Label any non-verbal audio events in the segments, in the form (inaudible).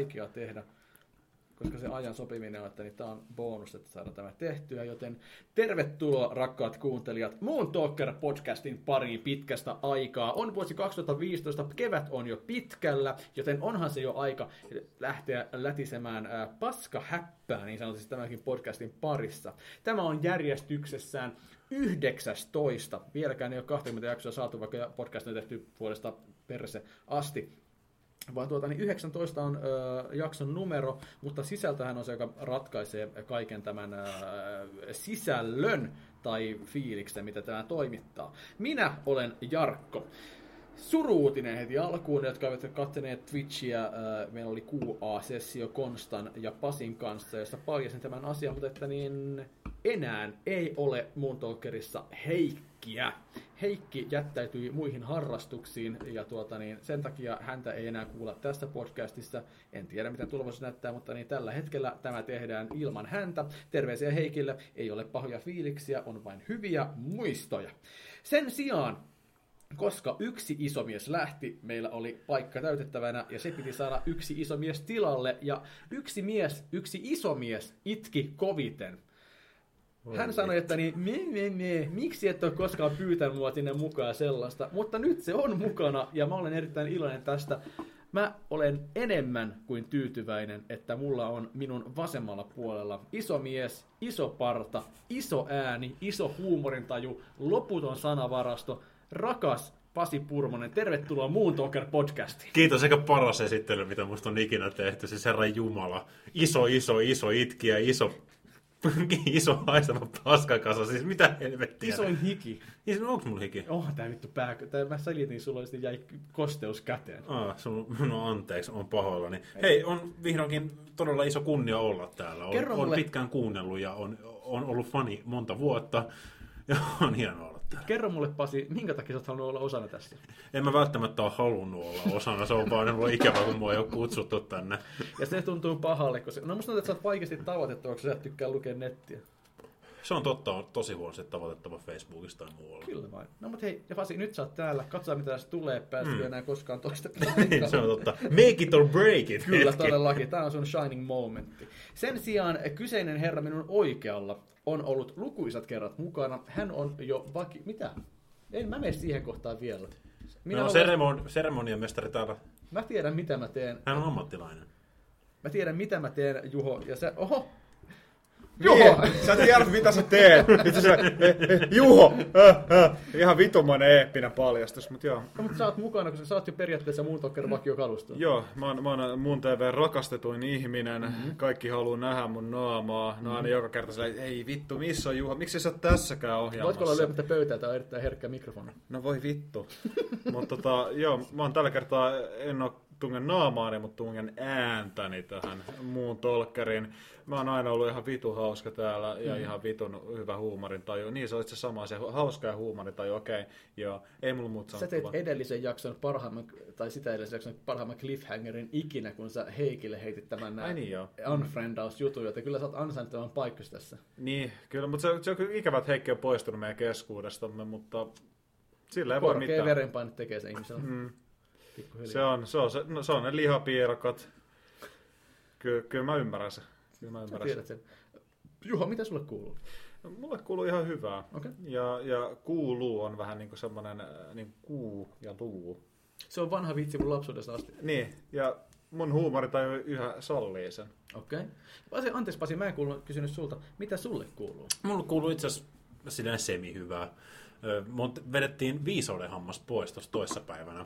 vaikea tehdä, koska se ajan sopiminen on, että niin tämä on bonus, että saadaan tämä tehtyä, joten tervetuloa rakkaat kuuntelijat Moon Talker podcastin pariin pitkästä aikaa. On vuosi 2015, kevät on jo pitkällä, joten onhan se jo aika lähteä lätisemään ää, paskahäppää niin sanotusti tämänkin podcastin parissa. Tämä on järjestyksessään 19. Vieläkään ei ole 20 jaksoa saatu, vaikka podcast on tehty vuodesta perse asti vaan tuota, niin 19 on ö, jakson numero, mutta sisältöhän on se, joka ratkaisee kaiken tämän ö, sisällön tai fiiliksen, mitä tämä toimittaa. Minä olen Jarkko. Suruutinen heti alkuun, jotka ovat katsoneet Twitchiä. Meillä oli QA-sessio Konstan ja Pasin kanssa, jossa paljasin tämän asian, mutta että niin enää ei ole Moontalkerissa Heikkiä. Heikki jättäytyi muihin harrastuksiin ja tuota, niin sen takia häntä ei enää kuulla tässä podcastissa. En tiedä, mitä tulevaisuus näyttää, mutta niin tällä hetkellä tämä tehdään ilman häntä. Terveisiä Heikille, ei ole pahoja fiiliksiä, on vain hyviä muistoja. Sen sijaan koska yksi isomies lähti, meillä oli paikka täytettävänä ja se piti saada yksi isomies tilalle ja yksi mies, yksi isomies itki koviten. Hän sanoi, että niin, me, me, me, miksi et ole koskaan pyytänyt mua sinne mukaan sellaista, mutta nyt se on mukana ja mä olen erittäin iloinen tästä. Mä olen enemmän kuin tyytyväinen, että mulla on minun vasemmalla puolella iso mies, iso parta, iso ääni, iso huumorintaju, loputon sanavarasto, rakas Pasi Purmonen, tervetuloa Moon Talker podcastiin. Kiitos, eikä paras esittely, mitä musta on ikinä tehty. Siis herra Jumala. Iso, iso, iso itkiä, iso iso haistava paskakasa, siis mitä helvettiä. Isoin hiki. Niin, onko mulla hiki? Oh, tää vittu pää, tää, mä selitin, sulla oli jäi kosteus käteen. Ah, sun, no anteeksi, on pahoillani. Hei. Hei, on vihdoinkin todella iso kunnia olla täällä. On, on mulle... pitkään kuunnellut ja on, on ollut fani monta vuotta. Ja on hienoa täällä. Kerro mulle Pasi, minkä takia sä oot halunnut olla osana tässä? En mä välttämättä ole halunnut olla osana, se on vaan ollut ikävä, kun mua ei ole kutsuttu tänne. Ja se tuntuu pahalle, koska no musta tuntuu, että sä oot vaikeasti tavoitettava, koska sä et tykkää lukea nettiä. Se on totta, on tosi huonosti tavoitettava Facebookista tai muualla. Kyllä vain. No mutta hei, ja Pasi, nyt sä oot täällä, katsotaan mitä tässä tulee, päästä mm. enää koskaan toista (laughs) Se on totta. Make it or break it. Kyllä, hetki. todellakin. Tämä on sun shining momentti. Sen sijaan kyseinen herra minun oikealla on ollut lukuisat kerrat mukana. Hän on jo vaki... Mitä? En mä mene siihen kohtaan vielä. Minä no, olen... seremoniamestari täällä. Mä tiedän, mitä mä teen. Hän on ammattilainen. Mä tiedän, mitä mä teen, Juho. Ja sä... Oho, Juho, sä tiedät mitä sä teet. Itse se, eh, eh, Juho, äh, äh, ihan vitumainen eeppinen paljastus, mutta joo. No, mutta sä oot mukana, koska sä oot jo periaatteessa muun Talker vakiokalusto. Joo, mä oon, mä oon mun TV rakastetuin ihminen. Mm-hmm. Kaikki haluaa nähdä mun naamaa. No aina mm-hmm. joka kerta silleen, ei vittu, missä on Juho, miksi sä oot tässäkään ohjelmassa? Voitko olla lyömättä pöytää, tää on erittäin herkkä mikrofoni. No voi vittu. (laughs) mutta tota, joo, mä oon tällä kertaa, en oo tungen naamaani, mutta tungen ääntäni tähän muun tolkkerin. Mä oon aina ollut ihan vitu hauska täällä ja mm. ihan vitun hyvä huumorin taju. Niin se on itse sama se hauska ja huumorin taju, okei. Okay, joo, ei mulla muuta Sä teit edellisen jakson parhaimman, tai sitä edellisen jakson parhaimman cliffhangerin ikinä, kun sä Heikille heitit tämän Ai niin, joo. unfriendaus-jutun, joten kyllä sä oot ansainnut tämän paikkas tässä. Niin, kyllä, mutta se, se on kyllä ikävä, että Heikki on poistunut meidän keskuudestamme, mutta sillä ei voi mitään. Korkea verenpaine tekee se ihmisellä. Mm. Se on, se on, se, no, se on ne lihapiirakat. Ky, kyllä mä ymmärrän se. Kyllä mä ymmärrän sen. sen. Juha, mitä sulle kuuluu? Mulle kuuluu ihan hyvää. Okay. Ja, ja kuuluu on vähän niin kuin semmoinen äh, niin kuu ja luu. Se on vanha vitsi mun lapsuudesta asti. Niin, ja mun huumori tai yhä sallii sen. Okei. Okay. Anteeksi Pasi, mä en kuullut, kysynyt sulta, mitä sulle kuuluu? Mulle kuuluu itse asiassa semi-hyvää. Mut vedettiin viisauden hammas pois tuossa toissapäivänä.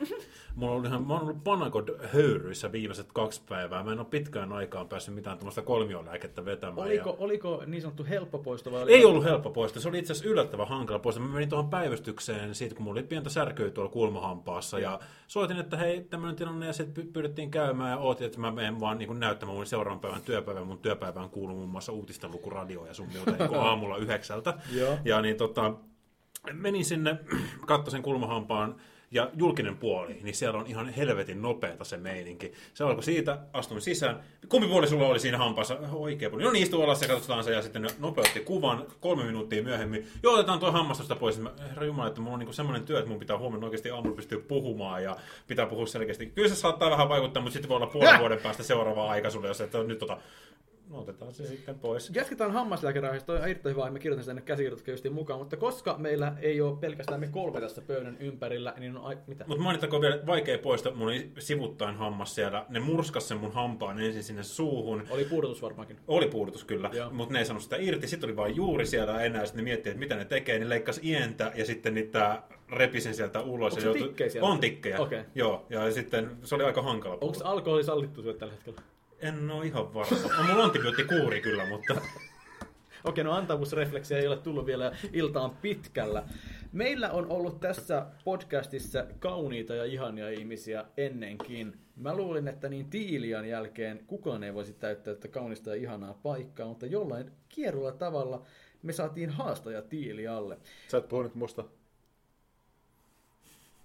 Mulla oli ihan, mä oon ollut panakod höyryissä viimeiset kaksi päivää. Mä en ole pitkään aikaan päässyt mitään tämmöistä kolmiolääkettä vetämään. Oliko, ja... oliko niin sanottu helppo poisto? Vai Ei ollut helppo poisto. Se oli itse asiassa yllättävän hankala poisto. Mä menin tuohon päivystykseen siitä, kun mulla oli pientä särkyä tuolla kulmahampaassa. Ja soitin, että hei, tämmöinen tilanne. Ja sitten pyydettiin käymään ja ootin, että mä menen vaan niin näyttämään mun seuraavan päivän työpäivän. Mun työpäivään kuuluu muun muassa uutistenlukuradio ja sun muuta niin (laughs) aamulla yhdeksältä. ja niin tota, menin sinne, (clears throat) katsoin kulmahampaan ja julkinen puoli, niin siellä on ihan helvetin nopeata se meininki. Se alkoi siitä, astuin sisään. Kumpi puoli sulla oli siinä hampaassa? Oikea puoli. No niin, istuu alas ja katsotaan se ja sitten nopeutti kuvan kolme minuuttia myöhemmin. Joo, otetaan tuo hammastusta pois. Mä, herra Jumala, että mulla on niinku semmoinen työ, että mun pitää huomenna oikeasti aamulla pystyä puhumaan ja pitää puhua selkeästi. Kyllä se saattaa vähän vaikuttaa, mutta sitten voi olla puolen vuoden päästä seuraava aika sulle, jos et nyt tota No otetaan se sitten pois. Jatketaan hammaslääkäräihestä, toi on erittäin hyvä, me kirjoitan tänne käsikirjoituksen mukaan, mutta koska meillä ei ole pelkästään me kolme tässä pöydän ympärillä, niin on ai... mitä? Mutta mainittakoon vielä, vaikea poistaa, mun sivuttain hammas siellä, ne murskas sen mun hampaan ensin sinne suuhun. Oli puudutus varmaankin. Oli puudutus kyllä, mutta ne ei saanut sitä irti, sitten oli vain juuri siellä enää, sitten ne miettii, että mitä ne tekee, niin leikkasi ientä ja sitten niitä repisen sieltä ulos. Onko ja se tikkejä siellä? On tikkejä, Okei. joo, ja sitten se oli aika hankala. Onko alkoholi sallittu tällä hetkellä? En ole ihan varma. No, mulla on antibioottikuuri kyllä, mutta... Okei, no antavuusrefleksiä ei ole tullut vielä iltaan pitkällä. Meillä on ollut tässä podcastissa kauniita ja ihania ihmisiä ennenkin. Mä luulin, että niin Tiilian jälkeen kukaan ei voisi täyttää tätä kaunista ja ihanaa paikkaa, mutta jollain kierrolla tavalla me saatiin haastaja Tiilialle. Sä et puhu nyt musta.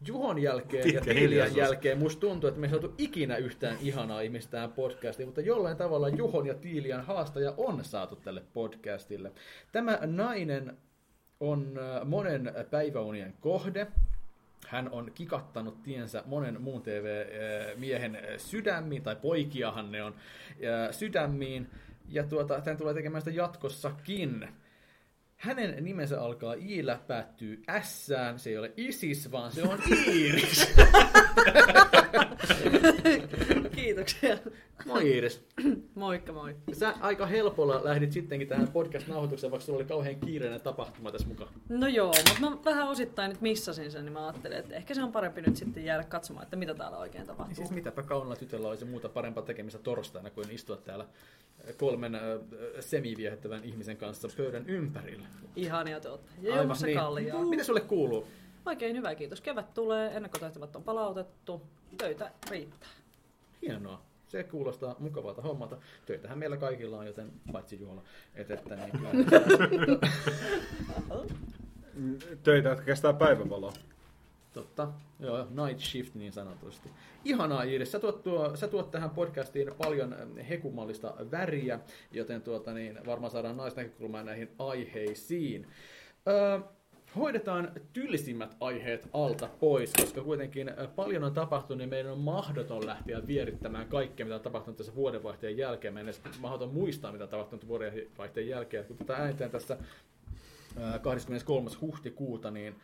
Juhon jälkeen Pitkä ja Tiilian jälkeen musta tuntuu, että me ei saatu ikinä yhtään ihanaa ihmistä tähän podcastiin, mutta jollain tavalla Juhon ja Tiilian haastaja on saatu tälle podcastille. Tämä nainen on äh, monen päiväunien kohde. Hän on kikattanut tiensä monen muun TV-miehen sydämiin, tai poikiahan ne on, äh, sydämiin, ja tuota, hän tulee tekemään sitä jatkossakin. Hänen nimensä alkaa Iillä, päättyy Sään. Se ei ole Isis, vaan se on Iiris. (laughs) Kiitoksia. Moi Iiris. (clears throat) Moikka moi. Sä aika helpolla lähdit sittenkin tähän podcast-nauhoitukseen, vaikka sulla oli kauhean kiireinen tapahtuma tässä mukaan. No joo, mutta mä vähän osittain nyt missasin sen, niin mä ajattelin, että ehkä se on parempi nyt sitten jäädä katsomaan, että mitä täällä oikein tapahtuu. Niin siis mitäpä kaunilla tytöllä olisi muuta parempaa tekemistä torstaina kuin istua täällä kolmen äh, semiviehettävän ihmisen kanssa pöydän ympärillä. Ihania te olette. Ja juomassa niin. kaljaa. Mitä sulle kuuluu? Oikein hyvä, kiitos. Kevät tulee, ennakkotehtävät on palautettu, töitä riittää. Hienoa. Se kuulostaa mukavalta hommalta. Töitähän meillä kaikilla on, joten paitsi Juola. Et, että niin, (laughs) Töitä, jotka kestää päivävaloa. Totta. Joo, night shift niin sanotusti. Ihanaa Iiris, sä tuot, tuo, sä tuot tähän podcastiin paljon hekumallista väriä, joten tuota, niin, varmaan saadaan naisnäkökulmaa näihin aiheisiin. Öö, hoidetaan tylsimmät aiheet alta pois, koska kuitenkin paljon on tapahtunut, niin meidän on mahdoton lähteä vierittämään kaikkea, mitä on tapahtunut tässä vuodenvaihteen jälkeen. Meidän on edes mahdoton muistaa, mitä on tapahtunut vuodenvaihteen jälkeen. Kun tätä äänitään tässä ö, 23. huhtikuuta, niin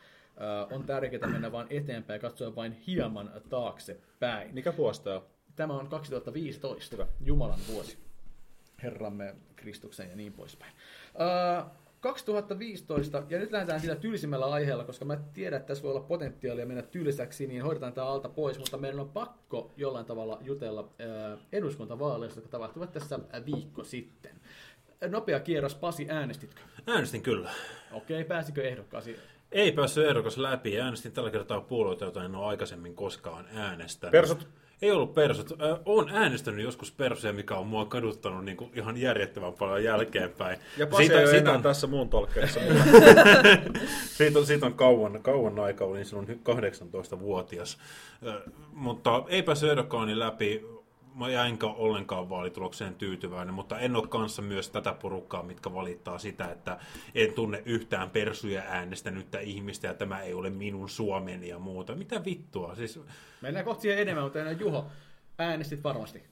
on tärkeää mennä vain eteenpäin ja katsoa vain hieman taaksepäin. Mikä vuosta on? Tämä on 2015, Hyvä. Jumalan vuosi, Herramme Kristuksen ja niin poispäin. Uh, 2015, ja nyt lähdetään sillä tylsimmällä aiheella, koska mä tiedän, että tässä voi olla potentiaalia mennä tylsäksi, niin hoidetaan tämä alta pois, mutta meidän on pakko jollain tavalla jutella uh, eduskuntavaaleista, jotka tapahtuvat tässä viikko sitten. Nopea kierros, Pasi, äänestitkö? Äänestin kyllä. Okei, pääsikö ehdokkaasi? Ei päässyt ehdokas läpi. Äänestin tällä kertaa puolueita, joita en ole aikaisemmin koskaan äänestänyt. Persut. Ei ollut persut. Ö, Olen äänestänyt joskus persuja, mikä on mua kaduttanut niin kuin ihan järjettömän paljon jälkeenpäin. Ja Pasi siitä, ei siitä, enää on, tässä muun tolkkerissa. (laughs) siitä, on, siitä on kauan, kauan aika, olin silloin 18-vuotias. Ö, Mutta ei päässyt ehdokkaani läpi. Mä jäinkö ollenkaan vaalitulokseen tyytyväinen, mutta en ole kanssa myös tätä porukkaa, mitkä valittaa sitä, että en tunne yhtään persuja äänestänyttä ihmistä ja tämä ei ole minun Suomeni ja muuta. Mitä vittua? Siis, Mennään kohti siihen enemmän, mutta enää Juho, äänestit varmasti.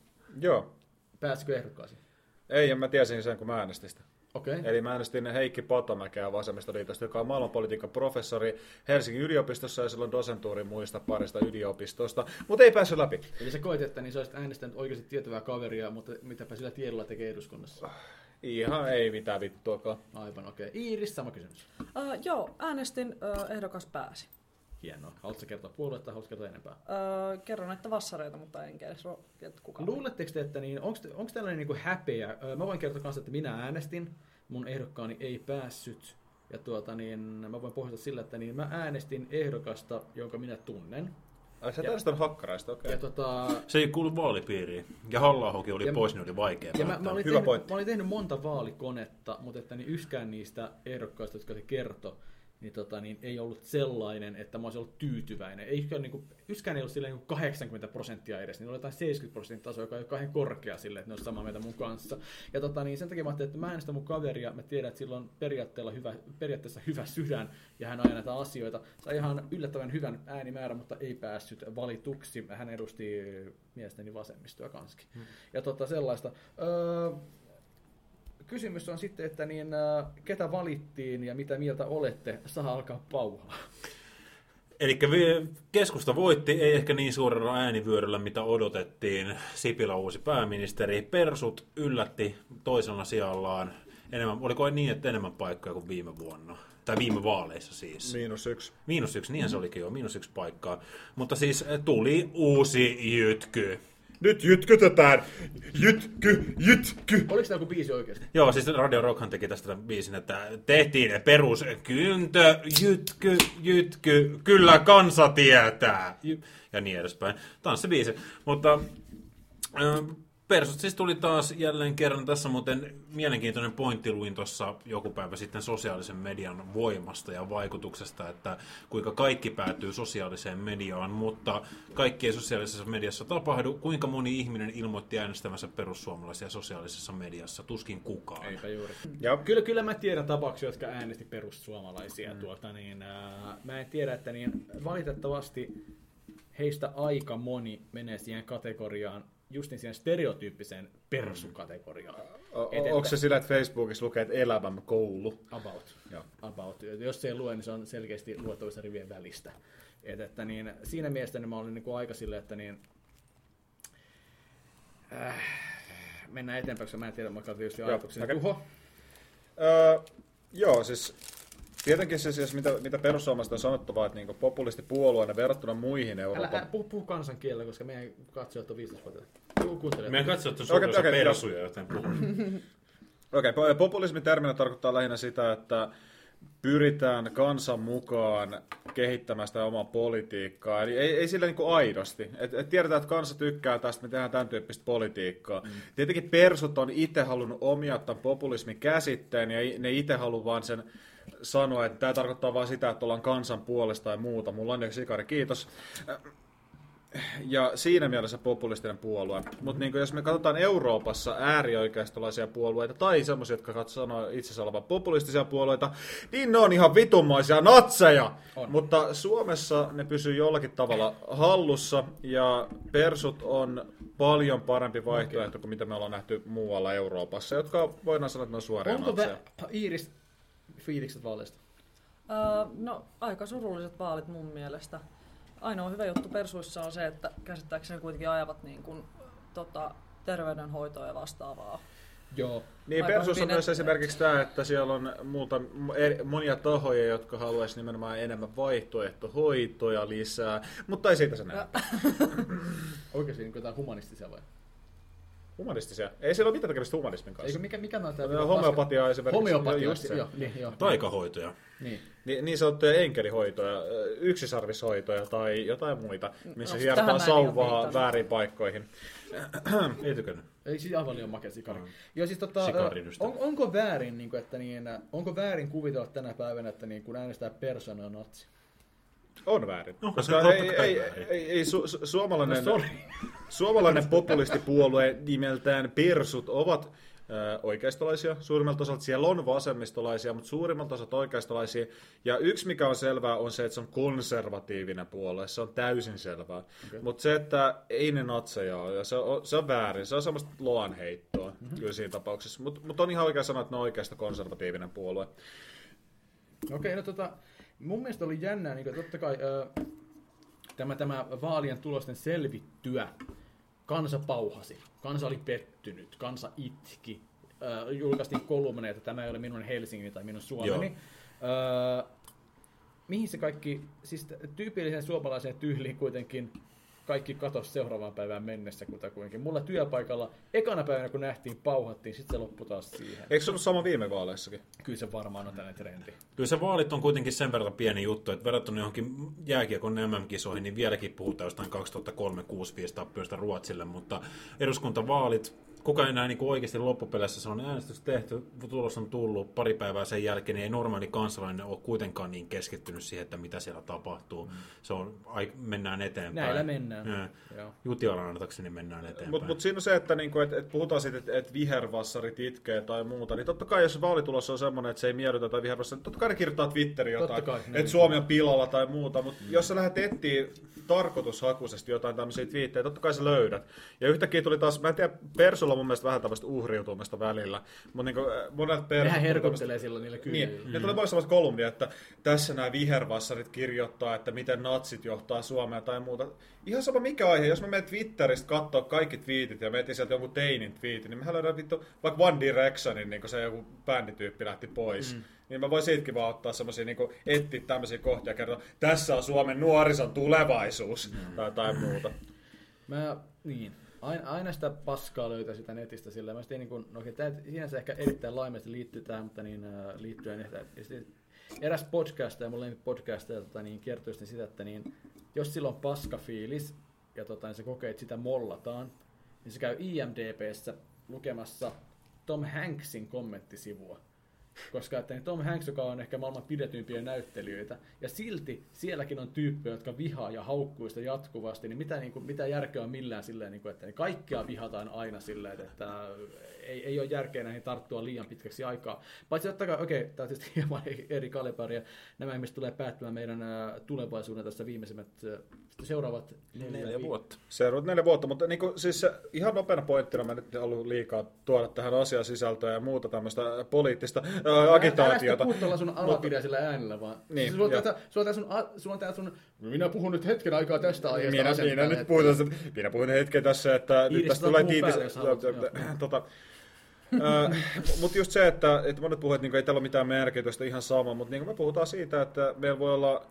Joo. Pääsikö ehdokkaasi? Ei, ja mä tiesin sen, kun mä äänestin sitä. Okei. Eli mä äänestin Heikki Patomäkeä Vasemmistoliitosta, joka on maailmanpolitiikan professori Helsingin yliopistossa ja silloin dosentuuri muista parista yliopistosta, mutta ei päässyt läpi. Eli sä koet, että niin sä olisit äänestänyt oikeasti tietävää kaveria, mutta mitäpä sillä tiedolla tekee eduskunnassa? Ihan ei mitään vittuakaan. Aivan okei. Okay. Iiris, sama kysymys. Uh, joo, äänestin, uh, ehdokas pääsi. Hienoa. Haluatko kertoa puoluetta, haluatko kertoa enempää? Uh, kerron näitä vassareita, mutta en kerro, että kuka. Luuletteko te, että niin, onko tällainen niinku häpeä? Ö, Mä voin kertoa kanssa, että minä äänestin, mun ehdokkaani ei päässyt. Ja tuota, niin, mä voin pohjata sillä, että niin, mä äänestin ehdokasta, jonka minä tunnen. Ai sä Ja- äänestänyt hakkaraista, okei. Ja, tota, se ei kuulu vaalipiiriin. Ja halla oli Ja- pois, niin oli vaikea ja mä, mä, olin Hyvä tehnyt, pointti. mä olin tehnyt monta vaalikonetta, mutta että niin yksikään niistä ehdokkaista, jotka se kertoi, niin, tota, niin ei ollut sellainen, että mä olisin ollut tyytyväinen. Ei, niin kuin, yksikään ei ollut silleen niin 80 prosenttia edes, niin oli jotain 70 prosenttia taso, joka on kauhean korkea sille, että ne olisi samaa mieltä mun kanssa. Ja tota, niin sen takia mä ajattelin, että mä äänestä mun kaveria, mä tiedän, että sillä on periaatteella hyvä, periaatteessa hyvä sydän, ja hän ajaa näitä asioita. Sai ihan yllättävän hyvän äänimäärän, mutta ei päässyt valituksi. Hän edusti mielestäni vasemmistoa kanskin. Hmm. Ja tota, sellaista. Öö, kysymys on sitten, että niin, äh, ketä valittiin ja mitä mieltä olette, saa alkaa pauhaa. Eli keskusta voitti, ei ehkä niin suurella äänivyöryllä, mitä odotettiin. Sipilä uusi pääministeri. Persut yllätti toisella sijallaan. Enemmän, oliko niin, että enemmän paikkoja kuin viime vuonna? Tai viime vaaleissa siis. Miinus yksi. Miinus yksi, niinhän se olikin jo, miinus yksi paikkaa. Mutta siis tuli uusi jytky nyt jytkytetään, jytky, jytky. Oliko tämä joku biisi oikeasti? Joo, siis Radio Rockhan teki tästä biisin, että tehtiin perus kyntö, jytky, jytky, kyllä kansa tietää. Ja niin edespäin. Tämä on se biisi. Mutta Persut siis tuli taas jälleen kerran. Tässä muuten mielenkiintoinen pointti luin tuossa joku päivä sitten sosiaalisen median voimasta ja vaikutuksesta, että kuinka kaikki päätyy sosiaaliseen mediaan, mutta kaikki ei sosiaalisessa mediassa tapahdu. Kuinka moni ihminen ilmoitti äänestämänsä perussuomalaisia sosiaalisessa mediassa? Tuskin kukaan. Eipä juuri. Ja kyllä, kyllä mä tiedän tapauksia, jotka äänesti perussuomalaisia. Mm. Tuota, niin, äh, mä en tiedä, että niin, valitettavasti heistä aika moni menee siihen kategoriaan, justin siihen stereotyyppiseen persukategoriaan. O- et, onko se sillä, että Facebookissa lukee, että elämämme koulu? About. Joo. about. Jos se ei lue, niin se on selkeästi luettavissa rivien välistä. Et, että niin, siinä mielessä niin mä olin niin kuin aika silleen, että niin, äh, mennään eteenpäin, koska mä en tiedä, mä katsoin tietysti ajatuksia. Okay. Tuho? Öö, joo, siis Tietenkin se siis, mitä, mitä perussuomalaiset on sanottavaa, että niin populistipuolueena verrattuna muihin Euroopan... Älä, älä puhu, puhu kansankielellä, koska meidän katsojat on 15 vuotta. Meidän katsojat on suurin okay, okay, persuja, joten. (clears throat) Okei, okay, populismin terminä tarkoittaa lähinnä sitä, että pyritään kansan mukaan kehittämään sitä omaa politiikkaa. Eli ei, ei sillä niin kuin aidosti. Et, et tiedetään, että kansa tykkää tästä, me tehdään tämän tyyppistä politiikkaa. Mm. Tietenkin persut on itse halunnut omia tämän populismin käsitteen, ja ne itse haluaa vaan sen sanoa, että tämä tarkoittaa vain sitä, että ollaan kansan puolesta ja muuta. Mulla on yksi sikari, kiitos. Ja siinä mielessä populistinen puolue. Mutta niin jos me katsotaan Euroopassa äärioikeistolaisia puolueita tai semmoisia, jotka sanoo itse olevan populistisia puolueita, niin ne on ihan vitummaisia natseja. On. Mutta Suomessa ne pysyy jollakin tavalla hallussa ja persut on paljon parempi vaihtoehto okay. kuin mitä me ollaan nähty muualla Euroopassa, jotka voidaan sanoa, että ne on suoria Onko natseja. Iiris fiilikset vaaleista? Uh, no, aika surulliset vaalit mun mielestä. Ainoa hyvä juttu Persuissa on se, että käsittääkseni kuitenkin ajavat niin kuin, tota, terveydenhoitoa ja vastaavaa. Joo. Niin, Persuus on myös esimerkiksi tämä, että siellä on muuta, monia tahoja, jotka haluaisivat nimenomaan enemmän vaihtoehtohoitoja lisää, mutta ei siitä sen (laughs) Oikeasti niin jotain humanistisia vai? Humanistisia? Ei siellä ole mitään tekemistä humanismin kanssa. Eikö mikä, mikä on tämä? Homeopatia esimerkiksi. Homeopatia, just joo, niin, joo. Taikahoitoja. Niin. Niin, niin sanottuja enkelihoitoja, yksisarvishoitoja tai jotain muita, missä no, hiertaa sauvaa väärin paikkoihin. (clears throat) Ei tykännyt. Ei siis aivan liian makea sikari. Mm. Joo, siis tota, on, onko väärin, niin kuin, että niin, onko väärin kuvitella tänä päivänä, että niin, kun äänestää persona natsi? On väärin. No, koska se ei, ei, ei, ei, ei su, su, suomalainen, no, suomalainen populistipuolue nimeltään Persut ovat ö, oikeistolaisia. Suurimmalta osalta siellä on vasemmistolaisia, mutta suurimmalta osalta oikeistolaisia. Ja yksi, mikä on selvää, on se, että se on konservatiivinen puolue. Se on täysin selvää. Okay. Mutta se, että ei ne natseja ole, ja se on, se on väärin. Se on semmoista loanheittoa mm-hmm. kyllä siinä tapauksessa. Mutta mut on ihan oikein sanoa, että ne on oikeasta konservatiivinen puolue. Okei, okay, no tota, mun mielestä oli jännää, niin totta kai ö, tämä, tämä vaalien tulosten selvittyä, kansa pauhasi, kansa oli pettynyt, kansa itki, ö, julkaistiin kolumneja, että tämä ei ole minun Helsinki tai minun Suomeni. Ö, mihin se kaikki, siis tyypillisen suomalaiseen tyyliin kuitenkin kaikki katos seuraavaan päivään mennessä kutakuinkin. Mulla työpaikalla ekana päivänä kun nähtiin pauhattiin, sitten se loppui taas siihen. Eikö se ollut sama viime vaaleissakin? Kyllä se varmaan on tällainen trendi. Kyllä se vaalit on kuitenkin sen verran pieni juttu, että verrattuna johonkin jääkiekon MM-kisoihin, niin vieläkin puhutaan jostain 2003 6 tappioista Ruotsille, mutta eduskuntavaalit kuka enää niin oikeasti loppupeleissä se on äänestys tehty, tulos on tullut pari päivää sen jälkeen, niin ei normaali kansalainen ole kuitenkaan niin keskittynyt siihen, että mitä siellä tapahtuu. Se on, ai, mennään eteenpäin. Näillä mennään. Ja. Joo. Jutialainatakseni mennään eteenpäin. Mutta mut siinä on se, että niinku, et, et puhutaan siitä, että et vihervassarit itkee tai muuta, niin totta kai jos vaalitulos on semmoinen, että se ei miellytä tai vihervassarit, niin totta kai ne kirjoittaa Twitteriin jotain, että Suomi on pilalla tai muuta, mutta mm. jos sä lähdet etsiä tarkoitushakuisesti jotain tämmöisiä twiittejä, totta kai sä löydät. Ja yhtäkkiä tuli taas, mä en tiedä, on mun mielestä vähän tämmöistä uhriutumista välillä, mutta niinku, äh, monet. Nehän herkuttelee silloin niillä kyllä. Niin, ne tulee pois samassa kolumnia, että tässä nämä vihervassarit kirjoittaa, että miten natsit johtaa Suomea tai muuta. Ihan sama mikä aihe, jos mä menen Twitteristä katsoa kaikki twiitit ja mietin sieltä jonkun teinin twiitin, niin mehän löydän vittu vaikka One Directionin, niin kun se joku bändityyppi lähti pois. Mm. Niin mä voin siitäkin vaan ottaa semmosia, niin etsiä tämmöisiä kohtia ja kertoa, tässä on Suomen nuorison tulevaisuus mm. tai jotain muuta. Mä, niin. Aina, aina sitä paskaa löytää sitä netistä sillä. Mä sitten niin kuin, no okei, tämä sinänsä ehkä erittäin laimeesti liittyy tähän, mutta niin äh, liittyen ehkä, eräs podcastaja, mulla ei podcastaja, tota, niin kertoi sitten sitä, että niin, jos sillä on paskafiilis ja tota, niin se kokee, että sitä mollataan, niin se käy IMDBssä lukemassa Tom Hanksin kommenttisivua. Koska että Tom Hanks, joka on ehkä maailman pidetympiä näyttelijöitä, ja silti sielläkin on tyyppejä, jotka vihaa ja haukkuu sitä jatkuvasti, niin mitä, niin kuin, mitä järkeä on millään silleen, niin kuin, että kaikkea vihataan aina silleen, että ei, ei ole järkeä näihin tarttua liian pitkäksi aikaa. Paitsi totta kai, okei, tämä on tietysti hieman eri kaliberia, nämä ihmiset tulee päättymään meidän ä, tulevaisuuden tässä viimeisimmät ä, seuraavat Neljä vuotta. Seuraavat neljä vuotta, mutta niin kuin, siis ihan nopeana pointtina, mä nyt en ollut liikaa tuoda tähän asiasisältöä ja muuta tämmöistä poliittista ää, agitaatiota. Älä sitä sun alapideisellä äänellä vaan. Niin, Niin, sulla, on tää, sulla, on sun, sulla on tää sun, minä puhun nyt hetken aikaa tästä aiheesta. Minä, minä nyt puhun, tässä, minä puhun hetken tässä, että nyt tästä tulee tiivis... haluat, tota, (laughs) mutta just se, että, että monet puhuvat, että niinku ei tällä ole mitään merkitystä, ihan sama, mutta niin me puhutaan siitä, että meillä voi olla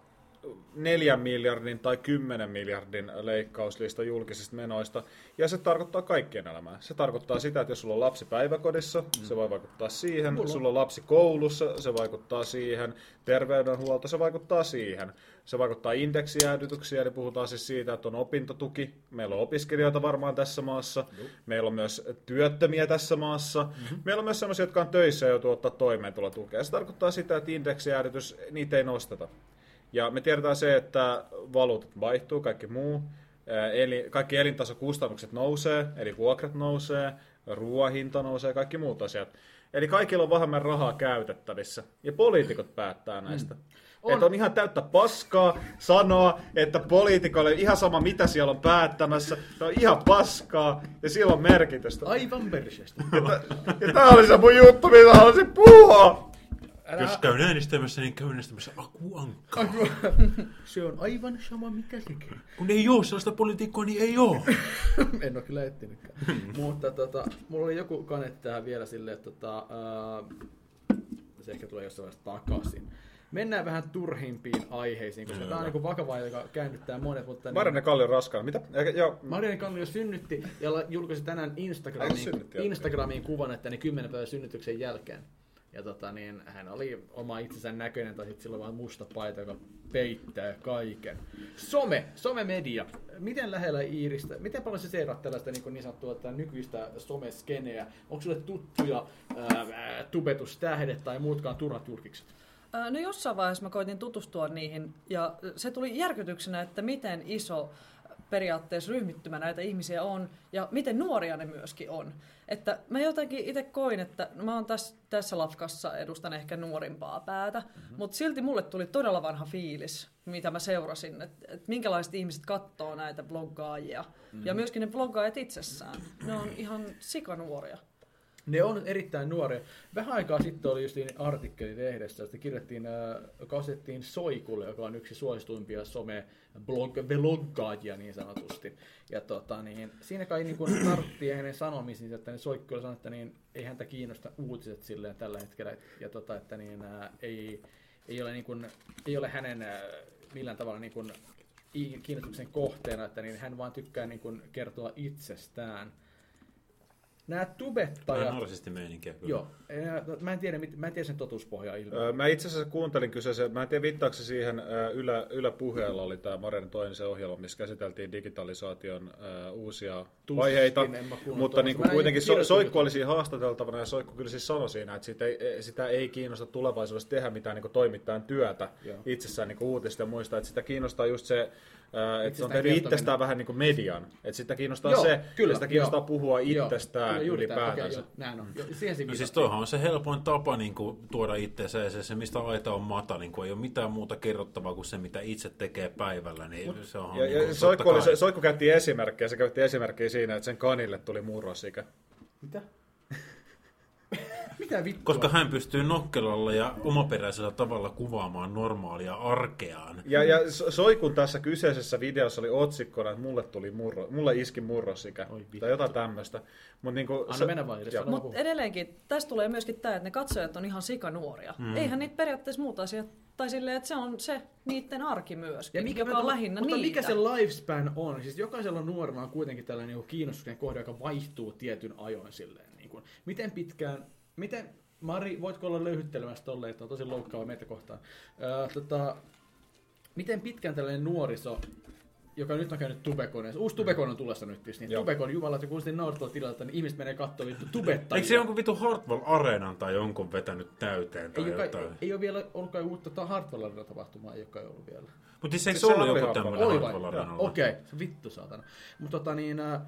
4 miljardin tai 10 miljardin leikkauslista julkisista menoista, ja se tarkoittaa kaikkien elämää. Se tarkoittaa sitä, että jos sulla on lapsi päiväkodissa, mm. se voi vaikuttaa siihen, Mulla sulla on lapsi koulussa, se vaikuttaa siihen, terveydenhuolto, se vaikuttaa siihen. Se vaikuttaa indeksijäädytyksiä, eli puhutaan siis siitä, että on opintotuki. Meillä on opiskelijoita varmaan tässä maassa. Meillä on myös työttömiä tässä maassa. Mm-hmm. Meillä on myös sellaisia, jotka on töissä ja joutuu ottaa toimeentulotukea. Se tarkoittaa sitä, että indeksijäädytys, niitä ei nosteta. Ja me tiedetään se, että valuutat vaihtuu, kaikki muu. Eli kaikki elintasokustannukset nousee, eli vuokrat nousee, ruoahinta nousee, kaikki muut asiat. Eli kaikilla on vähemmän rahaa käytettävissä. Ja poliitikot päättää näistä. On. Että on ihan täyttä paskaa sanoa, että poliitikoille ihan sama mitä siellä on päättämässä, se on ihan paskaa ja sillä on merkitystä. Aivan perseestä. Ja tää oli se mun juttu, mitä haluaisin puhua! Älä, Jos käyn äänestämässä, niin käyn äänestämässä Aku Ankka. se on aivan sama mikä sekin. Kun ei oo sellaista politiikkoa, niin ei oo. (laughs) en ole kyllä etsinytkään. (laughs) Mutta tota, mulla oli joku kanetti tähän vielä silleen, että tota, ää, se ehkä tulee jossain vaiheessa takaisin. Mennään vähän turhimpiin aiheisiin, koska tämä on niin vakavaa, joka käännyttää monet. Mutta niin, Marjanne Kalli on raskaana. Mitä? Eikä, joo, Marianne Kallio synnytti ja julkaisi tänään Instagramiin. Instagramiin kuvan, että niin 10 päivän synnytyksen jälkeen. Ja tota, niin, hän oli oma itsensä näköinen, tai sitten sillä vaan musta paita, joka peittää kaiken. Some, somemedia. Miten lähellä Iiristä, miten paljon sä seuraat tällaista niin, niin sanottua tätä nykyistä someskeneä? Onko sulle tuttuja ää, tubetustähdet tai muutkaan turhat julkikset? Ää, No jossain vaiheessa mä koitin tutustua niihin ja se tuli järkytyksenä, että miten iso periaatteessa ryhmittymä näitä ihmisiä on ja miten nuoria ne myöskin on. Että mä jotenkin itse koin, että no mä oon tässä, tässä lafkassa edustan ehkä nuorimpaa päätä, mm-hmm. mutta silti mulle tuli todella vanha fiilis, mitä mä seurasin, että, että minkälaiset ihmiset katsoo näitä bloggaajia. Mm-hmm. Ja myöskin ne bloggaajat itsessään. Ne on ihan sikanuoria. Ne on erittäin nuoria. Vähän aikaa sitten oli just artikkeli lehdessä, että kirjattiin, äh, kasettiin Soikulle, joka on yksi suosituimpia some blog, bloggaajia niin sanotusti. Ja tota, niin, siinä kai niin kuin tarttiin hänen sanomisiinsa, että niin Soikku sanoi, että niin, ei häntä kiinnosta uutiset silleen tällä hetkellä. Ja tota, että niin, äh, ei, ei, ole niin kuin, ei ole hänen äh, millään tavalla niin kuin, kiinnostuksen kohteena, että niin hän vaan tykkää niin kuin kertoa itsestään. Nämä Vähän tubettajat... narsistimeininkiä kyllä. Joo, ää, mä en tiedä, mä en tiedä sen totuuspohjaa ilman. Öö, Mä itse asiassa kuuntelin kyseisen, mä en tiedä viittaako se siihen, ää, ylä, Yläpuheella oli tämä Maren Toinisen ohjelma, missä käsiteltiin digitalisaation ää, uusia Tuskin vaiheita, mutta niin kuin en kuitenkin so, Soikku oli siinä haastateltavana ja Soikku kyllä siis sanoi siinä, että sitä ei, sitä ei kiinnosta tulevaisuudessa tehdä mitään niin kuin toimittajan työtä Joo. itsessään niin kuin uutista ja muista, että sitä kiinnostaa just se, että se on tehnyt itsestään vähän niin kuin median, että sitä kiinnostaa Joo, se, kyllä, sitä kiinnostaa joo. puhua Joo, itsestään kyllä juuri tää, ylipäätänsä. okei, joo, näin on. Joo, siihen No siis toihan on se helpoin tapa niin kuin, tuoda itseensä ja se, se, mistä aita on matalin, kun ei ole mitään muuta kerrottavaa kuin se, mitä itse tekee päivällä, niin se on Ja, niin ja kuin, Soikku, oli. Soikku käytti esimerkkejä, se käytti esimerkkejä siinä, että sen kanille tuli murrosikä. Mitä? Mitä vittua? Koska hän pystyy nokkelalla ja omaperäisellä tavalla kuvaamaan normaalia arkeaan. Ja, ja So- Soikun tässä kyseisessä videossa oli otsikkona, että mulle, tuli murro, mulle iski murrosikä. Oi. Tai jotain tämmöistä. Mut niinku, Anna se- mennä vaan Mutta edelleenkin, tästä tulee myöskin tämä, että ne katsojat on ihan sikanuoria. Mm. Eihän niitä periaatteessa muuta asiaa, tai silleen, että se on se niiden arki myöskin, Ja mikä joka on lähinnä mutta niitä. mikä se lifespan on? Siis jokaisella nuorella on kuitenkin tällainen niin kiinnostuksen kohde, joka vaihtuu tietyn ajoin silleen. Niin kuin. Miten pitkään, miten, Mari, voitko olla löyhyttelemässä tolleen, että on tosi loukkaava meitä kohtaan. Öö, tota, miten pitkään tällainen nuoriso, joka nyt on käynyt tubekoneessa, uusi tubekon on tulossa nyt, niin Joo. tubekon jumalat, kun sitten naurattua tilalta, niin ihmiset menee katsoa vittu tubettajia. Eikö se jonkun vitu Hartwell Areenan tai jonkun vetänyt täyteen tai ei, jotain? kai, ei ole vielä ollut kai uutta ta- Hartwell tapahtumaa, ei ole kai ollut vielä. Mutta siis eikö Se se ollut joku tämmöinen? Hartwell Areenalla? Okei, okay. vittu saatana. Mutta tota niin, äh,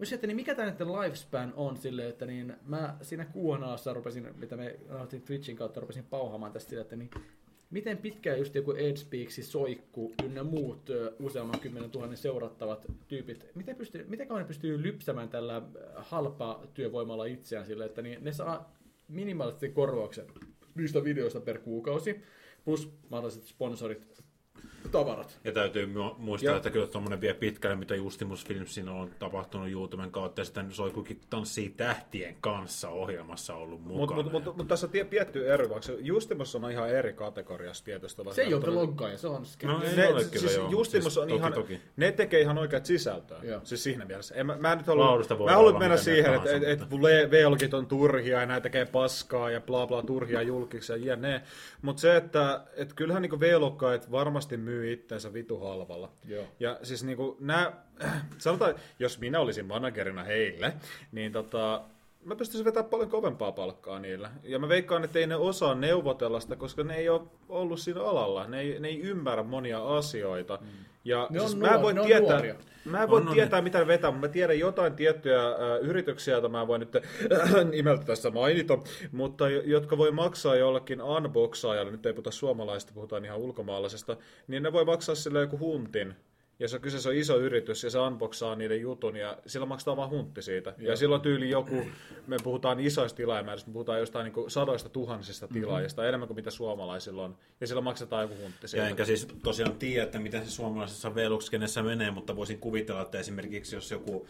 mä sitten, niin mikä tämä nyt lifespan on silleen, että niin mä siinä Q&Aassa rupesin, mitä me nautin Twitchin kautta, rupesin pauhaamaan tästä sille, että niin miten pitkään just joku Edspeaksi, Soikku ynnä muut useamman kymmenen tuhannen seurattavat tyypit, miten, pystyy, miten kauan ne pystyy lypsämään tällä halpa työvoimalla itseään sille, että niin ne saa minimaalisesti korvauksen niistä videoista per kuukausi, plus mahdolliset sponsorit, tavarat. Ja täytyy mu- muistaa, Ja- että kyllä tuommoinen vie pitkälle, mitä Justimus Filmsin on tapahtunut YouTuben kautta, ja sitten Soikukin tanssii tähtien kanssa ohjelmassa ollut Mutta mukana. mut, mut, mut tässä on tie- tietty ero, vaikka Justimus on ihan eri kategoriassa tietysti. Se ei ole vloggaaja, se on ske- No ei ne, ole kyllä siis joo, Justimus siis on toki, ihan, toki. ne tekee ihan oikeat sisältöä. Joo. Siis siinä mielessä. En, mä, mä en nyt halua, mä haluan mennä siihen, että et, et, mutta- velkit on turhia ja näitä tekee paskaa ja bla bla turhia julkiksi ja jne. Mutta se, että et kyllähän niinku V-lokkaat varmasti myy itteensä vitu halvalla. Joo. Ja siis niinku nää, (clears throat) sanotaan, jos minä olisin managerina heille, niin tota, mä pystyisin vetämään paljon kovempaa palkkaa niillä. Ja mä veikkaan, että ei ne osaa neuvotella sitä, koska ne ei ole ollut siinä alalla. Ne ei, ne ei ymmärrä monia asioita. Ja Ne on siis mä en nuor- voi ne on tietää, nuoria. Mä en voi On, on tietää, mitä ne vetää, mutta mä tiedän jotain tiettyjä äh, yrityksiä, joita mä voin nyt äh, (clears throat) nimeltä tässä mainita, mutta jo- jotka voi maksaa jollekin unboxaajalle, nyt ei puhuta suomalaisesta, puhutaan ihan ulkomaalaisesta, niin ne voi maksaa sille joku huntin. Ja se kyseessä on iso yritys ja se unboxaa niiden jutun ja sillä maksetaan vaan huntti siitä. Joo. Ja silloin tyyli joku, me puhutaan isoista tilaajamääristä, me puhutaan jostain niin sadoista tuhansista tilaajista, mm-hmm. enemmän kuin mitä suomalaisilla on. Ja sillä maksetaan joku huntti siitä. Ja enkä siis tosiaan tiedä, että miten se suomalaisessa V-Luxkenessä menee, mutta voisin kuvitella, että esimerkiksi jos joku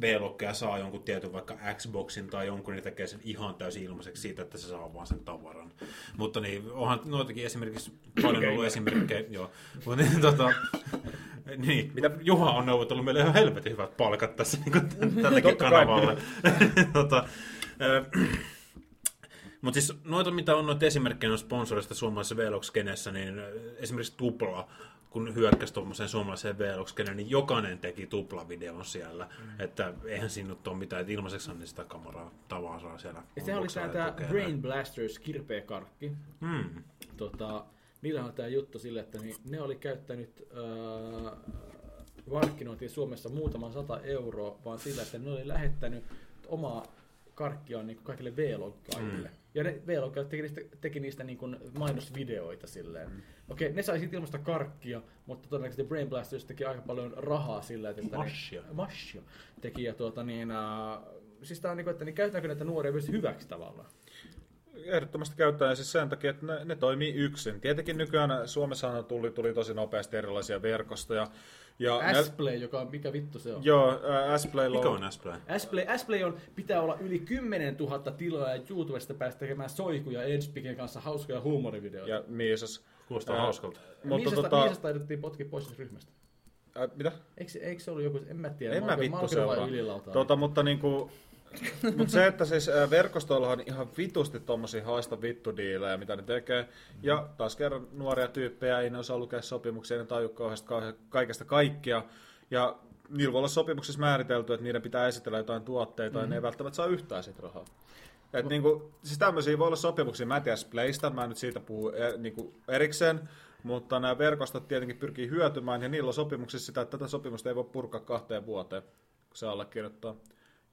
V-lokkeja saa jonkun tietyn vaikka Xboxin tai jonkun, niin tekee sen ihan täysin ilmaiseksi siitä, että se saa vaan sen tavaran. Mutta niin, onhan noitakin esimerkiksi paljon ollut esimerkkejä, joo. Mutta niin, tota, niin, mitä Juha on neuvotellut meille ihan helvetin hyvät palkat tässä niin (laughs) kai. kanavalle. (laughs) tota, mutta siis noita, mitä on noita esimerkkejä on sponsorista suomalaisessa Velox-kenessä, niin esimerkiksi Tupla, kun hyökkäsi tuommoiseen suomalaiseen velox niin jokainen teki tuplavideon siellä. Mm. Että eihän siinä nyt ole mitään, että ilmaiseksi niin sitä kameraa tavaraa siellä. Ja se oli tää tukee. Brain Blasters kirpeä karkki. Mm. Tota, niillä on tämä juttu sille, että niin ne oli käyttänyt öö, markkinointiin Suomessa muutaman sata euroa, vaan sillä, että ne oli lähettänyt omaa karkkiaan niin kaikille V-loggaajille. Mm. Ja ne v teki niistä, teki niistä niin kuin mainosvideoita silleen. Mm. Okei, ne sai siitä ilmasta karkkia, mutta todennäköisesti Brain Blasters teki aika paljon rahaa sillä, että... Mashia. Ne, mashia teki. Ja tuota niin, äh, siis tää on niin kuin, että niin käytetäänkö näitä nuoria myös hyväksi tavallaan? Ehdottomasti käyttää ja siis sen takia, että ne, ne toimii yksin. Tietenkin nykyään Suomessahan tuli, tuli tosi nopeasti erilaisia verkostoja. Ja S-Play, joka on, mikä vittu se on? Joo, ää, S-Playlla Mikä on, S-Play? S-Play, S-Play on, pitää olla yli 10 000 tilaa ja YouTubesta päästä tekemään soikuja Edgepiken kanssa hauskoja huumorivideoita. ja Miisas. Kuulostaa Ää, hauskalta. Mutta Miisasta, tota, Miisasta taidettiin potki pois ryhmästä. ää, mitä? Eikö, se- eikö se ollut joku, en mä tiedä. En mä oon- vittu seuraa. Tota, mutta niinku, Mutta se, että siis verkostoilla on ihan vitusti tommosia haista vittudiilejä, mitä ne tekee. Ja taas kerran nuoria tyyppejä, ei ne osaa lukea sopimuksia, ne taju kauheasti kauhe- kaikesta kaikkia. Ja niillä voi olla sopimuksessa määritelty, että niiden pitää esitellä jotain tuotteita, mm-hmm. ja ne ei välttämättä saa yhtään sit rahaa. Et niinku, siis tämmöisiä voi olla sopimuksia, mä en tiedä Splaysta, mä en nyt siitä puhu e, niinku erikseen, mutta nämä verkostot tietenkin pyrkii hyötymään, ja niillä on sopimuksissa sitä, että tätä sopimusta ei voi purkaa kahteen vuoteen, kun se allekirjoittaa.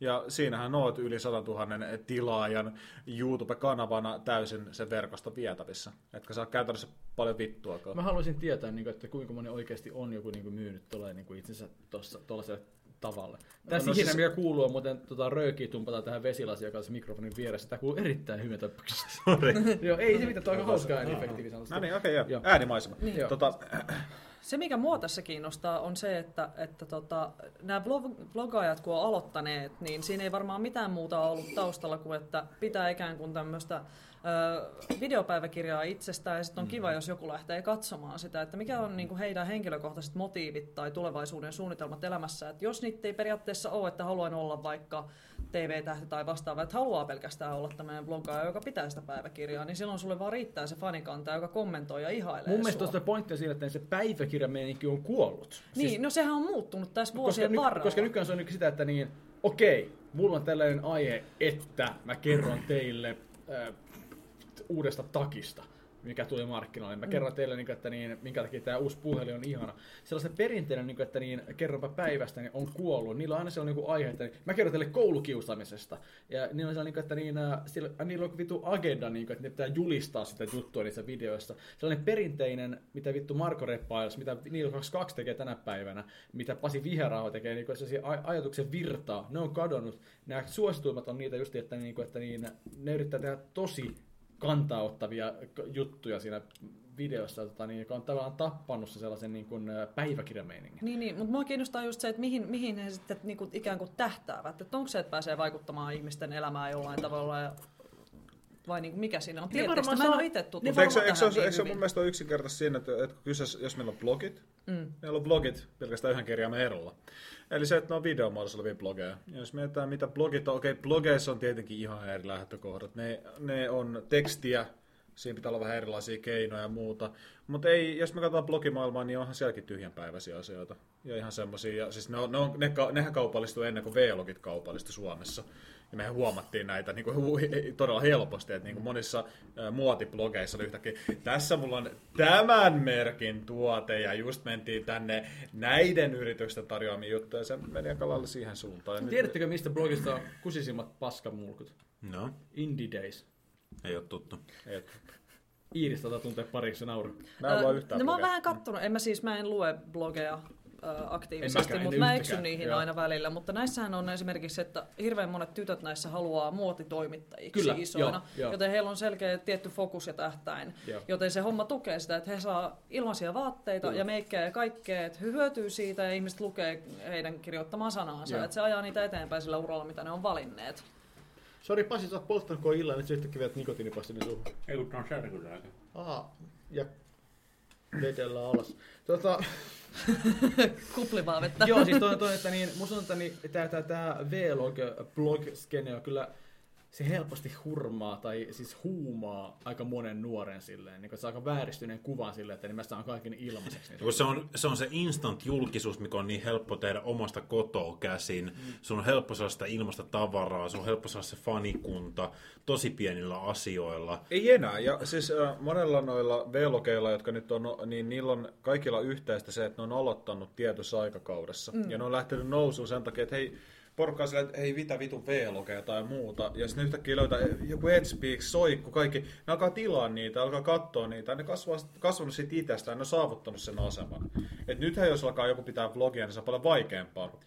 Ja siinähän oot yli 100 000 tilaajan YouTube-kanavana täysin sen verkosto vietävissä. Etkä saa käytännössä paljon vittuakaan. Mä haluaisin tietää, niin kuin, että kuinka moni oikeasti on joku niin kuin, myynyt tuolle niin kuin itsensä tuollaiselle tavalle. Tässä no no, ikinä, siis- mikä kuuluu, on muuten tota, röökiä tumpata tähän on se mikrofonin vieressä. Tämä kuuluu erittäin Sorry. (laughs) Joo, ei se mitään, toi on aika hauskaa ääni efektiivisesti. No niin, okei, okay, Joo. äänimaisema. Niin. Joo. Tota, Se, mikä mua tässä kiinnostaa, on se, että, että tota, nämä blog, blogaajat, kun on aloittaneet, niin siinä ei varmaan mitään muuta ollut taustalla kuin, että pitää ikään kuin tämmöistä ö, videopäiväkirjaa itsestään, ja sitten on kiva, jos joku lähtee katsomaan sitä, että mikä on niin kuin heidän henkilökohtaiset motiivit tai tulevaisuuden suunnitelmat elämässä. Että jos niitä ei periaatteessa ole, että haluan olla vaikka TV-tähti tai vastaava, että haluaa pelkästään olla tämmöinen blogaaja, joka pitää sitä päiväkirjaa, niin silloin sulle vaan riittää se fanikanta, joka kommentoi ja ihailee Mun mielestä sua. pointti siinä, että se päiväkirjameininki on kuollut. Niin, no sehän on muuttunut tässä koska, vuosien ny, varrella. koska nykyään se on nyt sitä, että niin, okei, mulla on tällainen aihe, että mä kerron teille äh, uudesta takista, mikä tuli markkinoille. Mä kerron teille, niin, että niin, minkä takia tämä uusi puhelin on ihana. Sellainen perinteinen, niin, että niin, kerronpa päivästä, niin on kuollut. Niillä on aina sellainen niin aihe, että niin, mä kerron teille koulukiusaamisesta. Ja niillä on sellainen, niin, että niin, äh, sillä, äh, niillä on vitu agenda, niin, että ne pitää julistaa sitä juttua niissä videoissa. Sellainen perinteinen, mitä vittu Marko Reppails, mitä Niilo 22 tekee tänä päivänä, mitä Pasi Viheraaho tekee, niin sellaisia aj- ajatuksen virtaa, ne on kadonnut. Nämä suosituimmat on niitä just, että, niin, että niin, ne yrittää tehdä tosi kantaottavia k- juttuja siinä videossa, tota, niin, joka on tavallaan tappanut se sellaisen niin kuin, päiväkirjameiningin. Niin, niin, mutta mua kiinnostaa just se, että mihin, mihin he sitten niinku ikään kuin tähtäävät. Että onko se, että pääsee vaikuttamaan ihmisten elämään jollain tavalla ja vai niinku mikä siinä on? Varmaan mä en ole itse Mutta eikö, se- eikö, se, niin eikö se mun mielestä ole yksinkertaisesti siinä, että, että kyseessä, jos meillä on blogit, Mm. meillä on blogit pelkästään yhden kirjaimen erolla. Eli se, että ne on videomuodossa olevia blogeja. Ja jos mietitään, mitä blogit on, okei, blogeissa on tietenkin ihan eri lähtökohdat. Ne, ne on tekstiä, siinä pitää olla vähän erilaisia keinoja ja muuta. Mutta ei, jos me katsotaan blogimaailmaa, niin onhan sielläkin tyhjänpäiväisiä asioita. Ja ihan semmosia, ja siis ne on, ne on, ne, ka- nehän kaupallistui ennen kuin V-logit kaupallistui Suomessa. Ja mehän huomattiin näitä niin kuin, todella helposti, että niin kuin monissa ä, muotiblogeissa oli yhtäkkiä, tässä mulla on tämän merkin tuote, ja just mentiin tänne näiden yritysten tarjoamia juttuja, ja se meni aika lailla siihen suuntaan. Tiedättekö, mistä blogista on kusisimmat paskamulkut? No, Indie Days. Ei ole tuttu. Et, Iiris tätä tuntee pariksi nauru. mä en lue yhtään no mä oon vähän kattonut, en mä siis, mä en lue blogeja aktiivisesti, mutta mä yhtäkään, eksyn niihin joo. aina välillä. Mutta näissähän on esimerkiksi, että hirveän monet tytöt näissä haluaa muotitoimittajiksi Kyllä, isoina, joo, joo. joten heillä on selkeä tietty fokus ja tähtäin. Joo. Joten se homma tukee sitä, että he saa ilmaisia vaatteita Kyllä. ja meikkejä ja kaikkea, että he hyötyy siitä ja ihmiset lukee heidän kirjoittamaa sanaansa. Joo. Että se ajaa niitä eteenpäin sillä uralla, mitä ne on valinneet. Sori Pasi, sä oot polttanut koko illan, nyt sä yhtäkkiä viet nikotiinipastini suuhun. Ei kun on särkylääkä. Aha, ja vetellä alas. Tota, (laughs) Kuplivaa vettä. joo, siis toi, toi, että niin, musta on, että niin, tää, tää, tää vlog blog skene on kyllä se helposti hurmaa tai siis huumaa aika monen nuoren silleen, niin kun se on aika vääristyneen kuvan silleen, että niin mä saan kaiken ilmaiseksi. Kun se on, se on se instant-julkisuus, mikä on niin helppo tehdä omasta kotoa käsin. Mm. Sun on helppo saada sitä ilmasta tavaraa, sun on helppo saada se fanikunta tosi pienillä asioilla. Ei enää. Ja siis äh, monella noilla V-logeilla, jotka nyt on, niin niillä on kaikilla yhteistä se, että ne on aloittanut tietyssä aikakaudessa. Mm. Ja ne on lähtenyt nousuun sen takia, että hei, porukka silleen, että hei, mitä vitu V-logeja tai muuta. Ja sitten yhtäkkiä löytää joku Edspeaks, Soikku, kaikki. Ne alkaa tilaa niitä, alkaa katsoa niitä. Ne kasvaa, kasvanut siitä itsestään, ne on saavuttanut sen aseman. Et nythän jos alkaa joku pitää vlogia, niin se on paljon vaikeampaa.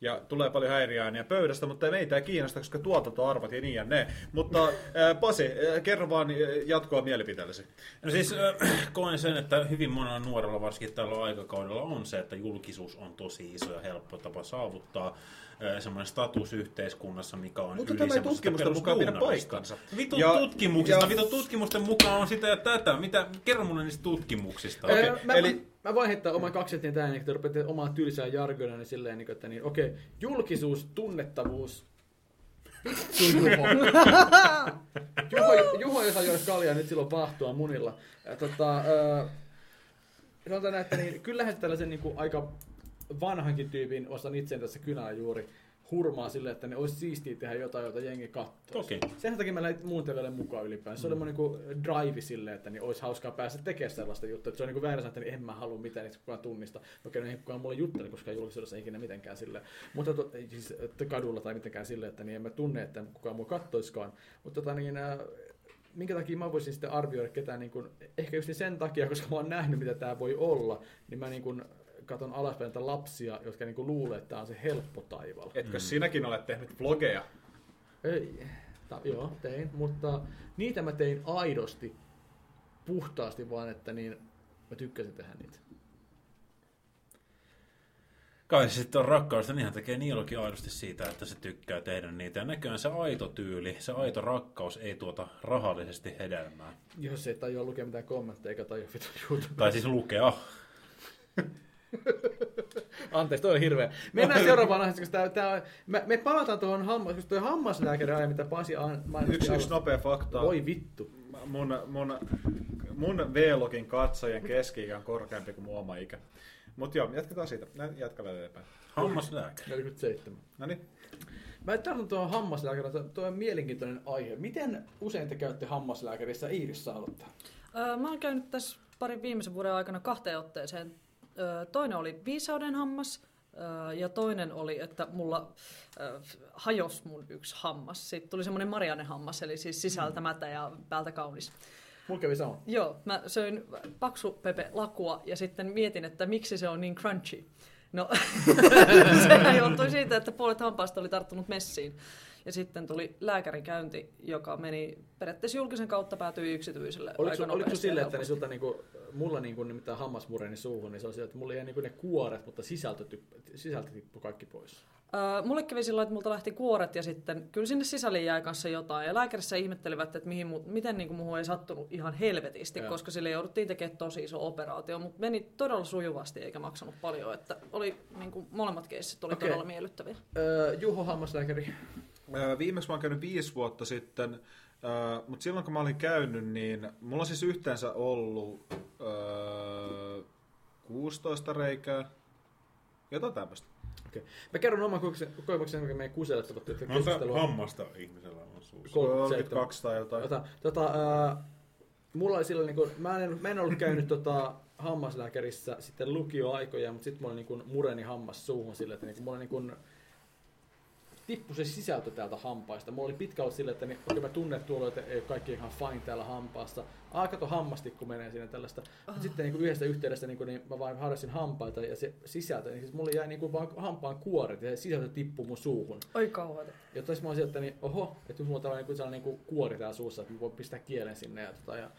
Ja tulee paljon häiriöääniä pöydästä, mutta meitä ei kiinnosta, koska tuotantoarvot ja niin ja ne. Mutta ää, Pasi, ää, kerro vaan ää, jatkoa mielipiteellesi. No siis äh, koen sen, että hyvin monella nuorella, varsinkin tällä aikakaudella, on se, että julkisuus on tosi iso ja helppo tapa saavuttaa äh, semmoinen status yhteiskunnassa, mikä on Mutta yli tämä ei tutkimusten mukaan pidä paikkansa. Vitun Ja- tutkimuksista, ja- vitun tutkimusten mukaan on sitä ja tätä. Mitä, kerro mulle niistä tutkimuksista. Okei, Okay, mä, eli- mä, mä voin heittää oman kaksetien tähän, niin että rupeatte omaa tylsää jargonia, niin silleen, niin että niin, okei, julkisuus, tunnettavuus, Vittu (laughs) Juho. Juho, Juho ei saa juoda kaljaa, nyt silloin vahtua munilla. Ja, tota, äh, sanotaan näin, että niin, kyllähän se tällaisen niin kuin, aika vanhankin tyypin, ostan itseään tässä kynää juuri, hurmaa sille, että ne olisi siistiä tehdä jotain, jota jengi katsoo. Toki. Sen takia mä lähdin muun TVlle mukaan ylipäänsä. Se oli mun niinku drive silleen, että niin olisi hauskaa päästä tekemään sellaista juttua. Että se on niinku väärä että niin en mä halua mitään, että kukaan tunnista. Okei, no ei kukaan mulle juttele, koska ei julkisuudessa ikinä mitenkään silleen. Mutta to, siis, että kadulla tai mitenkään silleen, että niin en mä tunne, että kukaan mua kattoiskaan. Mutta tota niin, minkä takia mä voisin sitten arvioida ketään, niin kuin, ehkä just sen takia, koska mä oon nähnyt, mitä tämä voi olla, niin mä niin kuin, katon alaspäin näitä lapsia, jotka niin kuin luulee, että tämä on se helppo taival. Etkö mm. sinäkin olet tehnyt vlogeja? Ei, ta, joo, tein, mutta niitä mä tein aidosti, puhtaasti vaan, että niin mä tykkäsin tehdä niitä. Kai se sitten on rakkaudesta, niin hän tekee Niilokin aidosti siitä, että se tykkää tehdä niitä. Ja näköjään se aito tyyli, se aito rakkaus ei tuota rahallisesti hedelmää. Jos ei tajua lukea mitään kommentteja eikä tajua vitun YouTube. Tai siis lukea. (laughs) (laughs) Anteeksi, toi on hirveä. Mennään seuraavaan aiheeseen, koska tää, tää, me, me palataan tuohon hammas, koska toi hammaslääkäri aina, mitä Pasi an, Yksi, yksi nopea fakta. Voi vittu. Mun, mun, mun V-login katsojien keski on korkeampi kuin mun oma ikä. Mutta joo, jatketaan siitä. Jatketaan eteenpäin. Hammaslääkäri. 47. No niin. Mä tartun tuohon hammaslääkärillä. Tuo on mielenkiintoinen aihe. Miten usein te käytte hammaslääkärissä? Iiris saa aloittaa. Öö, mä oon käynyt tässä parin viimeisen vuoden aikana kahteen otteeseen. Toinen oli viisauden hammas ja toinen oli, että mulla hajos mun yksi hammas. Siitä tuli semmoinen Marianne hammas, eli siis sisältä mätä ja päältä kaunis. Mulla kävi sama. Joo, mä söin paksu pepe lakua ja sitten mietin, että miksi se on niin crunchy. No, (laughs) sehän johtui siitä, että puolet hampaasta oli tarttunut messiin. Ja sitten tuli lääkärikäynti, joka meni periaatteessa julkisen kautta päätyi yksityiselle. Oliko, aika oliko nopeasti sille, ja että niin sulta niinku, mulla niinku, nimittäin hammasmureni suuhun, niin se on sille, että mulla jäi niinku ne kuoret, mutta sisältö, sisältö tippui kaikki pois. Mulle kävi sillä että multa lähti kuoret ja sitten kyllä sinne sisälle jäi kanssa jotain. Ja lääkärissä ihmettelivät, että mihin, miten niin kuin muuhun ei sattunut ihan helvetisti, Joo. koska sille jouduttiin tekemään tosi iso operaatio. Mutta meni todella sujuvasti eikä maksanut paljon. Että oli niin kuin, molemmat keissit oli Okei. todella miellyttäviä. Öö, Juho hammaslääkäri. Viimeksi mä oon käynyt viisi vuotta sitten, mutta silloin kun mä olin käynyt, niin mulla on siis yhteensä ollut öö, 16 reikää, jotain tämmöistä. Okay. Mä kerron oman kokemuksen, kun meidän kuselet ovat tätä Monta keskustelua. hammasta ihmisellä on suussa? 32 tai jotain. Tota, tota, äh, mulla oli silloin, niin kuin, mä, en, mä en ollut käynyt tota, hammaslääkärissä sitten lukioaikoja, mutta sitten mulla oli niin mureni hammas suuhun sille, että niin kuin, mulla oli niin kuin, tippui se sisältö täältä hampaista. Mulla oli pitkä ollut silleen, että niin, okei mä tunnen, että tuolla että ei ole kaikki ihan fine täällä hampaassa. Aa, kato hammastikku menee siinä tällaista. Oh. Sitten niin kuin yhdestä yhteydessä niin, kuin, niin mä vain harrastin hampaita ja se sisältö, niin siis mulla jäi niin kuin vaan hampaan kuoret ja se sisältö tippui mun suuhun. Oi kauheeta. Ja tässä mä olisin, että niin, oho, että mulla on tällainen niin sellainen niin kuori täällä suussa, että mä voin pistää kielen sinne. Ja, tota, ja,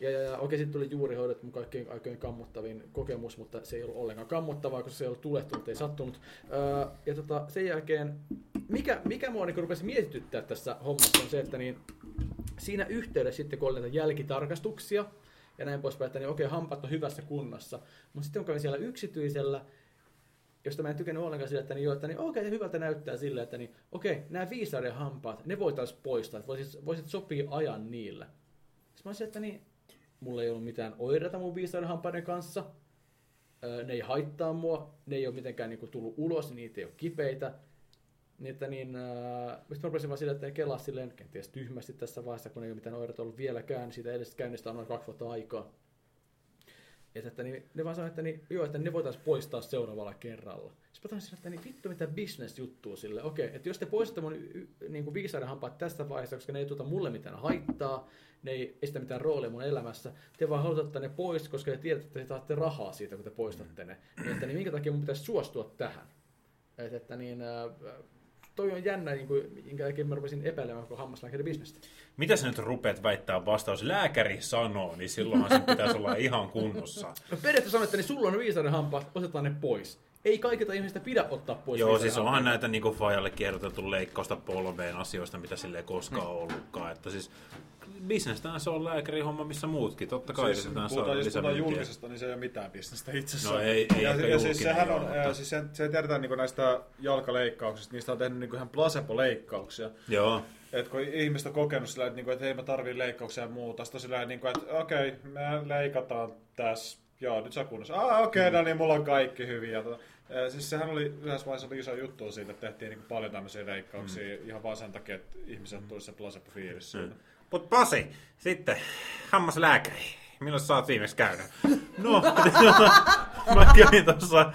ja, ja, ja oikein sitten tuli juurihoidot mun kaikkein aikojen kammottavin kokemus, mutta se ei ollut ollenkaan kammottavaa, koska se ei ollut tulehtunut, ei sattunut. Öö, ja tota, sen jälkeen, mikä, mikä mua niin rupesi mietityttää tässä hommassa on se, että niin, siinä yhteydessä sitten kun oli näitä jälkitarkastuksia ja näin poispäin, että niin, okei, hampaat on hyvässä kunnossa. Mutta sitten kun kävin siellä yksityisellä, josta mä en tykännyt ollenkaan sillä, että, niin, että niin, okei, se hyvältä näyttää sillä, että niin, okei, nämä viisauden hampaat, ne voitaisiin poistaa, että voisit, voisit sopia ajan niillä. Sitten mä olisin, että niin, mulla ei ollut mitään oireita mun viisauden kanssa, ne ei haittaa mua, ne ei ole mitenkään niin kuin, tullut ulos, niitä ei ole kipeitä. Niin, että niin, äh, sitten mä rupesin vaan sillä, että kelaa silleen, kenties tyhmästi tässä vaiheessa, kun ei ole mitään oireita ollut vieläkään, niin siitä edestä käynnistä on noin kaksi vuotta aikaa. Et, että niin, ne vaan sanoivat, että, niin, joo, että ne voitaisiin poistaa seuraavalla kerralla. Sitten mä että niin, vittu mitä business-juttua sille. Okei, että jos te poistatte mun niin kuin viisaiden hampaat tässä vaiheessa, koska ne ei tuota mulle mitään haittaa, ne ei esitä mitään roolia mun elämässä, te vaan haluatte ne pois, koska te tiedätte, että te saatte rahaa siitä, kun te poistatte ne. Niin, että niin minkä takia mun pitäisi suostua tähän? Et, että niin, äh, toi on jännä, niin kuin, minkä takia mä rupesin epäilemään koko hammaslääkärin bisnestä. Mitä sä nyt rupeat väittää vastaus? Lääkäri sanoo, niin silloinhan sen pitäisi olla ihan kunnossa. No periaatteessa sanoin, että niin sulla on viisauden hampaat, otetaan ne pois. Ei kaikilta ihmisistä pidä ottaa pois Joo, siis onhan näitä niinku Fajalle kierroteltu leikkausta polveen asioista, mitä sille ei koskaan ollutkaan. Että siis bisnestähän se on lääkärin homma missä muutkin. Totta kai Siis, puhutaan, saada jos puhutaan lisämyyntiä. julkisesta, niin se ei ole mitään bisnestä itse asiassa. No ei- ei ja, ja siis sehän joo, on, mutta- mutta... siis se, se tiedetään niin näistä jalkaleikkauksista, niistä on tehnyt niin ihan placebo-leikkauksia. Joo. Et kun ihmiset on kokenut sillä, että, niinku, että hei mä tarviin leikkauksia ja muuta, sitten sillä niinku, että okei, okay, me leikataan tässä, joo nyt sä kunnossa. Ah okei, okay, no niin, mulla on kaikki hyvin. Siis sehän oli yhdessä vaiheessa oli iso juttu siitä, että tehtiin niinku paljon tämmöisiä leikkauksia mm. ihan vaan sen takia, että ihmiset tulisi se placebo-fiilis siitä. Mut Pasi, sitten hammaslääkäri. Milloin sä oot viimeksi käynyt? (laughs) No, (laughs) mä kävin tuossa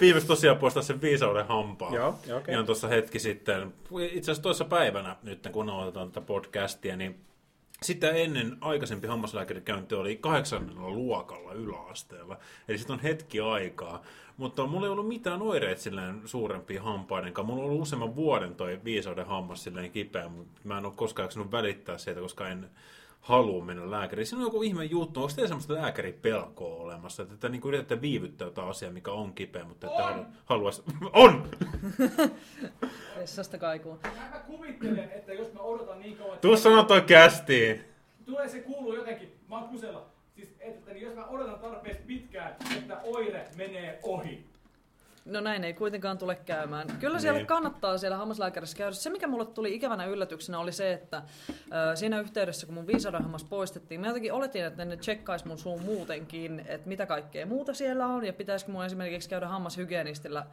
viimeksi tosiaan poistaa sen viisauden hampaa. Joo, okei. Ihan tuossa hetki sitten. Itse asiassa toissa päivänä, nyt kun aloitetaan tätä podcastia, niin sitä ennen aikaisempi hammaslääkärikäynti oli kahdeksannella luokalla yläasteella. Eli sitten on hetki aikaa. Mutta mulla ei ollut mitään oireita silleen suurempia hampaiden kanssa. Mulla on ollut useamman vuoden toi viisauden hammas silleen kipeä, mutta mä en ole koskaan jaksanut välittää siitä, koska en halua mennä lääkäriin. Siinä on joku ihme juttu. Onko teillä semmoista lääkäripelkoa olemassa? Että, että niin kuin yritätte viivyttää jotain asiaa, mikä on kipeä, mutta ette halua, haluaisi... (laughs) On! (laughs) Vessasta kaikuu. Mä kuvittelen, että jos mä odotan niin kauan, että Tuu sanoa toi kästiin. tulee se kuuluu jotenkin, mä oon kusella. Siis, että niin jos mä odotan tarpeeksi pitkään, että oire menee ohi. No näin ei kuitenkaan tule käymään. Kyllä siellä Niin. kannattaa siellä hammaslääkärissä käydä. Se, mikä mulle tuli ikävänä yllätyksenä, oli se, että ö, siinä yhteydessä, kun mun viisaudenhammas poistettiin, mä jotenkin oletin, että ne tsekkais mun suun muutenkin, että mitä kaikkea muuta siellä on, ja pitäisikö mun esimerkiksi käydä hammashygienistillä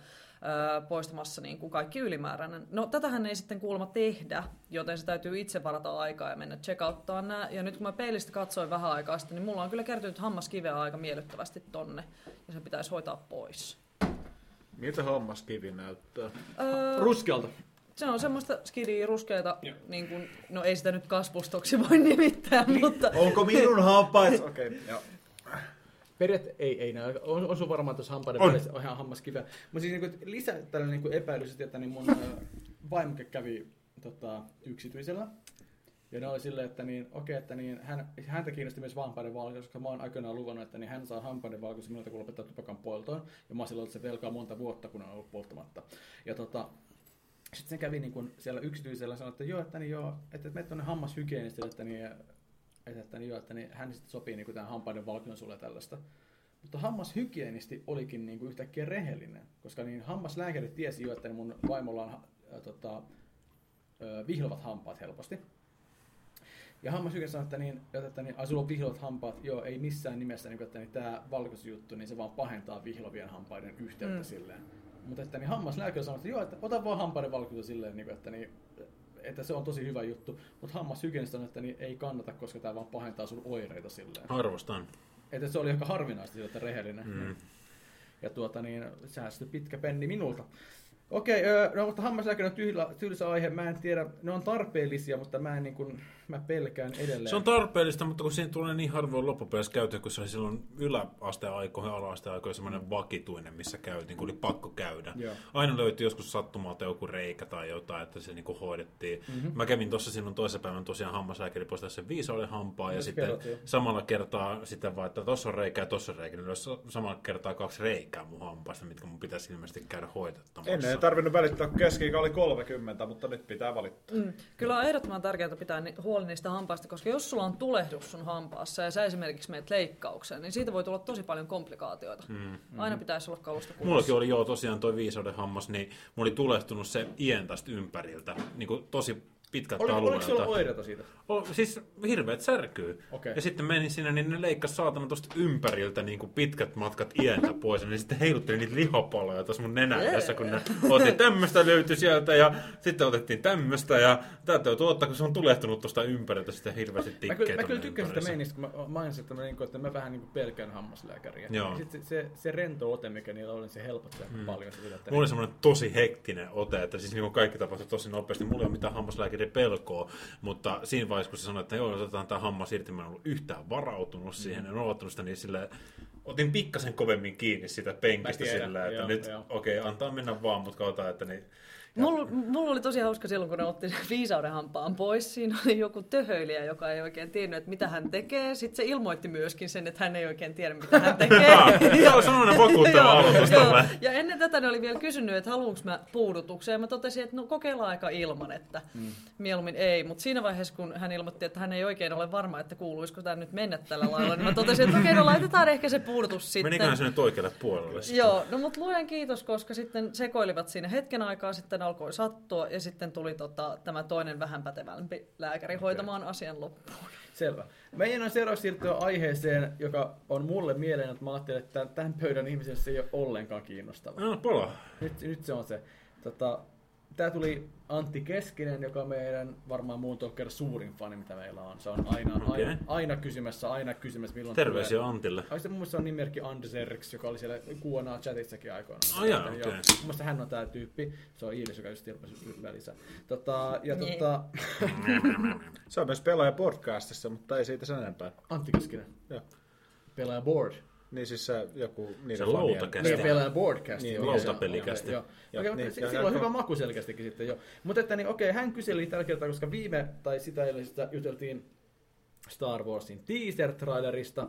poistamassa niin kuin kaikki ylimääräinen. No tätähän ei sitten kuulemma tehdä, joten se täytyy itse varata aikaa ja mennä checkouttaan nämä. Ja nyt kun mä peilistä katsoin vähän aikaa sitten, niin mulla on kyllä kertynyt hammaskiveä aika miellyttävästi tonne, ja se pitäisi hoitaa pois. Miltä hammaskivi näyttää? Öö, Ruskealta. se on semmoista skidiä ruskeata, niin kuin, no ei sitä nyt kasvustoksi voi nimittää, mutta Onko minun hampaat? (laughs) Okei, okay, joo. Periaatteessa ei, ei näy. On, on sun varmaan tuossa hampaiden On. välissä ihan hammaskiveä. Mutta siis niinku, lisää tällainen niinku epäilys, että niin mun vaimo kävi tota, yksityisellä. Ja ne oli silleen, että niin, okei, että niin, hän, häntä kiinnosti myös hampaiden valkoisuus, koska mä oon aikanaan luvannut, että niin hän saa hampaiden valkoisuus minulta, kun lopettaa tupakan poltoon. Ja mä silloin se velkaa monta vuotta, kun on ollut polttamatta. Ja tota, sitten se kävi niin kun siellä yksityisellä sanoi, että joo, että niin joo, että mene tuonne hammashygienistille, että niin, että, että, niin joo, että niin, hän sitten sopii niin tämän hampaiden valkoinen sulle tällaista. Mutta hammashygienisti olikin niin kuin yhtäkkiä rehellinen, koska niin hammaslääkäri tiesi jo, että mun vaimolla on äh, tota, ö, vihlovat hampaat helposti. Ja hammashygienisti sanoi, että, niin, että niin, sulla on vihlovat hampaat, joo, ei missään nimessä, niin että niin, tämä valkoisjuttu, niin se vaan pahentaa vihlovien hampaiden yhteyttä Mm. silleen. Mutta että niin hammaslääkäri sanoi, että joo, että ota vaan hampaiden valkoisuus silleen, niin että, niin, että se on tosi hyvä juttu. Mutta hammashygienisti sanoi, että niin, ei kannata, koska tämä vaan pahentaa sun oireita silleen. Arvostan. Että se oli aika harvinaista, sillä, että rehellinen. Mm. Ja tuota niin, säästyi pitkä penni minulta. Okei, öö, no mutta hammaslääkäri on tyhjä, tylsä aihe, mä en tiedä, ne on tarpeellisia, mutta mä en niin kuin, mä pelkään edelleen. Se on tarpeellista, mutta kun siinä tulee niin harvoin loppupeleissä käytyä, kun se oli silloin yläasteaikoihin, ala-asteaikoihin semmoinen vakituinen, missä käytiin, kun oli pakko käydä. Joo. Aina löytyi joskus sattumalta joku reikä tai jotain, että se niinku hoidettiin. Mhm. Mm-hmm. Mä kävin tuossa silloin toisen päivän tosiaan hammaslääkäri poistaa sen viisauden hampaa ja Nyt sitten kerrot, joo. samalla kertaa sitten vaan, että tuossa on reikä ja tuossa on reikä, niin olisi samalla kertaa kaksi reikää mun hampaista, mitkä mun pitäisi ilmeisesti käydä hoitettamassa. Ennen ei tarvinnut välittää, kun keski oli 30, mutta nyt pitää valittaa. mm, kyllä on ehdottoman tärkeää pitää ni- huoli niistä hampaista, koska jos sulla on tulehdus sun hampaassa ja sä esimerkiksi meet leikkaukseen, niin siitä voi tulla tosi paljon komplikaatioita. Mm. Aina pitäisi olla kalusta kunnossa. Mullakin oli joo tosiaan toi viisauden hammas, niin mulla oli tulehtunut se ien tästä ympäriltä, niin kuin tosi pitkältä Oli, oliko alueelta. sulla oireita siitä? O, siis hirveät särkyy. Okei. Ja sitten menin sinne, niin ne leikkasi saatana tuosta ympäriltä niin kuin pitkät matkat ientä pois. Ja ne sitten heilutteli niitä lihapaloja tuossa mun nenän edessä, kun ne otti tämmöistä löytyi sieltä ja sitten otettiin tämmöistä. Ja täytyy ottaa, kun se on tulehtunut tuosta ympäriltä sitten hirveästi Mä kyllä, mä tonne kyllä tykkäsin sitä meinistä, kun mä mainitsin, että mä, niin kuin, että mä vähän niin kuin pelkään hammaslääkäriä. Joo. Ja Sitten se, se, se, rento ote, mikä niillä oli, se helpotti aika paljon sitä. Että Mulla oli semmoinen tosi hektinen ote, että siis niin kuin kaikki tapahtui tosi nopeasti. Mulla ei ole mitään hammaslääkärin pelkoa, mutta siinä vaiheessa, kun se sanoi, että joo, otetaan tämä hammas irti, mä en ollut yhtään varautunut siihen, en ole ottanut sitä, niin sille otin pikkasen kovemmin kiinni sitä penkistä tiedän, sillä, että joo, nyt okei, okay, antaa mennä vaan, mutta katsotaan, että niin, Mulla, mulla oli tosi hauska silloin, kun ne otti sen viisauden hampaan pois. Siinä oli joku töhöilijä, joka ei oikein tiennyt, että mitä hän tekee. Sitten se ilmoitti myöskin sen, että hän ei oikein tiedä, mitä hän (laughs) tekee. Se on sellainen vakuuttava aloitus. Ja ennen tätä ne oli vielä kysynyt, että haluanko mä puudutuksen. Ja mä totesin, että no kokeillaan aika ilman, että mm. mieluummin ei. Mutta siinä vaiheessa, kun hän ilmoitti, että hän ei oikein ole varma, että kuuluisiko tämä nyt mennä tällä lailla, niin mä totesin, että okei, no laitetaan ehkä se puudutus sitten. Meniköhän se nyt oikealle puolelle sitten? Joo, no mutta luojan kiitos, koska sitten sekoilivat siinä hetken aikaa, sitten alkoi sattua ja sitten tuli tota, tämä toinen vähän pätevämpi lääkäri hoitamaan asian loppuun. Selvä. Meidän on seuraavaksi siirtyä aiheeseen, joka on mulle mieleen, että mä ajattelin, että tämän pöydän ihmisen se ei ole ollenkaan kiinnostava. No, pola. Nyt, nyt se on se. Tota, Tää tuli Antti Keskinen, joka on meidän varmaan muun Talker suurin fani, mitä meillä on. Se on aina, Okei. aina, aina kysymässä, aina kysymässä, milloin Terveisiä tulee. Antille. Ai se mun mielestä on nimimerkki Anderserks, joka oli siellä QA chatissakin aikoinaan. Ai jaa, Joten okei. joo. Mun mielestä hän on tää tyyppi. Se on Iilis, joka just tilpasi välissä. Tota, ja Niin. tota, (laughs) Se on myös pelaaja podcastissa, mutta ei siitä sen enempää. Antti Keskinen. Joo. Pelaaja board. Niin siis se joku niiden Se fanien- lautakästi. Niin, pelaaja boardcast. Niin. Joo. Joo, Okei, niin, joo, sillä on hyvä maku selkeästikin sitten jo. Mutta että niin, okei, hän kyseli tällä kertaa, koska viime tai sitä edellisestä juteltiin Star Warsin teaser-trailerista,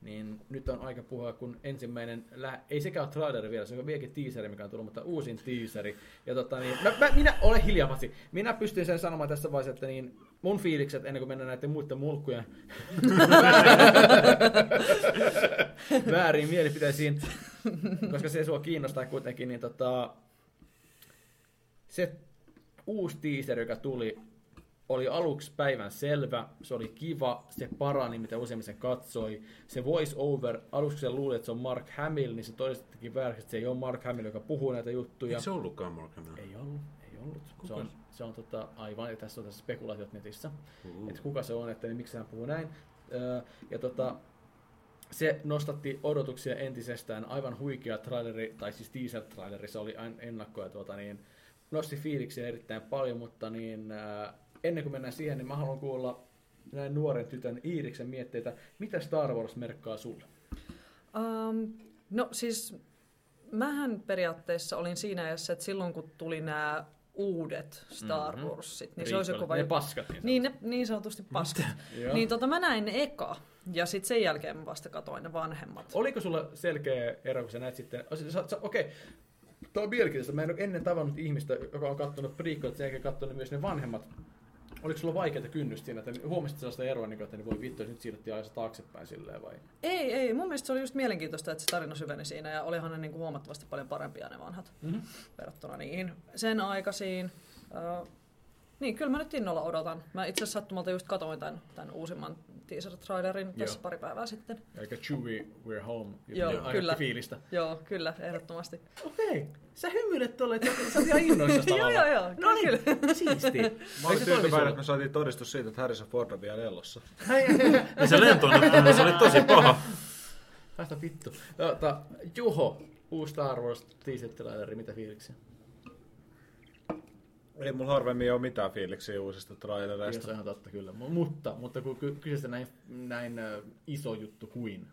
niin nyt on aika puhua, kun ensimmäinen, lä- ei sekään ole traileri vielä, se on vieläkin teaseri, mikä on tullut, mutta uusin teaseri. Ja tota niin, mä, mä, minä, ole hiljaa minä pystyn sen sanomaan tässä vaiheessa, että niin mun fiilikset ennen kuin mennään näiden muiden mulkkujen (laughs) väärin mielipiteisiin, koska se sua kiinnostaa kuitenkin, niin tota, se uusi teaser, joka tuli, oli aluksi päivän selvä, se oli kiva, se parani, mitä useimmin sen katsoi. Se voice over, aluksi se luuli, että se on Mark Hamill, niin se todistettikin väärin, että se ei ole Mark Hamill, joka puhuu näitä juttuja. Eikö se ollutkaan Mark Hamill? Ei ollut, ei ollut. Se Kuka? on, se on tota, aivan, ja tässä on tässä spekulaatiot netissä, Uh. että kuka se on, että niin miksi hän puhuu näin. Öö, ja tota, se nostatti odotuksia entisestään. Aivan huikea traileri, tai siis teaser-traileri, se oli ain- ennakko, ja tuota, niin, nosti fiiliksiä erittäin paljon, mutta niin, ää, ennen kuin mennään siihen, niin mä haluan kuulla näin nuoren tytön Iiriksen mietteitä. Mitä Star Wars merkkaa sulle? Um, no siis, mähän periaatteessa olin siinä ajassa, että silloin kun tuli nämä uudet Star Mhm. Warsit, niin se olisi kova Ne paskat. Niin, Niin, ne, niin sanotusti paskat. (laughs) Niin tota, mä näin ne eka, ja sitten sen jälkeen mä vasta katoin ne vanhemmat. Oliko sulla selkeä ero, kun sä näit sitten... Okei, Tuo on mielenkiintoista. Mä en ole ennen tavannut ihmistä, joka on katsonut prequelit, sen jälkeen katsonut myös ne vanhemmat. Oliko sulla vaikeaa kynnystä siinä, että huomasit sellaista eroa, niin kuin, että voi vittu, jos nyt siirrettiin ajassa taaksepäin silleen vai? Ei, ei. Mun mielestä se oli just mielenkiintoista, että se tarina syveni siinä ja olihan ne niin kuin huomattavasti paljon parempia ne vanhat Mm-hmm. verrattuna niihin sen aikaisiin. Uh, niin, kyllä mä nyt innolla odotan. Mä itse asiassa sattumalta just katoin tämän, tämän uusimman teaser-trailerin tässä Joo. pari päivää sitten. Eikä Chewie, we're home. Joo, Aiheutti kyllä. fiilistä. Joo, kyllä, ehdottomasti. Okei, sä hymyilet tuolle, että sä oot ihan innoissasi (laughs) joo, joo, joo. No kyllä, niin, siistiä. (laughs) Mä olin se tyytyväinen, että me saatiin todistus siitä, että Harrison Ford on vielä elossa. Ja se lentoonnettomuus oli tosi paha. Haista vittu. Tota, Juho, uusi Star Wars teaser-traileri, mitä fiiliksiä? Ei mulla harvemmin ole mitään fiiliksiä uusista trailereista. se on totta kyllä. Mu- Mutta, mutta kun ky- kyseessä näin, näin iso juttu kuin.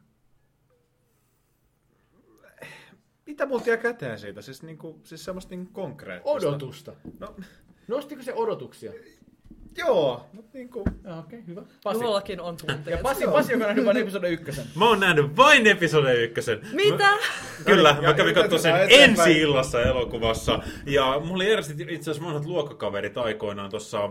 Mitä mulla jää käteen siitä? Siis, niinku, siis semmoista niinku konkreettista. Odotusta. No, Nostiko se odotuksia? Joo, mutta niinku... Joo, okei, okay, hyvä. Pasi. Juhollakin on Ja tunteet. Pasi, Pasi joka on nähnyt vain episode ykkösen. Mä oon nähnyt vain episode ykkösen. Mitä? Kyllä, mä ja- kävin ja katsomaan sen ensi illassa elokuvassa. Ja mulla oli järjestetty itse asiassa vanhat luokkakaverit aikoinaan tuossa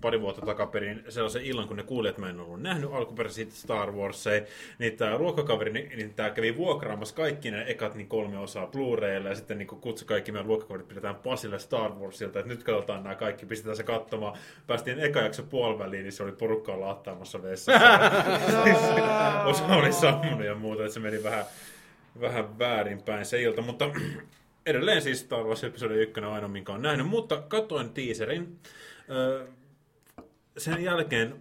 pari vuotta takaperin sellaisen illan, kun ne kuuli, että mä en ollut nähnyt alkuperäisiä Star Warsia, niin tämä luokkakaveri, niin, niin tää kävi vuokraamassa kaikki ne ekat niin kolme osaa Blu-raylla, ja sitten niin kutsui kaikki meidän luokkakaverit pidetään Pasille Star Warsilta, että nyt katsotaan nämä kaikki, pistetään se katsomaan. Päästiin eka jakso puoliväliin, niin se oli porukkaa laattaamassa vessassa. (laughs) Osa oli sammunut ja muuta, että se meni vähän, vähän väärinpäin se ilta, mutta (clears throat) edelleen siis Star Wars episode 1 on ainoa, minkä on nähnyt, mutta katoin teaserin. Öö, sen jälkeen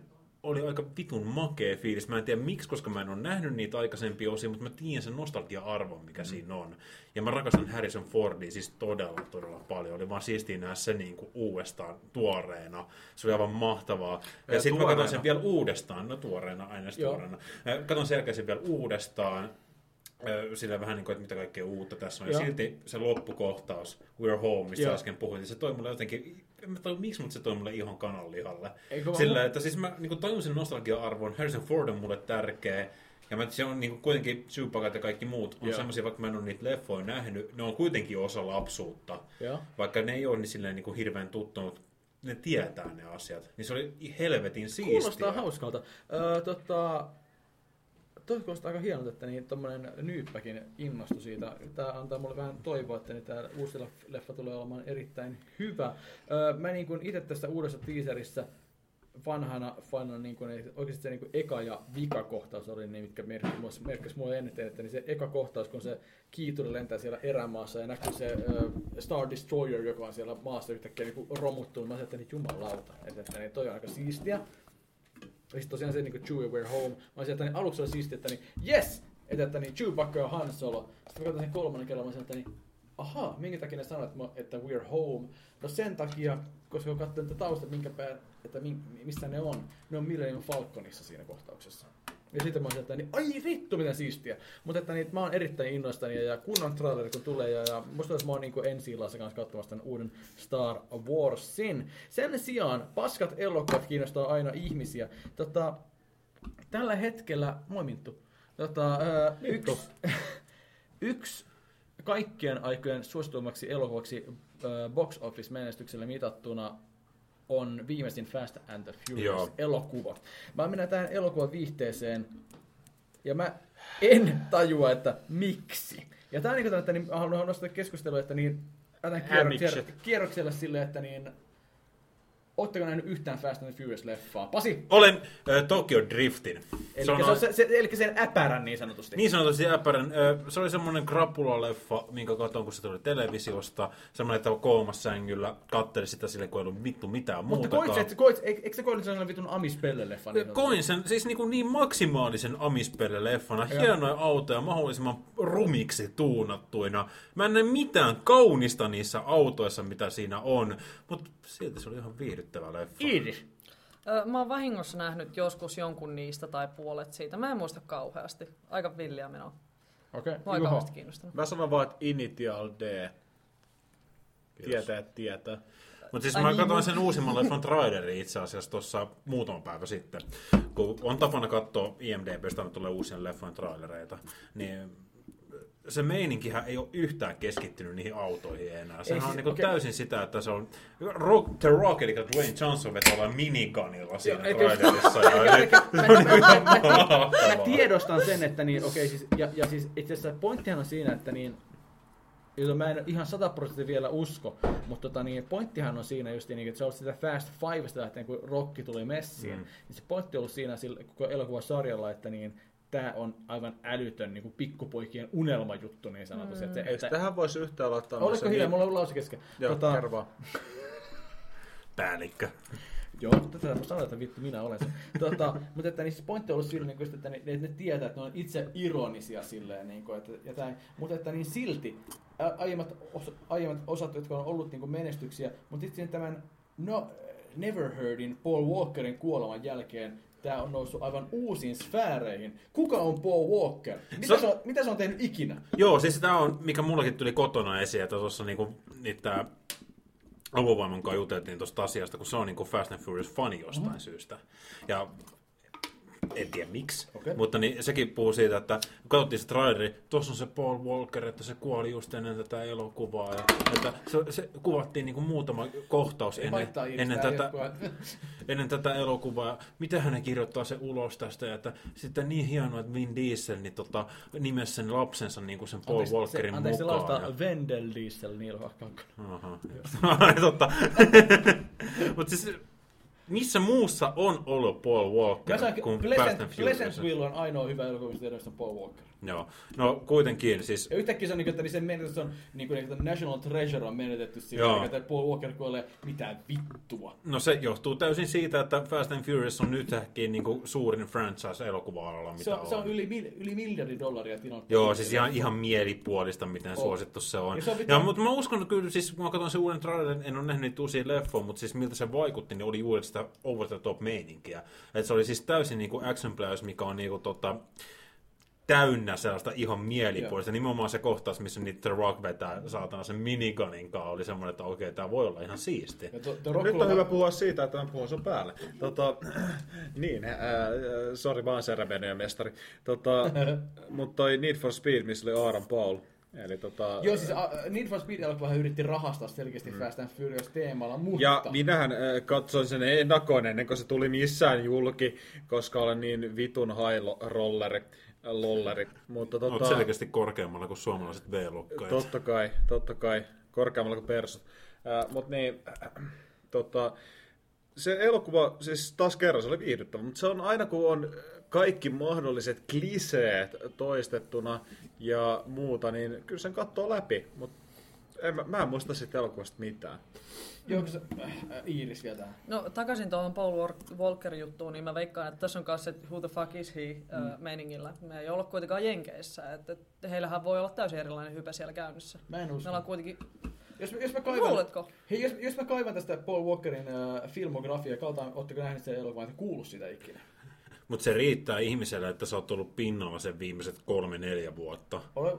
oli aika vitun makea fiilis. Mä en tiedä miksi, koska mä en ole nähnyt niitä aikaisempia osia, mutta mä tiedän sen nostalgia-arvon, mikä mm. siinä on. Ja mä rakastan Harrison Fordia siis todella, todella paljon. Oli vaan siistiä nähdä se niin kuin uudestaan tuoreena. Se oli aivan mahtavaa. Ja, Ja sitten mä katson sen vielä uudestaan. No tuoreena, aina tuoreena. Katon sen jälkeen sen vielä uudestaan. Sillä vähän niin kuin, että mitä kaikkea uutta tässä on. Ja Joo. silti se loppukohtaus, We're Home, mistä Joo. äsken puhuin, niin se toi mulle jotenkin, en mä tajua, miksi, mutta se toi mulle ihon kananlihalle. Sillä, että siis mä niin tajusin nostalgia-arvon, Harrison Ford on mulle tärkeä, ja mä, se on niin kuitenkin Chewbacca ja kaikki muut on semmoisia, vaikka mä en ole niitä leffoja nähnyt, ne on kuitenkin osa lapsuutta. Joo. Vaikka ne ei ole niin, silleen, niin kuin hirveän tuttunut, ne tietää ne asiat. Niin se oli helvetin siistiä. Kuulostaa hauskalta. Öö, tota, toi kuulostaa aika hienolta, että niin tommonen nyyppäkin innostui siitä. Tää antaa mulle vähän toivoa, että niin tää uusi leff- leffa tulee olemaan erittäin hyvä. Öö, mä niin kun itse tässä uudessa teaserissa vanhana fanana niin kun, oikeasti se niin kun eka ja vika kohtaus oli ne, mitkä merkki- merkkisi mulle eniten, että niin se eka kohtaus, kun se kiituri lentää siellä erämaassa ja näkyy se ö, Star Destroyer, joka on siellä maassa yhtäkkiä niin romuttunut. Mä ajattelin, että niin jumalauta, että, että niin toi on aika siistiä. Ja sitten tosiaan se niin Chewie We're Home. Mä olisin, että niin aluksi oli siistiä, että niin yes! Että, että niin Chewbacca ja Han Solo. Sitten mä katsoin sen kolmannen kerran, mä olisin, että niin ahaa, minkä takia ne sanoivat, että, we're home? No sen takia, koska kun katsoin tätä taustat, minkä pää, että min, missä ne on, ne on Millennium Falconissa siinä kohtauksessa. Ja sitten mä olisin, että niin, ai vittu miten siistiä. Mutta että niin, mä oon erittäin innoissani ja, kunnon traileri kun tulee ja, ja musta olisi mä oon niin ensi illassa kanssa katsomassa tämän uuden Star Warsin. Sen sijaan paskat elokuvat kiinnostaa aina ihmisiä. Tota, tällä hetkellä, moi Minttu, tota, ää, yksi, yksi kaikkien aikojen suosituimmaksi elokuvaksi ää, box office menestyksellä mitattuna on viimeisin Fast and the Furious elokuva. Mä menen tähän elokuvan viihteeseen ja mä en tajua, että miksi. Ja tää on niin kuin, että niin, haluan nostaa keskustelua, että niin, Hämikset. kierrokselle silleen, että niin, Ootteko nähnyt yhtään Fast and Furious-leffaa? Pasi! Olen äh, Tokyo Driftin. Eli se, on, se, se, eli sen äpärän niin sanotusti. Niin sanotusti äpärän. Ö, Se oli semmoinen krapula-leffa, minkä katsoin, kun se tuli televisiosta. Semmoinen, että koomassängyllä katteli sitä sille, kun ei ollut vittu mitään Mutta muutakaan. koit, se, koit, eikö eikö se koit sellainen vitun Amispelle-leffa? Niin Koin sen siis niin, kuin niin maksimaalisen amispelle-leffana. Hienoja autoja, mahdollisimman rumiksi tuunattuina. Mä en näe mitään kaunista niissä autoissa, mitä siinä on. Mutta silti se oli ihan viihdyttävä leffa. Iiris. Ö, Mä oon vahingossa nähnyt joskus jonkun niistä tai puolet siitä. Mä en muista kauheasti. Aika villiä menoa. Okei, Mä oon kauheasti kiinnostunut. Mä sanon vaan, että Initial D. Kiitos. Tietää, tietää. Mutta siis Ai mä niin, katsoin sen uusimman leffan trailerin itse asiassa tuossa muutama päivä sitten. Kun on tapana katsoa IMDBstä tulee uusien leffojen trailereita, niin se meininkihän ei ole yhtään keskittynyt niihin autoihin enää. Sehän siis- on niinku okei. täysin sitä, että se on Rock, The Rock, eli Dwayne Johnson vetää minigunilla siinä trailerissa. (laughs) (laughs) mä- tiedostan sen, että niin, okei, siis, ja, ja siis itse asiassa pointtihan on siinä, että niin, jota mä en ihan sataprosenttisesti vielä usko, mutta tota, niin, pointtihan on siinä just niin, että se on sitä Fast Fivesta lähtien, kun Rocky tuli messiin, mm. niin se pointti on ollut siinä sillä, koko elokuvasarjalla, että niin, tämä on aivan älytön niin kuin pikkupoikien unelmajuttu niin sanotusti. Mm. Että, että, tähän voisi yhtään laittaa... oletko hiljaa, niin- mulla on lause kesken. Joo, Tota. (laughs) Päällikkö. Joo, tätä mä sanon, että vittu minä olen se. Tota, mutta että niin siis pointti on ollut sillä, niin kuin, että, ne, että ne tietää, että ne on itse ironisia silleen, niin kuin, että, ja tämän, mutta että niin silti aiemmat, os, aiemmat osat, jotka on ollut niin kuin menestyksiä, mutta itse tämän no, Never Heardin Paul Walkerin kuoleman jälkeen tämä on noussut aivan uusiin sfääreihin. Kuka on Paul Walker? Mitä Se- se, on, mitä se on tehnyt ikinä? Joo, siis tämä on, mikä mullakin tuli kotona esiin, että tuossa niinku, niitä avovaimon kanssa juteltiin tuosta asiasta, kun se on niinku Fast and Furious fani jostain mm. syystä. Ja en tiedä miksi, Okei. mutta niin, sekin puhuu siitä, että kun katsottiin se traileri, tuossa on se Paul Walker, että se kuoli just ennen tätä elokuvaa. Ja, että se, se kuvattiin niinku muutama kohtaus ennen, ennen, tätä, (laughs) ennen tätä elokuvaa. Miten hän kirjoittaa se ulos tästä, ja että sitten niin hienoa, että Vin Diesel niin tota, nimesi sen lapsensa niin kuin sen Paul Anteeksi, Walkerin se, anteeksi, se mukaan. laustaa Vendel Diesel Neil Hakkan. Aha, (laughs) totta. (laughs) Mutta siis missä muussa on ollut Paul Walker Mä kuin Fast Pleasant, and Furious? Pleasantville on ainoa hyvä elokuva, mistä on Paul Walker. Joo. No kuitenkin, siis Ja yhtäkkiä se on, niin, että niin sen menetys on, niin kuin, että National Treasure on menetetty sillä, niin, että Paul Walker kuolee mitään vittua. No se johtuu täysin siitä, että Fast and Furious on nyt ehkä niin kuin suurin franchise elokuva-alalla, mitä Se on, se on yli, yli miljardi dollaria tinolta. Joo, siis ihan, ihan mielipuolista, miten On. suosittu se on. Ja se on Ja, mutta mä uskon että kyllä, siis kun mä katson sen uuden trailerin, en ole nähnyt niitä uusia leffoja, mutta siis miltä se vaikutti, niin oli juuri sitä over the top meininkiä. Et se oli siis täysin niinku action players, mikä on niinku tota, täynnä sellaista ihon mielipuolista. Nimenomaan se kohtaus, missä niitä The Rock vetää saatana sen miniganin kanssa, oli semmoinen, että okei, tämä voi olla ihan siisti. To, to Nyt on hyvä puhua siitä, että mä puhun sun päälle. Tota, (clears throat) niin, äh, sori vaan Cerebenien mestari. Tota, (laughs) mutta toi Need for Speed, missä oli Aaron Paul. Eli tota, Joo, siis uh, Need for Speed-elokuvahan yritti rahastaa selkeästi mm. Fast and Furious teemalla, mutta... Ja minähän äh, katsoin sen ennakkoon ennen kuin se tuli missään julki, koska olen niin vitun high rolleri. Lolleri. Mutta Olet tota, selkeästi korkeammalla kuin suomalaiset V-lukkajat. totta kai, totta kai, korkeammalla kuin persut. Äh, Mutta niin, äh, tota, se elokuva, siis taas kerran se oli viihdyttävä, mutta se on aina kun on kaikki mahdolliset kliseet toistettuna ja muuta, niin kyllä sen katsoo läpi, mutta en, mä, mä en muista siitä elokuvasta mitään. Joo, kun se, äh, Iiris vielä tähän. No takaisin tuohon Paul Walk- Walker-juttuun, niin mä veikkaan, että tässä on kanssa se who the fuck is he mm. meiningillä. Me ei olla kuitenkaan Jenkeissä, että heillähän voi olla täysin erilainen hype siellä käynnissä. Mä en Me usko. ollaan kuitenkin, Jos, mä- jos mä kaivan, luuletko? hei, jos, jos mä kaivan tästä Paul Walkerin äh, filmografiaa, kaltaan, ootteko nähneet sen elokuvan, että kuullut sitä ikinä? Mutta se riittää ihmiselle, että sä oot ollut pinnalla sen viimeiset kolme-neljä vuotta. Ole,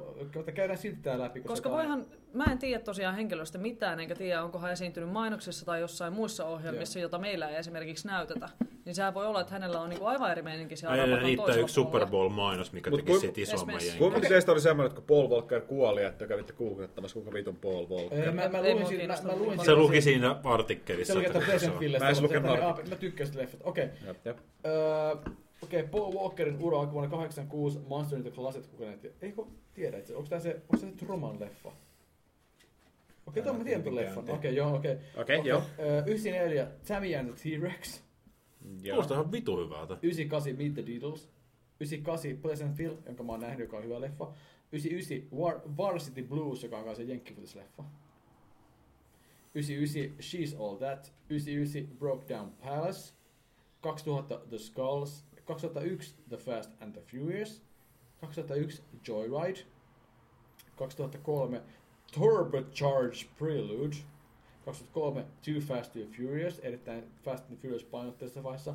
käydään silti tää läpi. Koska, Koska on- voihan, mä en tiedä tosiaan henkilöstä mitään, enkä tiedä onko hän esiintynyt mainoksissa tai jossain muissa ohjelmissa, jota meillä ei esimerkiksi näytetä. Niin sehän voi olla, että hänellä on niinku aivan eri meininki siellä rapakan riittää yksi Super. Bowl-mainos, mikä Mut teki siitä isomman jenkin. Kuinka teistä oli semmoinen, että kun Paul Walker kuoli, että kävitte googlettamassa, kuinka vitun Paul Walker? Öö, mä, mä, Ei luin mua siitä, mä, mä luin Se luki siinä Se artikkelissa. luki, että se on- Pleasantville. Mä. Mä tykkään sitä leffat. Okei. Öö, Okei, Paul Walkerin ura alkoi vuonna 86 Monster in the Closet, kuka näitä... Eikö tiedä itse, onko tää se, onko se Truman leffa? Okei, tuon mä tiedän tuon leffan. Okei, joo, okei. Okei, joo. Öö, 94 Tammy and the T-Rex. Joo. Kuulostaa ihan vitu hyvältä. 98 Meet the Beatles. 98 Pleasantville, jonka mä oon nähnyt, joka on hyvä leffa. 99 War, Varsity Blues, joka on kanssa jenkkifutis-leffa. 99 She's All That. 99 Broke Down Palace. 2000 The Skulls. 2001 The Fast and the Furious. 2001 Joyride. 2003 Turbocharged Prelude. 2003 Too Fast Too Furious, erittäin Fast and Furious painotteisessa vaiheessa.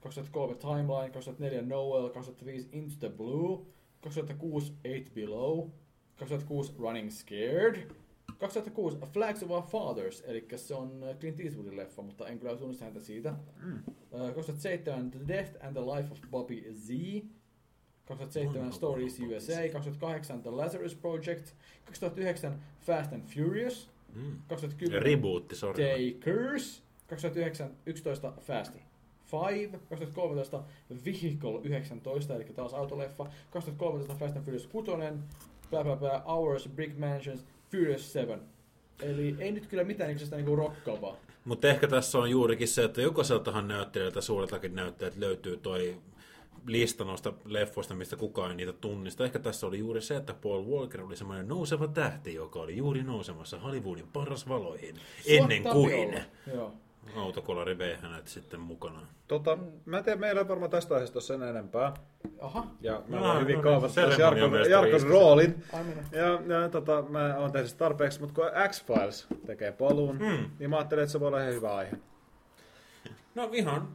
2003 Timeline, 2004 Noel, 2005 Into the Blue, 2006 Eight Below, 2006 Running Scared, 2006 Flags of Our Fathers, eli se on äh, Clint Eastwoodin leffa, mutta en kyllä tunnista häntä siitä. Mm. Äh, 2007 The Death and the Life of Bobby Z, 2007 Onnea Stories USA, Z. 2008 The Lazarus Project, 2009 Fast and Furious, Mm. 2010 Rebootti, sori. Takers, 2009 11 Fast Five, 2013 Vehicle 19, eli taas autoleffa, 2013 Fast and Furious 6, blah blah blah, Hours, Brick Mansions, Furious 7. Eli ei nyt kyllä mitään yksistään niinku rokkaavaa. Mutta ehkä tässä on juurikin se, että jokaiseltahan näyttelijältä, suureltakin näyttelijät löytyy toi lista noista leffoista, mistä kukaan ei niitä tunnista. Ehkä tässä oli juuri se, että Paul Walker oli semmoinen nouseva tähti, joka oli juuri nousemassa Hollywoodin parasvaloihin. Ennen Suotta kuin autokolari vei hänet sitten mukana. Tota, mä en tiedä, meillä ei varmaan tästä aiheesta sen enempää. Aha, Ja mä No, olen no hyvin niin, kaavassa Jarkon, Jarkon roolin. mennä. Ja, ja tota, mä oon tehnyt sitä tarpeeksi, mutta kun X-Files tekee paluun, Hmm. niin mä ajattelin, että se voi olla ihan hyvä aihe. No ihan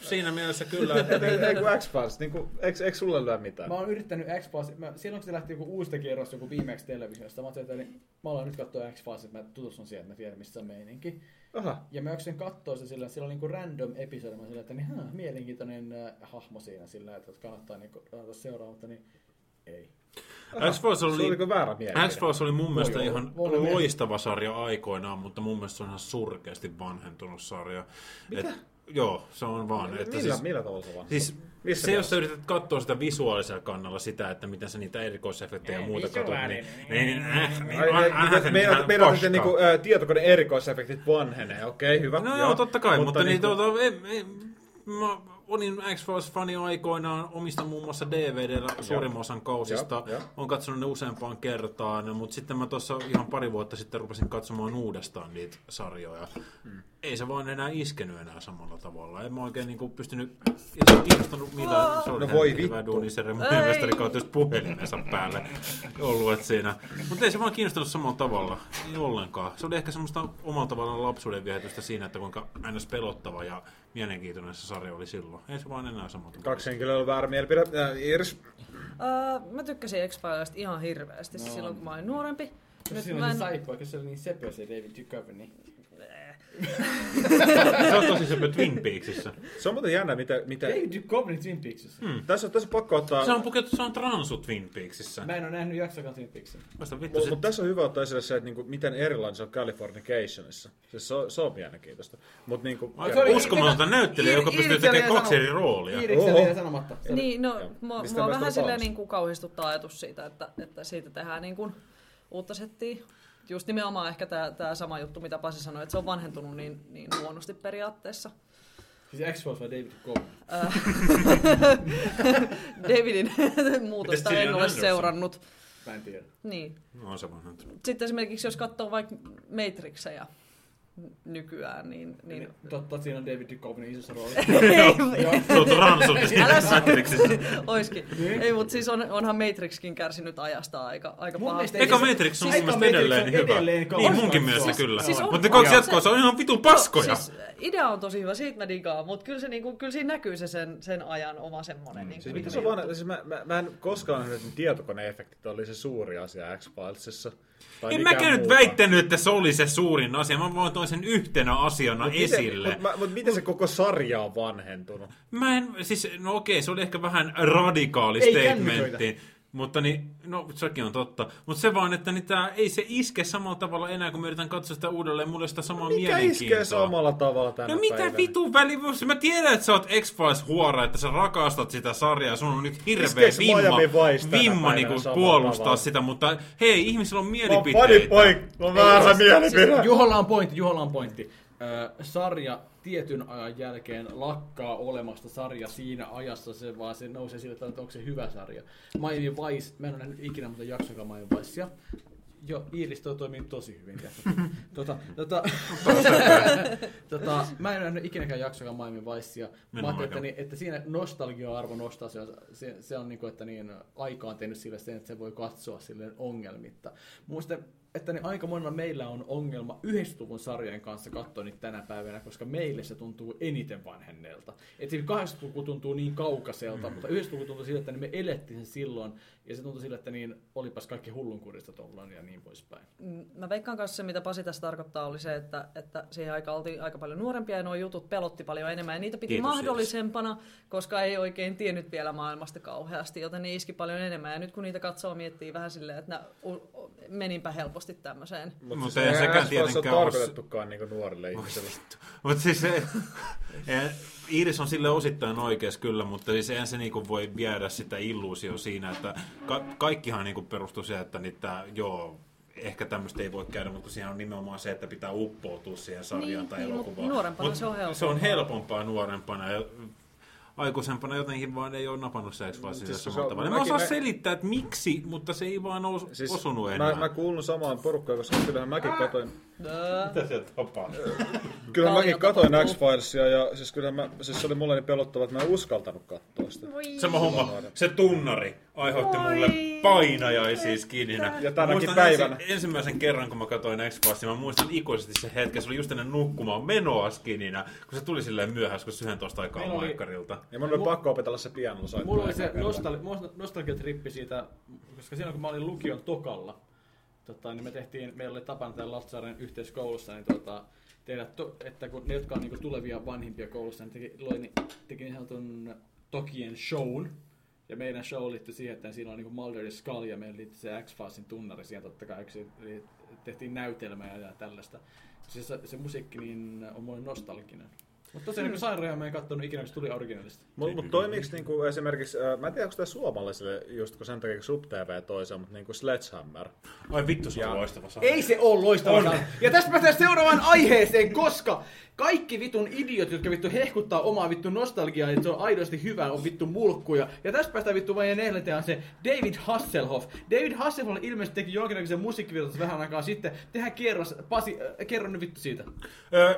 siinä mielessä kyllä, että ei, ei kun X-Files, niin kuin, eikö, eikö sulle lyö mitään? Mä oon yrittänyt x mä, silloin kun se lähti joku uusi kierros joku viimeksi televisiosta, mä ajattelin, että mä aloin nyt katsoa x että mä tutustun siihen, että mä tiedän, missä on meininki. Aha. Ja mä yksin kattoo se sillä, sillä on niinku random episode, mä sillä, että niin, haa, mielenkiintoinen äh, hahmo siinä sillä, että kannattaa niinku seuraamaan, mutta niin ei. X-Files Se oli, oli mielipide. X-Files oli mun mielestä ihan Voi loistava sarja aikoinaan, mutta mun mielestä se on ihan surkeasti vanhentunut sarja. Mitä? Et, joo, se on vaan. Että millä, siis, millä tavalla se vaan? Siis Missä se, jos sä yrität katsoa sitä visuaalisella kannalla sitä, että miten sä niitä erikoisefektejä ja muuta katsot, niin, niin, niin, äh, niin on- se meinaat, ihan meinaat, että paskaa. niinku, tietokone erikoisefektit vanhenee, okei, hyvä. No joo, totta kai, mutta, niin, niinku- olin X-Files-fani aikoinaan, omistan muun muassa DVDllä suurimman osan kausista, olen katsonut ne useampaan kertaan, mutta sitten mä tuossa ihan pari vuotta sitten rupesin katsomaan uudestaan niitä sarjoja. Hmm. Ei se vaan enää iskenyt enää samalla tavalla. En mä oikein niinku pystynyt, ei se kiinnostanut millään. Se oli No voi vittu. duuni sen Ei. remestari kautta just puhelimensa päälle ollut et siinä. Mutta ei se vaan kiinnostanut samalla tavalla. Ei ollenkaan. Se oli ehkä semmoista omalla tavallaan lapsuuden viehetystä siinä, että kuinka ns. pelottava ja mielenkiintoinen se sarja oli silloin. Ei se vaan enää sama. Kaksi henkilöä on väärä mielipide. Äh, Irs, Uh, mä tykkäsin X-Filesta ihan hirveästi no. silloin, kun mä olin nuorempi. Nyt siinä mä en- se saippua, koska se oli niin sepö se David Duchovny. (laughs) se on tosi Twin Peaksissä. se on muuten jännä, mitä... mitä David Duchovny Twin Peaksissa. Hmm. tässä, on, tässä on pakko ottaa... Se on pukettu, se on transu Twin Peaksissä. Mä en ole nähnyt jaksoakaan Twin vittu Mutta se... mut tässä on hyvä ottaa esille se, että niinku, miten erilainen se on Californicationissa. Siis se, on, se on mielenkiintoista. Mut niinku, Aika Sorry, uskomatonta Iiri- näyttelijä, joka pystyy tekemään oli kaksi eri roolia. Vielä sanomatta. Niin, no mua, mua vähän silleen niin kuin kauhistuttaa ajatus siitä, että, että siitä tehdään niin kuin uutta settiä. Just nimenomaan ehkä tämä, tämä sama juttu, mitä Pasi sanoi, että se on vanhentunut niin, niin huonosti periaatteessa. Siis X-Files vai David Duchovny? (laughs) Davidin (laughs) muutosta en ole Anderson? seurannut. Mä en tiedä. Niin. No on se vaan. Sitten esimerkiksi jos katsoo vaikka Matrixeja nykyään, niin... niin Totta, siinä on David Duchovny isossa roolissa. (laughs) ei, Se on Matrixissa. oiskin. Ei, mutta siis on, onhan Matrixkin kärsinyt ajasta aika, aika Mun pahasti. mielestä Eka Matrix on Siis- mun mielestä Eka edelleen on hyvä. edelleen Niin munkin mielestä Siis- kyllä. siis on- Mutta ne kaksi on jatkoa, se- on ihan vitun paskoja. Siis idea on tosi hyvä, siitä mä digaan, mutta kyllä, se niinku, kyllä siinä näkyy se sen, sen ajan oma semmonen. Mm, niin Siis mitä se on vaan, siis mä, mä, mä, en koskaan nähnyt, että tietokoneefektit oli se suuri asia X-Filesissa. Tai En mäkään nyt väittänyt, että se oli se suurin asia. Mä vaan toin sen yhtenä asiana Mut esille. Miten, mutta mut miten se koko sarja on vanhentunut? Mä en, siis, no okei, se oli ehkä vähän radikaali Ei statementti. Mutta niin, no sekin on totta. Mutta se vaan, että niin tää, ei se iske samalla tavalla enää, kun me yritän katsoa sitä uudelleen. Mulla ei sitä samaa Mikä mielenkiintoa. iskee samalla tavalla tänä No mitä päivänä? vitun väli, mä tiedän, että sä oot X-Files huora, että sä rakastat sitä sarjaa, sun on nyt hirveä vimma, vimma niinku puolustaa tavalla? sitä, mutta hei, ihmisillä on Mä oon mielipiteitä. funny boy, mä oon väärä mielipide. Siis Juholla on pointti, Juholla on pointti. Ö, sarja tietyn ajan jälkeen lakkaa olemasta sarja siinä ajassa, se vaan se nousee sille, että onko se hyvä sarja. Miami Vice, mä en ole nähnyt ikinä muuta jaksoakaan Miami Vicea. Joo, Iiris toi toimii tosi hyvin. (laughs) tota, tota, (laughs) tota, mä en ole nähnyt ikinäkään jaksoakaan Miami Vicea. Mä ajattelin, että, niin, että siinä nostalgia-arvo nostaa se, se, se on niin kuin, että niin, aika on tehnyt sille sen, että se voi katsoa silleen ongelmitta. Muista, että niin aika monella meillä on ongelma 90-luvun sarjojen kanssa katsoa niitä tänä päivänä, koska meille se tuntuu eniten vanhenneelta. Et siinä 80-luku tuntuu niin kaukaiselta, mm. mutta 90-luku tuntuu siltä, että niin me elettiin sen silloin, ja se tuntui siltä, että niin olipas kaikki hullunkurista tuolloin ja niin poispäin. Mm, Mä veikkaan kanssa se, mitä Pasi tässä tarkoittaa, oli se, että, että siihen aikaan oltiin aika paljon nuorempia ja nuo jutut pelotti paljon enemmän ja niitä piti Kiitos, mahdollisempana, koska ei oikein tiennyt vielä maailmasta kauheasti, joten ne iski paljon enemmän. Ja nyt kun niitä katsoo, miettii vähän silleen, että u- meninpä helposti tämmöiseen. Mut Mutta siis ei sekään tietenkään ole tarkoitettukaan niinku nuorille ihmisille. Mutta siis se, (laughs) Iiris on sille osittain oikeassa kyllä, mutta siis eihän se niinku voi viedä sitä illuusio siinä, että ka- kaikkihan niinku perustuu siihen, että niitä, joo, ehkä tämmöistä ei voi käydä, mutta siinä on nimenomaan se, että pitää uppoutua siihen sarjaan Niin, tai niin, elokuvaan. nuorempana Mut se on Se on helpompaa. helpompaa nuorempana ja aikuisempana jotenkin vaan ei ole napannut se x Siis siis se samalla tavalla. Mä osaan nä- selittää, että miksi, mutta se ei vaan os- Siis osunut enää. mä, mä kuulun samaan porukkaan, koska kyllähän mäkin katoin, Mitä sieltä tapahtuu? kyllä mäkin katoin. X-Filesia ja siis kyllä mä, siis se oli mulle niin pelottava, että mä en uskaltanut katsoa sitä. Sama homma, se tunnari aiheutti mulle painajaisia skininä. Ja tänäkin päivänä. Ensi, ensimmäisen kerran, kun mä katsoin x mä muistan ikuisesti se hetken, se oli just ennen nukkumaan menoa skininä, kun se tuli silleen myöhässä, kun 11 aikaa Meillä oli- maikkarilta. Ja mun oli pakko opetella se piano soittaa. Mulla oli se nostal- nostalgiatrippi siitä, koska silloin kun mä olin lukion tokalla, tota, niin me tehtiin, meillä oli tapana täällä Lahtsaaren yhteiskoulussa, niin tota, tehdä, to, että kun ne, jotka on niin tulevia vanhimpia koulussa, niin teki, loi, niin, teki niin sanotun Tokien shown. Ja meidän show liittyi siihen, että siinä on niin Mulder ja Scully ja meillä liittyi se X-Filesin tunnari siihen totta kai, yksi, tehtiin näytelmää ja tällaista. Siis se, se musiikki niin on mulle nostalginen. Mutta tosiaan niin sairaan mä en katsonut ikinä, kun se tuli originaalista. Mutta mut toimiiko niinku esimerkiksi, äh, mä en tiedä onko tämä suomalaisille just kun sen takia kun SubTV toisen, mutta niinku Sledgehammer. Ai vittu, se Ja- on loistava sarja. Ei se ole loistava sarja. Ja tästä päästään seuraavaan aiheeseen, koska kaikki vitun idiot, jotka vittu hehkuttaa omaa vittu nostalgiaa, että se on aidosti hyvä, on vittu mulkkuja. Ja tästä päästään vittu vain neljänteen se David Hasselhoff. David Hasselhoff ilmeisesti teki jonkinlaisen musiikkivirtaus vähän aikaa sitten. Tehdään kierros, Pasi, äh, kerro nyt vittu siitä. Öö,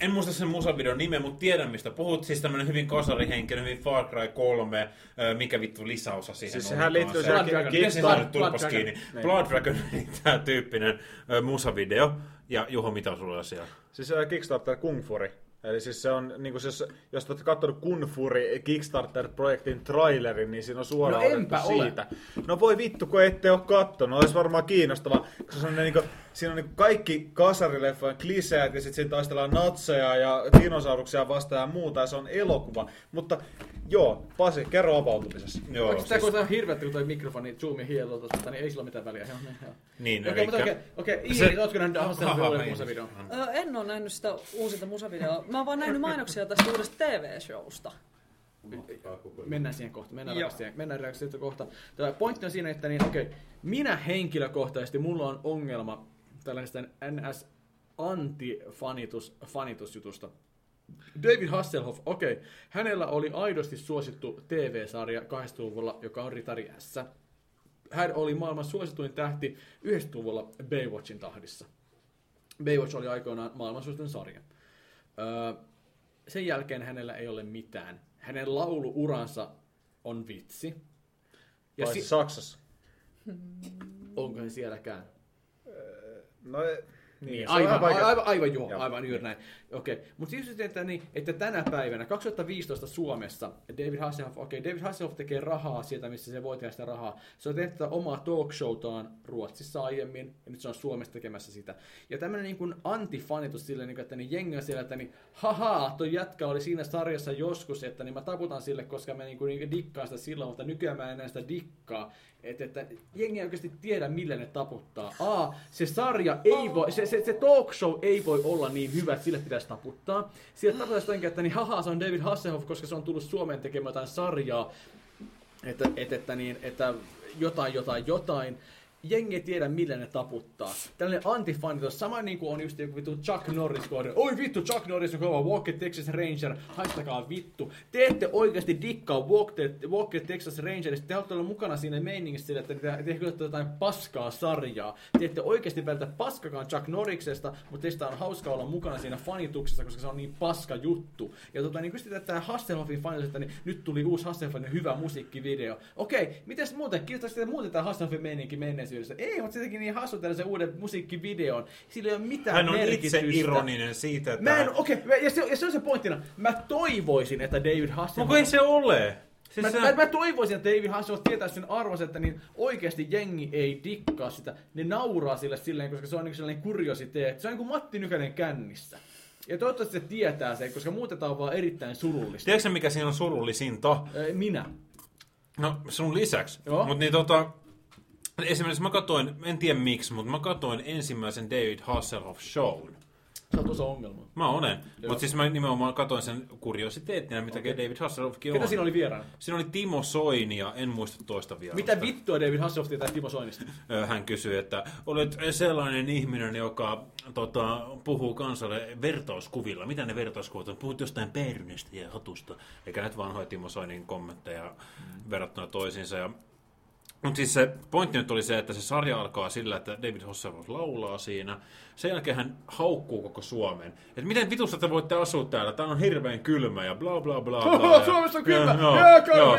en muista sen musavideon nimeä, mutta tiedän mistä puhut. Siis tämmönen hyvin kasarihenkinen, hyvin Far Cry 3, öö, mikä vittu lisäosa siihen Siis sehän liittyy kanssa. Blood Dragon. Miten se saa nyt Blood Dragon. Niin. Blood Dragon (laughs) tää tyyppinen musavideo. Ja Juho, mitä on sulla siellä? Siis Kickstarter Kung Furi. Eli siis se on, niin kuin siis, jos olette katsonut Kung Fury Kickstarter-projektin trailerin, niin siinä on suoraan No otettu enpä ole. siitä. No voi vittu, kun ette ole kattonut. Olisi varmaan kiinnostava, koska se on niin kuin, siinä on niin kuin kaikki kasarileffojen kliseet ja sitten siinä taistellaan natseja ja dinosauruksia vastaan ja muuta ja se on elokuva. Mutta joo, Pasi, kerro avautumisessa. Joo, Oikeastaan siis, kun on hirveätä, kun toi mikrofoni zoomii hielolta, tota, niin ei sillä ole mitään väliä. Joo, niin, joo. niin, Okei, mutta okei, okei, Iiri, ootko nähnyt niin. musavideon? Ö, en ole nähnyt sitä uusinta musavideoa. Mä oon vaan nähnyt mainoksia tästä uudesta TV-showsta. Mennään siihen kohta, mennään Joo. siihen, mennään siihen kohta. Tämä pointti on siinä, että niin, okei, minä henkilökohtaisesti, mulla on ongelma tällaista NS anti-fanitus fanitusjutusta. David Hasselhoff, okei, hänellä oli aidosti suosittu TV-sarja 80-luvulla, joka on Ritari S. Hän oli maailman suosituin tähti 90-luvulla Baywatchin tahdissa. Baywatch oli aikoinaan maailman suosituin sarja. Öö, sen jälkeen hänellä ei ole mitään. Hänen lauluuransa on vitsi. Ja Paitsi si- Saksassa. onko hän sielläkään? No, niin, Niin, aivan, ihan vaikea- aivan, aivan, joo, Joo. aivan juuri näin. Okei, mutta siis just, että, niin, että tänä päivänä, 2015 Suomessa, David Hasselhoff, okei, David Hasselhoff tekee rahaa sieltä, missä se voi tehdä sitä rahaa. Se on tehnyt omaa talk showtaan Ruotsissa aiemmin, ja nyt se on Suomessa tekemässä sitä. Ja tämmöinen niin kuin antifanitus silleen, niin kuin, että niin jengi on siellä, että niin, haha, toi jätkä oli siinä sarjassa joskus, että niin mä taputan sille, koska mä niin kuin, niin dikkaan sitä silloin, mutta nykyään mä en enää sitä dikkaa. Että, että jengi ei oikeasti tiedä, millä ne taputtaa. A, se sarja ei voi, se, se, se talk show ei voi olla niin hyvä, että sille pitäisi taputtaa. Sieltä taputaan jotenkin, että niin haha, se on David Hasselhoff, koska se on tullut Suomeen tekemään jotain sarjaa, että, että, että, niin, että jotain, jotain, jotain. Jengi ei tiedä, millä ne taputtaa. Tällainen antifanitus, sama niin kuin on just joku vittu Chuck Norris kohde. Oi vittu, Chuck Norris on kova, Walker Texas Ranger, haistakaa vittu. Te ette oikeasti dikkaa Walker, Walker Texas Rangerista, te haluatte olla mukana siinä meiningissä sillä, että te, te kyllä jotain paskaa sarjaa. Te ette oikeasti vältä paskakaan Chuck Norriksesta, mutta teistä on hauska olla mukana siinä fanituksessa, koska se on niin paska juttu. Ja tota, niin kun tämä Hasselhoffin fanitus, että niin nyt tuli uusi Hasselhoffin hyvä musiikkivideo. Okei, mitäs muuten? Kiinnostaako sitä muuten tämä Hasselhoffin meininki menneisyydessä? Ei, mutta se teki niin hassu tällaisen uuden musiikkivideon. Sillä ei ole mitään hän on merkitystä. itse ironinen siitä, että... Mä en, okei, okay, ja, se, ja se on se pointtina. Mä toivoisin, että David Hasselhoff... Mutta ei se ole. Siis Mä, mä, mä, toivoisin, että David Hasselhoff tietää sen arvonsa, että niin oikeasti jengi ei dikkaa sitä. Ne nauraa sille silleen, koska se on niin sellainen kuriositeetti. Se on niin kuin Matti Nykänen kännissä. Ja toivottavasti se tietää sen, koska muuten tää on vaan erittäin surullista. Tiedätkö mikä siinä on surullisinta? Minä. No sun lisäksi. Mutta niin tota, esimerkiksi mä katsoin, en tiedä miksi, mutta mä katsoin ensimmäisen David Hasselhoff shown. Se on tuossa ongelma. Mä olen. Mutta siis mä nimenomaan katsoin sen kuriositeettina, mitä okay. David Hasselhoffkin Ketä on. siinä oli vieraana? Siinä oli Timo Soini ja en muista toista vielä. Mitä vittua David Hasselhoff tietää Timo Soinista? Hän kysyi, että olet sellainen ihminen, joka tota, puhuu kansalle vertauskuvilla. Mitä ne vertauskuvat on? Puhut jostain pernestä ja hatusta. Eikä näitä vanhoja Timo Soinin kommentteja mm. verrattuna toisiinsa. Ja mutta siis se pointti nyt oli se, että se sarja alkaa sillä, että David Hasselhoff laulaa siinä. Sen jälkeen hän haukkuu koko Suomen. Että miten vitusta te voitte asua täällä? Tää on hirveän kylmä ja bla bla bla. bla ja, Suomessa on kylmä! Joo, Jää joo.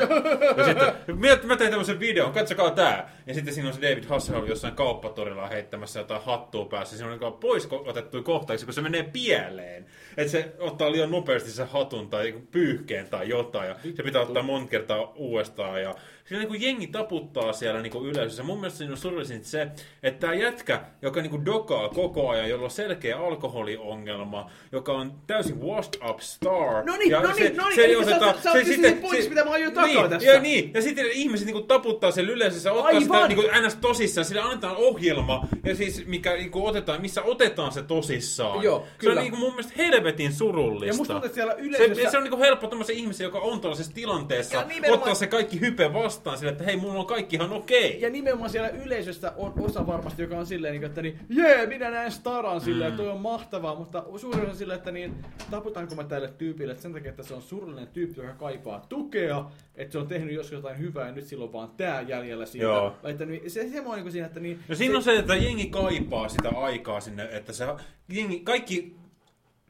Ja sitten, mä, mä tein tämmöisen videon, katsokaa tää. Ja sitten siinä on se David Hasselhoff jossain kauppatorilla heittämässä jotain hattua päässä. Siinä on niin pois ko- otettuja kohtauksia, kun se menee pieleen. Että se ottaa liian nopeasti sen hatun tai joku pyyhkeen tai jotain. Ja se pitää ottaa monta kertaa uudestaan. Ja siinä niin kuin jengi taputtaa siellä niin kuin yleisössä. Mun mielestä siinä on surullisinta se, että tämä jätkä, joka niin kuin dokaa koko ajan, jolla on selkeä alkoholiongelma, joka on täysin washed up star. No niin, ja no se- niin, no niin, se eli otetaan- sä- sä oot siinä pointissa, mitä mä aion takaa niin, tässä. Ja, niin, ja sitten ihmiset niinku taputtaa sen yleisössä, ottaa Aivan. sitä niinku ns. tosissaan, sillä annetaan ohjelma, ja siis mikä niinku otetaan, missä otetaan se tosissaan. Joo, Se kyllä. on niinku mun mielestä helvetin surullista. Ja musta tuntuu, että siellä se, yleisössä... se on niinku helppo tämmöisen ihmisen, joka on tällaisessa tilanteessa, nimenomaan- ottaa se kaikki hype vastaan sille, että hei, mulla on kaikki ihan okei. Ja nimenomaan siellä yleisöstä on osa varmasti, joka on silleen, niin kuin, että niin, jee, minä näen staran silleen, mm. toi on mahtavaa, mutta suurin osa silleen, että niin, taputaanko mä tälle tyypille, että sen takia, että se on surullinen tyyppi, joka kaipaa tukea, että se on tehnyt joskus jotain hyvää ja nyt silloin vaan tää jäljellä siitä. Joo. Että niin, se, se on niin siinä, että niin... No siinä on se, että jengi kaipaa sitä aikaa sinne, että se jengi, kaikki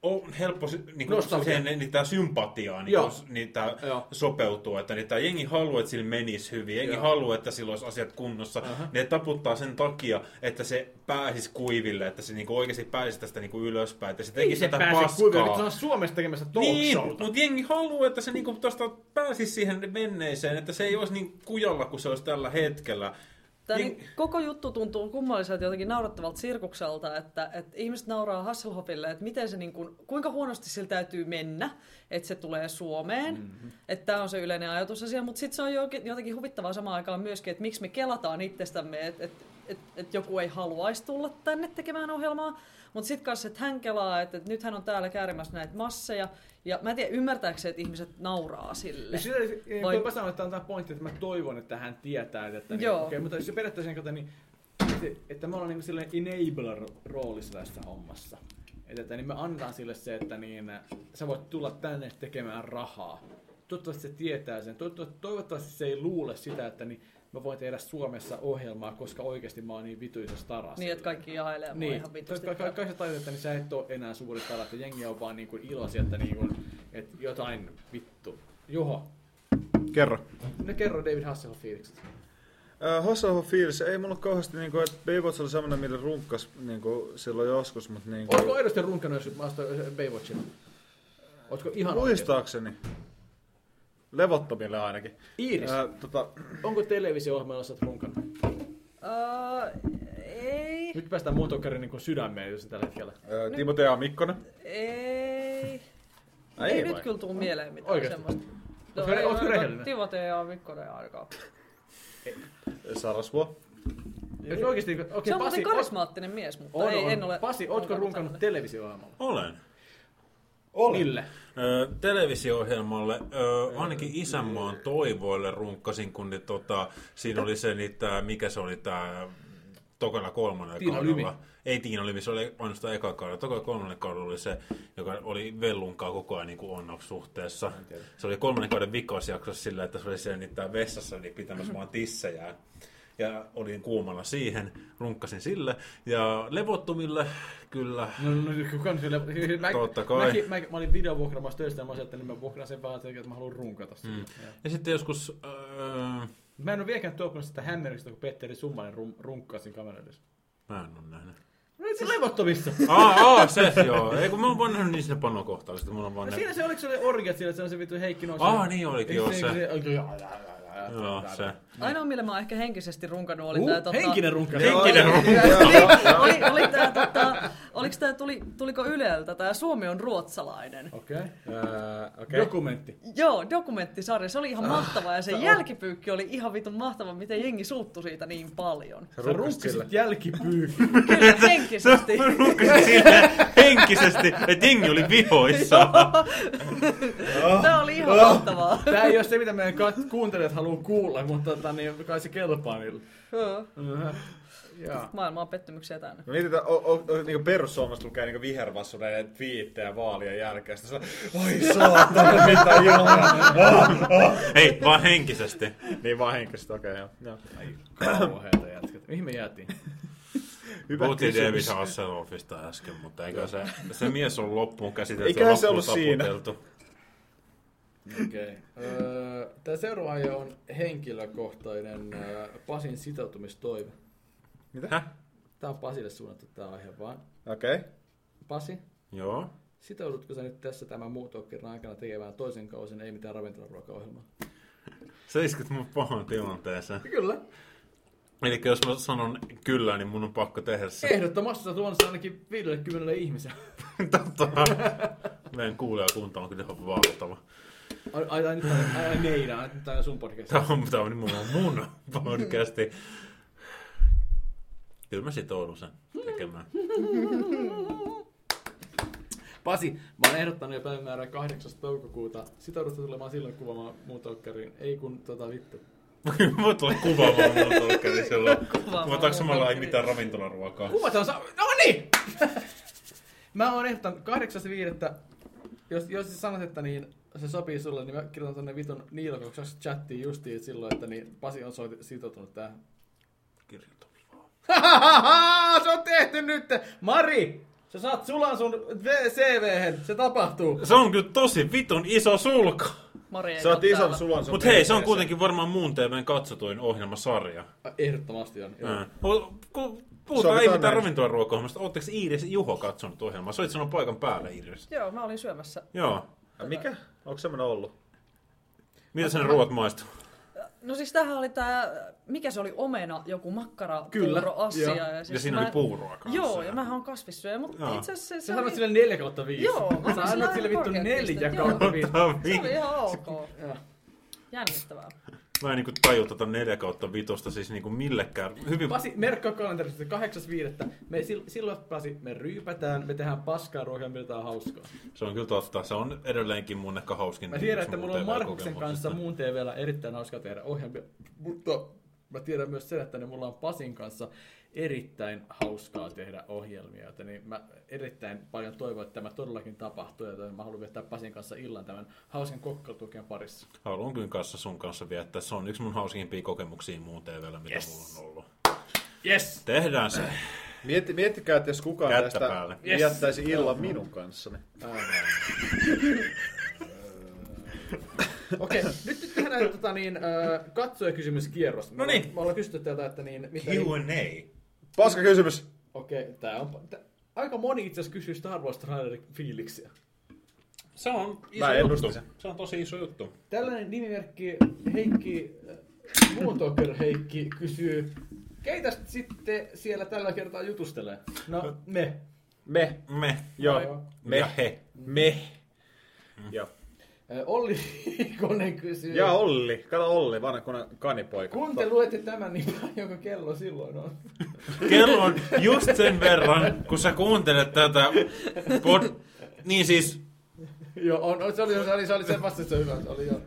on helppo niin Nostalgia. siihen niitä sympatiaa niin Joo. kuin, niitä Joo. sopeutuu, että niitä jengi haluaa, että sillä menisi hyvin, jengi Joo. haluaa, että sillä olisi asiat kunnossa. Aha. Ne taputtaa sen takia, että se pääsisi kuiville, että se niin kuin oikeasti pääsisi tästä niin kuin ylöspäin, että se Ei tekisi se paskaa. kuiville, kun se on Suomessa tekemässä Niin, mutta jengi haluaa, että se niinku tosta pääsisi siihen menneeseen, että se ei olisi niin kujalla kuin se olisi tällä hetkellä. Tämä Jeng- niin, koko juttu tuntuu kummalliselta jotenkin naurattavalta sirkukselta, että, että ihmiset nauraa Hasselhoffille, että miten se niin kuin, kuinka huonosti sillä täytyy mennä, että se tulee Suomeen. Mm-hmm. Että tämä on se yleinen ajatus asia, mutta sitten se on jotenkin huvittavaa samaan aikaan myöskin, että miksi me kelataan itsestämme, että, että, että, että joku ei haluaisi tulla tänne tekemään ohjelmaa. Mutta sitten kanssa, että hän kelaa, että, että nyt hän on täällä käärimässä näitä masseja, ja mä en tiedä, ymmärtääkö se, että ihmiset nauraa sille. Sitä, Vai- mä sanon, että on tämä pointti, että mä toivon, että hän tietää, että niin, Joo. okay, mutta se periaatteessa kato, niin, että, että me ollaan niin silleen enabler-roolissa tässä hommassa. Että, että niin me annetaan sille se, että niin, sä voit tulla tänne tekemään rahaa. Toivottavasti se tietää sen. Toivottavasti, toivottavasti se ei luule sitä, että niin, mä voin tehdä Suomessa ohjelmaa, koska oikeasti mä oon niin vituisessa tarassa. Niin, että kaikki jahailee mua Niin, ihan vitusti. ka- ka- kai sä tajut, että niin sä et ole enää suuri tala, että jengi on vaan niin kuin iloisia, että, niin kuin, että jotain vittu. Juho, Kerro. no kerro David Hasselhoff fiilikset. Uh, Hasselhoff fiilis, ei mulla kauheasti, niinku, että Baywatch oli semmoinen, mitä runkkas niinku, silloin joskus, mutta niinku, Oletko runkannut jos maasta Baywatchilla? Oletko ihan muistaakseni. Levottomille ainakin. Iiris, Uh, tota, onko oot runkannut? Uh, ei. Nyt päästään muun tokkarin niin sydämeen just tällä hetkellä. uh, Timotea Mikkonen. Ei. Ai ei ei nyt kyllä tuu mieleen mitään Oikeesti? semmoista. Ootko re- ootko rehellinen? Timote ja Mikkonen ainakaan. Sarasvuo. Jos oikeasti, okei, Se on Pasi, karismaattinen mies, mutta on, ei, on. en ole... Pasi, ootko ole runkannut televisio-ohjelmalla? Olen. Mille? Ö, televisio-ohjelmalle, ö, ainakin Isänmaan toivoille runkkasin, kun niin, tota, siinä oli se, niitä, mikä se oli tämä tokalla kolmannen Tiina kaudella. Lymi. Ei Tiina Lymi, se oli ainoastaan eka kaudella. Tokalla kolmannen kaudella oli se, joka oli vellunkaa koko ajan niin onnoksi-suhteessa. Se oli kolmannen kauden vikosjaksossa sillä, että se oli siellä niitä vessassa niin pitämässä vaan tissejään. Ja olin kuumana siihen, runkkasin sille. Ja levottomille kyllä No, no, no nyt sille... Mä, Totta kai. Mäkin, mä, mä olin videovuokraamassa töistä ja mä ajattelin, että mä vuokraan sen vaan että mä haluan runkata sitä. Mm. Ja sitten joskus, öö, Mä en ole vieläkään toipunut sitä hämmeristä, kun Petteri Summanen rum, runkkaa siinä kameran edessä. mä en ole nähnyt. No se levottomissa. Aa, aa, se joo. Ei kun mä oon vaan nähnyt niissä panokohtauksista. Mulla on vaan No ne... siinä se oliko se oli orgiat siellä, se on se vittu Heikki nousi. Aa, niin olikin, joo, se. Joo, Joo, se. Ainoa, millä mä oon ehkä henkisesti runkannut, oli Uh, tää... Tota, henkinen runkka. Henkinen runkka. Niin, oli, oli tää, tota, oliks tää, tuli, tuliko Yleltä tää Suomi on ruotsalainen? Okei. Uh, okay. Dokumentti. Joo, dokumenttisarja, se oli ihan mahtava ja se jälkipyykki oli ihan vitun mahtava, miten jengi suuttui siitä niin paljon. Sä (laughs) Sä runkkasit runkkasit jälkipyykin. Kyllä, henkisesti. Runkkasin sille henkisesti, että jengi oli vihoissa. Tämä oli ihan mahtavaa. Tää ei ole se, mitä meidän kuuntelijat haluaa kuulla, mutta tota, niin, kai se kelpaa niille. Joo. (laughs) Maailma on pettymyksiä täynnä. No mietitään, o, o, o, niin perussuomalaiset lukee niin vihervassuneiden twiittejä vaalien jälkeen. Sitten se oi saatana, (laughs) mitä ilmaa. (laughs) Ei, vaan henkisesti. niin vaan henkisesti, okei okay, joo. joo. Kauheeta jätkät. Mihin me jäätiin? Hyvä Puhuttiin. David Hasselhoffista äsken, mutta eikö se, se mies on loppuun käsitelty Eiköhän ja se ollut siinä. Okei. Okay. Tämä seuraava aihe on henkilökohtainen ö, Pasin sitoutumistoive. Häh? Tämä on Pasille suunnattu tämä aihe vaan. Okei. Okay. Pasi, Joo. sitoudutko sä nyt tässä tämän muutokkirin aikana tekemään toisen kausin ei mitään ravintolaruokaohjelmaa? Sä iskit mun pahan tilanteeseen. Kyllä. Eli jos mä sanon kyllä, niin mun on pakko tehdä se. Ehdottomasti sä sen ainakin 50 ihmiselle. (laughs) Totta. Meidän kuulijakunta on kyllä ihan valtava. Ai, ai, ai, ai, ai meidän, tää on sun podcast. Tämä on, tämä on nimenomaan mun podcasti. Kyllä mä sitoudun sen tekemään. Pasi, mä oon ehdottanut jo päivämäärän 8. toukokuuta. Sitoudutko tulemaan silloin kuvaamaan muutokkarin? Ei kun tota vittu. Voit tulla kuvaamaan mun tolkkari silloin. Kuvataanko samalla ei mitään ravintolaruokaa? Kuvataan sa- No niin! (laughs) mä oon ehdottanut 8.5. Jos, jos sä sanot, että niin se sopii sulle, niin mä kirjoitan tonne vitun Niilokoksaksi chattiin justiin silloin, että niin Pasi on soit- sitoutunut tähän. Kirjoita. (laughs) se on tehty nyt! Mari! Sä saat sulan sun CV-hen, se tapahtuu. Se on kyllä tosi vitun iso sulka. Mari ei Sä oot ole ison täällä. sulan sun Mutta hei, se on kuitenkin varmaan muun TVn katsotuin ohjelmasarja. Ehdottomasti on. joo. Puhutaan Sovitaan ei mitään näin. ravintolaruokaohjelmasta. Oletteko Iiris ja Juho katsonut ohjelmaa? Soit sanoa paikan päälle, Iiris. Joo, mä olin syömässä. Joo. Mikä? Onko semmonen ollut? Mitä sen ruoat maistuu? No siis tämähän oli tää, mikä se oli, omena, joku makkara Kyllä, asia. joo. Ja, siis Ja siinä oli puuroa kanssa. Joo, ja mähän on kasvissyöjä, mutta Joo. itse asiassa se, Sä se, sanoit oli, sille 4 kautta 5. Joo, mä Sä annat sille sille vittu korkeat 4 pisteet, kautta joo. 5. se oli ihan ok. Joo. Jännittävää. Mä en niinku taju tota 4 kautta vitosta siis niinku millekään. Hyvin... Pasi, merkkaa kalenterista 8.5. Me sil- silloin Pasi, me ryypätään, me tehdään paskaa ruokaa, me hauskaa. Se on kyllä totta. Se on edelleenkin mun ehkä hauskin. Mä tiedän, että yksi mulla on Markuksen kanssa muun TVllä erittäin hauska tehdä ohjelmia, mutta mä tiedän myös sen, että ne mulla on Pasin kanssa erittäin hauskaa tehdä ohjelmia, joten niin mä erittäin paljon toivon, että tämä todellakin tapahtuu, joten mä haluan viettää Pasin kanssa illan tämän hauskan kokkailtuken parissa. Haluan kyllä kanssa sun kanssa viettää. Se on yksi mun hauskimpia kokemuksia muun TVllä, mitä Yes. mulla on ollut. Yes! Tehdään se. Mietti, miettikää, että jos kukaan Kättä tästä päälle. Yes. jättäisi illan minun kanssani. Okei, nyt, nyt tehdään tota, niin, äh, katsojakysymyskierros. No niin. Me ollaan kysytty teiltä, että niin, mitä... Q&A. Paska kysymys. Okei, tää on... Tää, aika moni itse asiassa kysyy Star Wars trailerin fiiliksiä. Se on iso Mä juttu. sen. Se on tosi iso juttu. Tällainen nimimerkki Heikki, äh, Moontalker Heikki kysyy, keitä sitten siellä tällä kertaa jutustelee? No, me. Me. Me. Joo. Me. He. Me. Joo. Olli (laughs) Ikonen kysyy, Ja Olli. Kato Olli, vanha kanipoika. kun te luette tämän, niin (laughs) jonka kello silloin on? (laughs) Kello on just sen verran, kun sä kuuntelet tätä pod... Niin siis, Joo, on, on, se, oli, se, oli, se oli sen vastaus, se hyvä, se oli jo.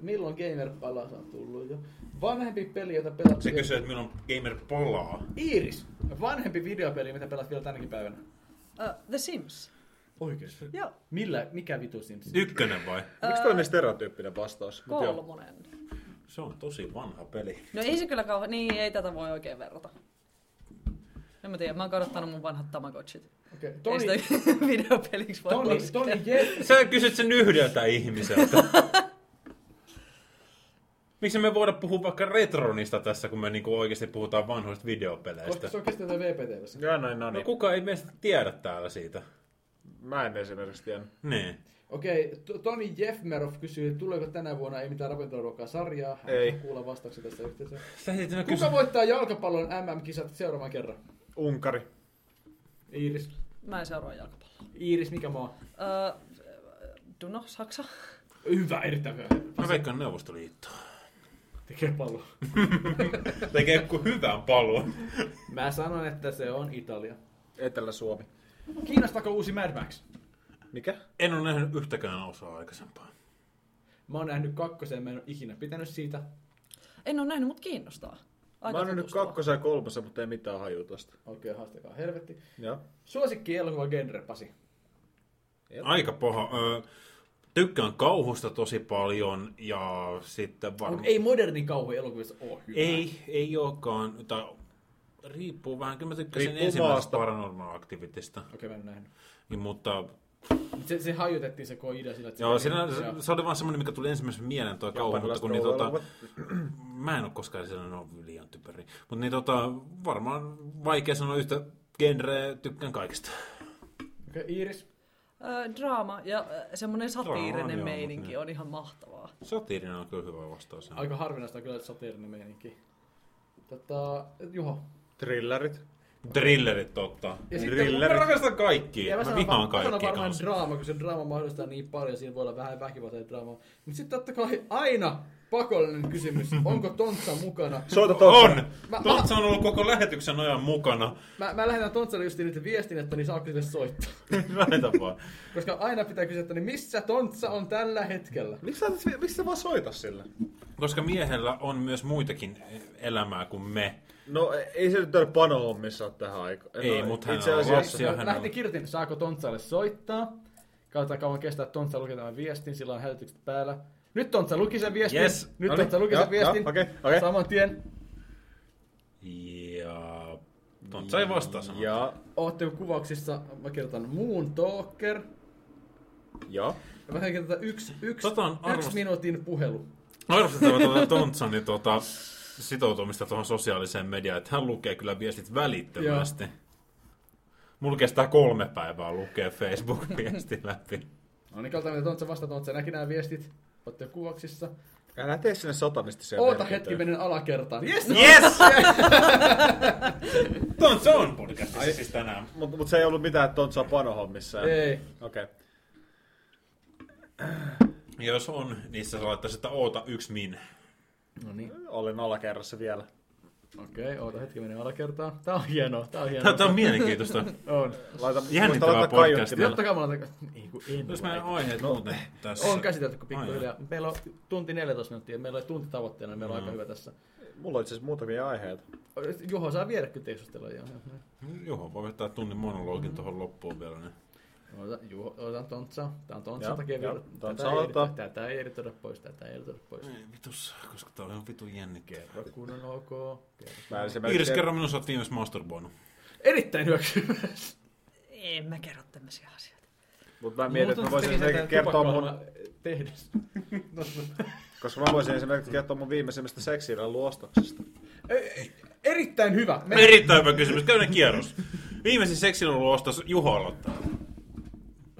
Milloin Gamer Palas on tullut jo? Vanhempi peli, jota pelat... se kysyy, että milloin gamer palaa. Iiris, vanhempi videopeli, mitä pelat vielä tänäkin päivänä. Uh, The Sims. Oikeesti? Joo, Millä, mikä vitu Sims? Ykkönen vai? Miksi toi on stereotyyppinen vastaus? Mut joo. kolmonen. Se on tosi vanha peli. No ei se kyllä kauhean, niin ei tätä voi oikein verrata. En mä tiedä, mä oon kadottanut mun vanhat Tamagotchit. Okei, Ei Toni, sitä (laughs) videopeliksi voi Toni, laskea. Toni Jeff, (laughs) Sä kysyt sen yhdeltä ihmiseltä. (laughs) Miksi me voida puhua vaikka Retronista tässä, kun me niinku oikeasti puhutaan vanhoista koska videopeleistä? se on kestävä VPT. Joo, no No niin. kuka ei meistä tiedä täällä siitä. Mä en esimerkiksi tiedä. Niin. Okei, Toni Jeffmerov kysyy, tuleeko tänä vuonna ei mitään ravintolaruokaa sarjaa. Hän Ei. kuulla vastauksen tässä yhteydessä. Nämä Kuka voittaa jalkapallon MM-kisat seuraavan kerran? Unkari. Iiris. Mä en seuraa jalkapalloa. Iiris, mikä maa? Uh, Duno, Saksa. Hyvä, erittäin hyvä. Mä veikkaan Neuvostoliitto. Tekee pallo. Tekee kuin hyvän palon. Mä sanon, että se on Italia. Etelä-Suomi. Kiinnostaako uusi Mad Max? Mikä? En ole nähnyt yhtäkään osaa aikaisempaa. Mä oon nähnyt kakkosen, mä en ole ikinä pitänyt siitä. En ole nähnyt, mutta kiinnostaa. Aika Mä oon nähnyt tutustua. kakkosen ja kolmosen, mutta ei mitään hajua tosta. Okei, haastakaa helvetti. Joo. Suosikki elokuva genre, Pasi. Aika paha. Öö, tykkään kauhusta tosi paljon ja sitten varmaan... ei moderni kauhu elokuvissa oo hyvä. ei, ei olekaan. Tai riippuu vähän. Kyllä mä tykkäsin Riippuu ensimmäisestä. Paranormal Activitystä. Okei, mä en nähnyt. Niin, mutta Se, se hajutettiin se koko idea sillä, että joo, se, siinä, joo. se, se oli vaan semmoinen, mikä tuli ensimmäisen mieleen tuo kauhu, mutta kun niin, tota, (clears throat) mä en ole koskaan sellainen ollut liian typeri. Mutta niin tota, varmaan vaikea sanoa yhtä genreä, tykkään kaikista. Okei, Iiris. Ö, draama ja semmoinen Draama, satiirinen joo, meininki niin. on ihan mahtavaa. Satiirinen on kyllä hyvä vastaus. Aika harvinaista kyllä sateerinen meininki. Tota, Juho. Thrillerit. Thrillerit totta. Ja sitten- Mä Thrillerit. rakastan kaikkia. Ja Mä, vihaan mä sanon kaikkia varmaan kanssa. draama, kun se draama mahdollistaa niin paljon, siinä voi olla vähän väkivaltainen draama. Mutta sitten totta kai aina pakollinen kysymys, (laughs) onko Tontsa mukana? Soita Tontsa. On! Mä- Tontsa on ollut koko lähetyksen ajan mukana. Mä, mä lähetän Tontsalle just nyt viestin, että niin saako sille soittaa. (laughs) Lähetä vaan. Koska aina pitää kysyä, että niin missä Tontsa on tällä hetkellä? Miksi sä, miksi sä vaan soita sille? Koska miehellä on myös muitakin elämää kuin me. No ei se nyt ole panohommissa tähän aikaan. Ei, no, mut hän itse on asiassa. lapsi. Ja hän Lähti on- kirjoitin, saako Tontsalle soittaa. Katsotaan kauan kestää, että Tontsa lukee tämän viestin, sillä on hälytykset päällä. Nyt Tontsa luki sen viestin. Yes. Nyt No Tontsa niin, luki joo, sen viestin. okei, okei. Saman tien. Ja Tontsa ei vastaa sanoa. Ja, Ootte kuvauksissa, mä kirjoitan Moon Talker. ja. Ja mä kirjoitan yksi, yksi, Tota on yksi arvost- minuutin puhelu. Arvostettava tuota Tontsanin tuota, sitoutumista tuohon sosiaaliseen mediaan, että hän lukee kyllä viestit välittömästi. Mulla kestää kolme päivää lukea Facebook-viesti (laughs) läpi. No niin, kaltainen Tontsa vasta Tontsa näki nämä viestit. Ootte kuvauksissa. Älä tee sinne satanistisia Oota merkintöjä. hetki, menen alakertaan. Yes! Yes! (laughs) Tontsa on podcastissa siis tänään. Mutta mut se ei ollut mitään, että on saa panohommissa. Ei. Okei. Okay. Jos on, niin sä laittaisit, että oota yksi min. No niin. Olen alakerrassa vielä. Okei, oota hetki, menen alakertaan. Tää on hienoa, tää on hienoa. Tämä on mielenkiintoista. On. Laita, Jännittävää muista laittaa podcastia. Totta kai mä laitan... Ei kun en Jos meidän aiheet muuten tässä. On käsitelty pikkuhiljaa. Meillä on tunti 14 minuuttia, meillä on tunti tavoitteena, niin meillä on Mm. aika hyvä tässä. Mulla on itse asiassa muutamia aiheita. Juho saa viedä kyllä keskustella. Joo. Juho, voi vetää tunnin monologin tuohon loppuun vielä. Niin. Ota, Juho, otan Tontsa. Tää on Tontsa takia vielä. Tontsa Tätä ei Tätä ei editoida pois, tätä ei editoida pois. Ei vitus, koska tää on ihan vitun jännikä. Kerro kun on ok. Iiris, kerro minun sä oot viimeis masturboinut. Erittäin hyväksymässä. En mä kerro tämmöisiä asioita. Mut mä mietin, että mä voisin esimerkiksi kertoa mun, Tehdessä. (laughs) koska mä voisin esimerkiksi kertoa mun viimeisimmästä seksiilän luostoksesta. Erittäin hyvä. Erittäin hyvä kysymys. Käydään kierros. Viimeisin seksin ollut ostos Juho aloittaa.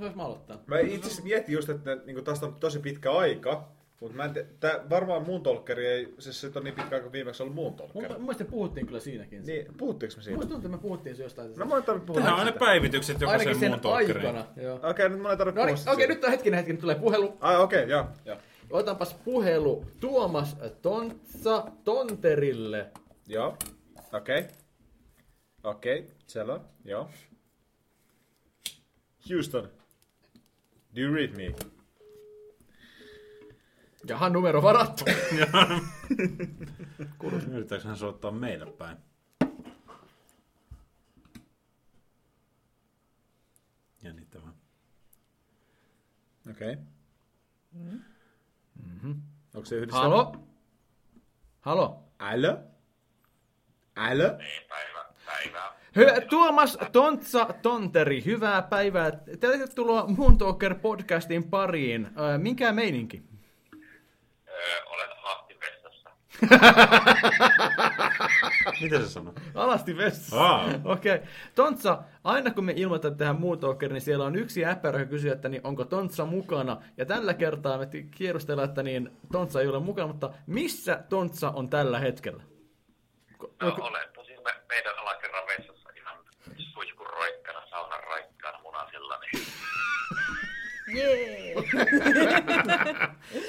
Saanko mä aloittaa? Mä itse asiassa mietin just, että niin tästä on tosi pitkä aika, mutta mä en te, tää, varmaan muun tolkkeri ei, siis se on niin pitkä aika viimeksi ollut muun Mun tolkkeri. mun mielestä puhuttiin kyllä siinäkin. Niin, puhuttiinko me siitä? Musta tuntuu, että me puhuttiin se jostain. No mä en tarvitse puhua Tehdään aina siitä. päivitykset Ainakin jokaisen sen muun talkkeriin. aikana. Joo. Okei, okay, nyt mä en tarvitse No puhua niin, siitä. okei, nyt on hetkinen, hetkinen, tulee puhelu. Ai okei, okay, joo. joo. Otanpas puhelu Tuomas Tontsa Tonterille. Joo, okei. Okay. Okei, okay. selvä, joo. Houston, do you read me? Jahan numero varattu. (laughs) Yrittääkö hän soittaa meille päin? Jännittävää. Okei. Okay. Mm-hmm. Onko se yhdistelmä? Halo? Halo? Älä? Älä? Päivä, päivä. Hyvä, Tuomas Tontsa Tonteri, hyvää päivää. Tervetuloa Moon Talker podcastin pariin. Äh, minkä meininki? Öö, olen hahtivessassa. (laughs) Mitä se sanoo? Alasti vessassa. Aa. Okei. Okay. Tontsa, aina kun me ilmoitetaan tähän Moon Talker, niin siellä on yksi äppärä, joka kysyy, että niin onko Tontsa mukana. Ja tällä kertaa me kierrostellaan, että niin Tontsa ei ole mukana, mutta missä Tontsa on tällä hetkellä? No, olen tosi me, meidän alakerran vessassa Jee!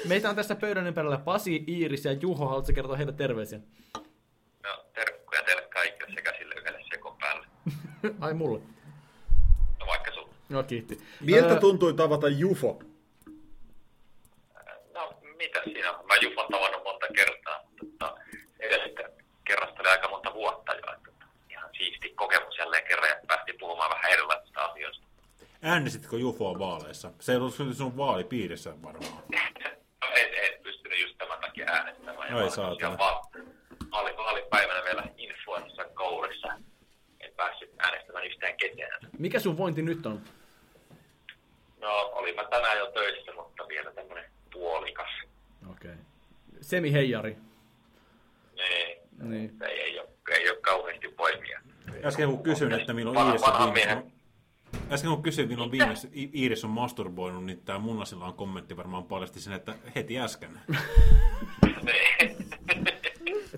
(laughs) Meitä on tässä pöydän ympärillä Pasi, Iiris ja Juho. Haluatko kertoa heille terveisiä? No, terkkuja teille kaikille sekä sille yhdelle sekon päälle. (laughs) Ai mulle. No vaikka sun. No kiitti. Miltä Öö, tuntui tavata Jufo? No, mitä siinä on? Mä Jufon tavannut monta kertaa. Mutta edellistä kerrasta oli aika monta vuotta jo. Että ihan siisti kokemus jälleen kerran ja päästiin puhumaan vähän erilaisista asioista. Äänestitkö Jufoa vaaleissa? Se ei ollut sun vaalipiirissä varmaan. No, en, en pystynyt just tämän takia äänestämään. Ai mä olin saatana. vaali, vaalipäivänä vielä influenssan kourissa. En päässyt äänestämään yhtään ketään. Mikä sun vointi nyt on? No, olin mä tänään jo töissä, mutta vielä tämmönen puolikas. Okei. Okay. Semi-heijari. Niin, Niin. ei, ei, ole, ei ole kauheasti voimia. Äsken kun kysyin, että milloin Vanha- Iiris Äsken kun kysyin, milloin viimeis I- Iiris on masturboinut, niin tämä Munnasilla on kommentti varmaan paljasti sen, että heti äsken. (laughs)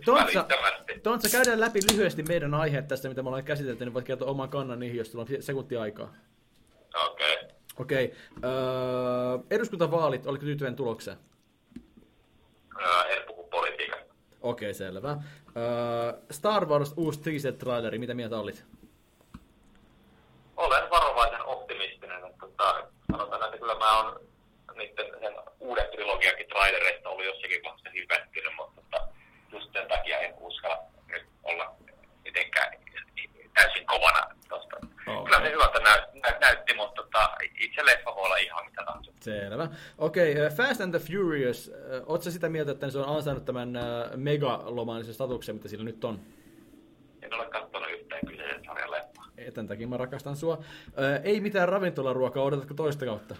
Tontsa. Tontsa, käydään läpi lyhyesti meidän aiheet tästä, mitä me ollaan käsitelty, niin voit kertoa oman kannan niihin, jos sulla on sekunti aikaa. Okei. Okay. Okei. Okay. Öö, eduskuntavaalit, oliko tyytyväinen tulokseen? Öö, en puhu politiikasta. Okei, okay, selvä. Öö, Star Wars uusi teaser-traileri, mitä mieltä olit? Olen varovaisen optimistinen. Että, tota, sanotaan, että kyllä mä oon niiden sen uuden trilogiakin vaiheessa hypättynyt, mutta tota, just sen takia en uskalla nyt olla mitenkään täysin kovana tosta. Okei. Kyllä se hyvältä näy, nä, näytti, mutta tota, itse leffa voi olla ihan mitä tahansa. Selvä. Okei, okay, Fast and the Furious, ootko sä sitä mieltä, että se on ansainnut tämän öö, megalomaanisen statuksen, mitä sillä nyt on? En ole katsonut yhtään kyseisen tämän takia mä rakastan sua. Ei mitään ravintolaruokaa, odotatko toista kautta?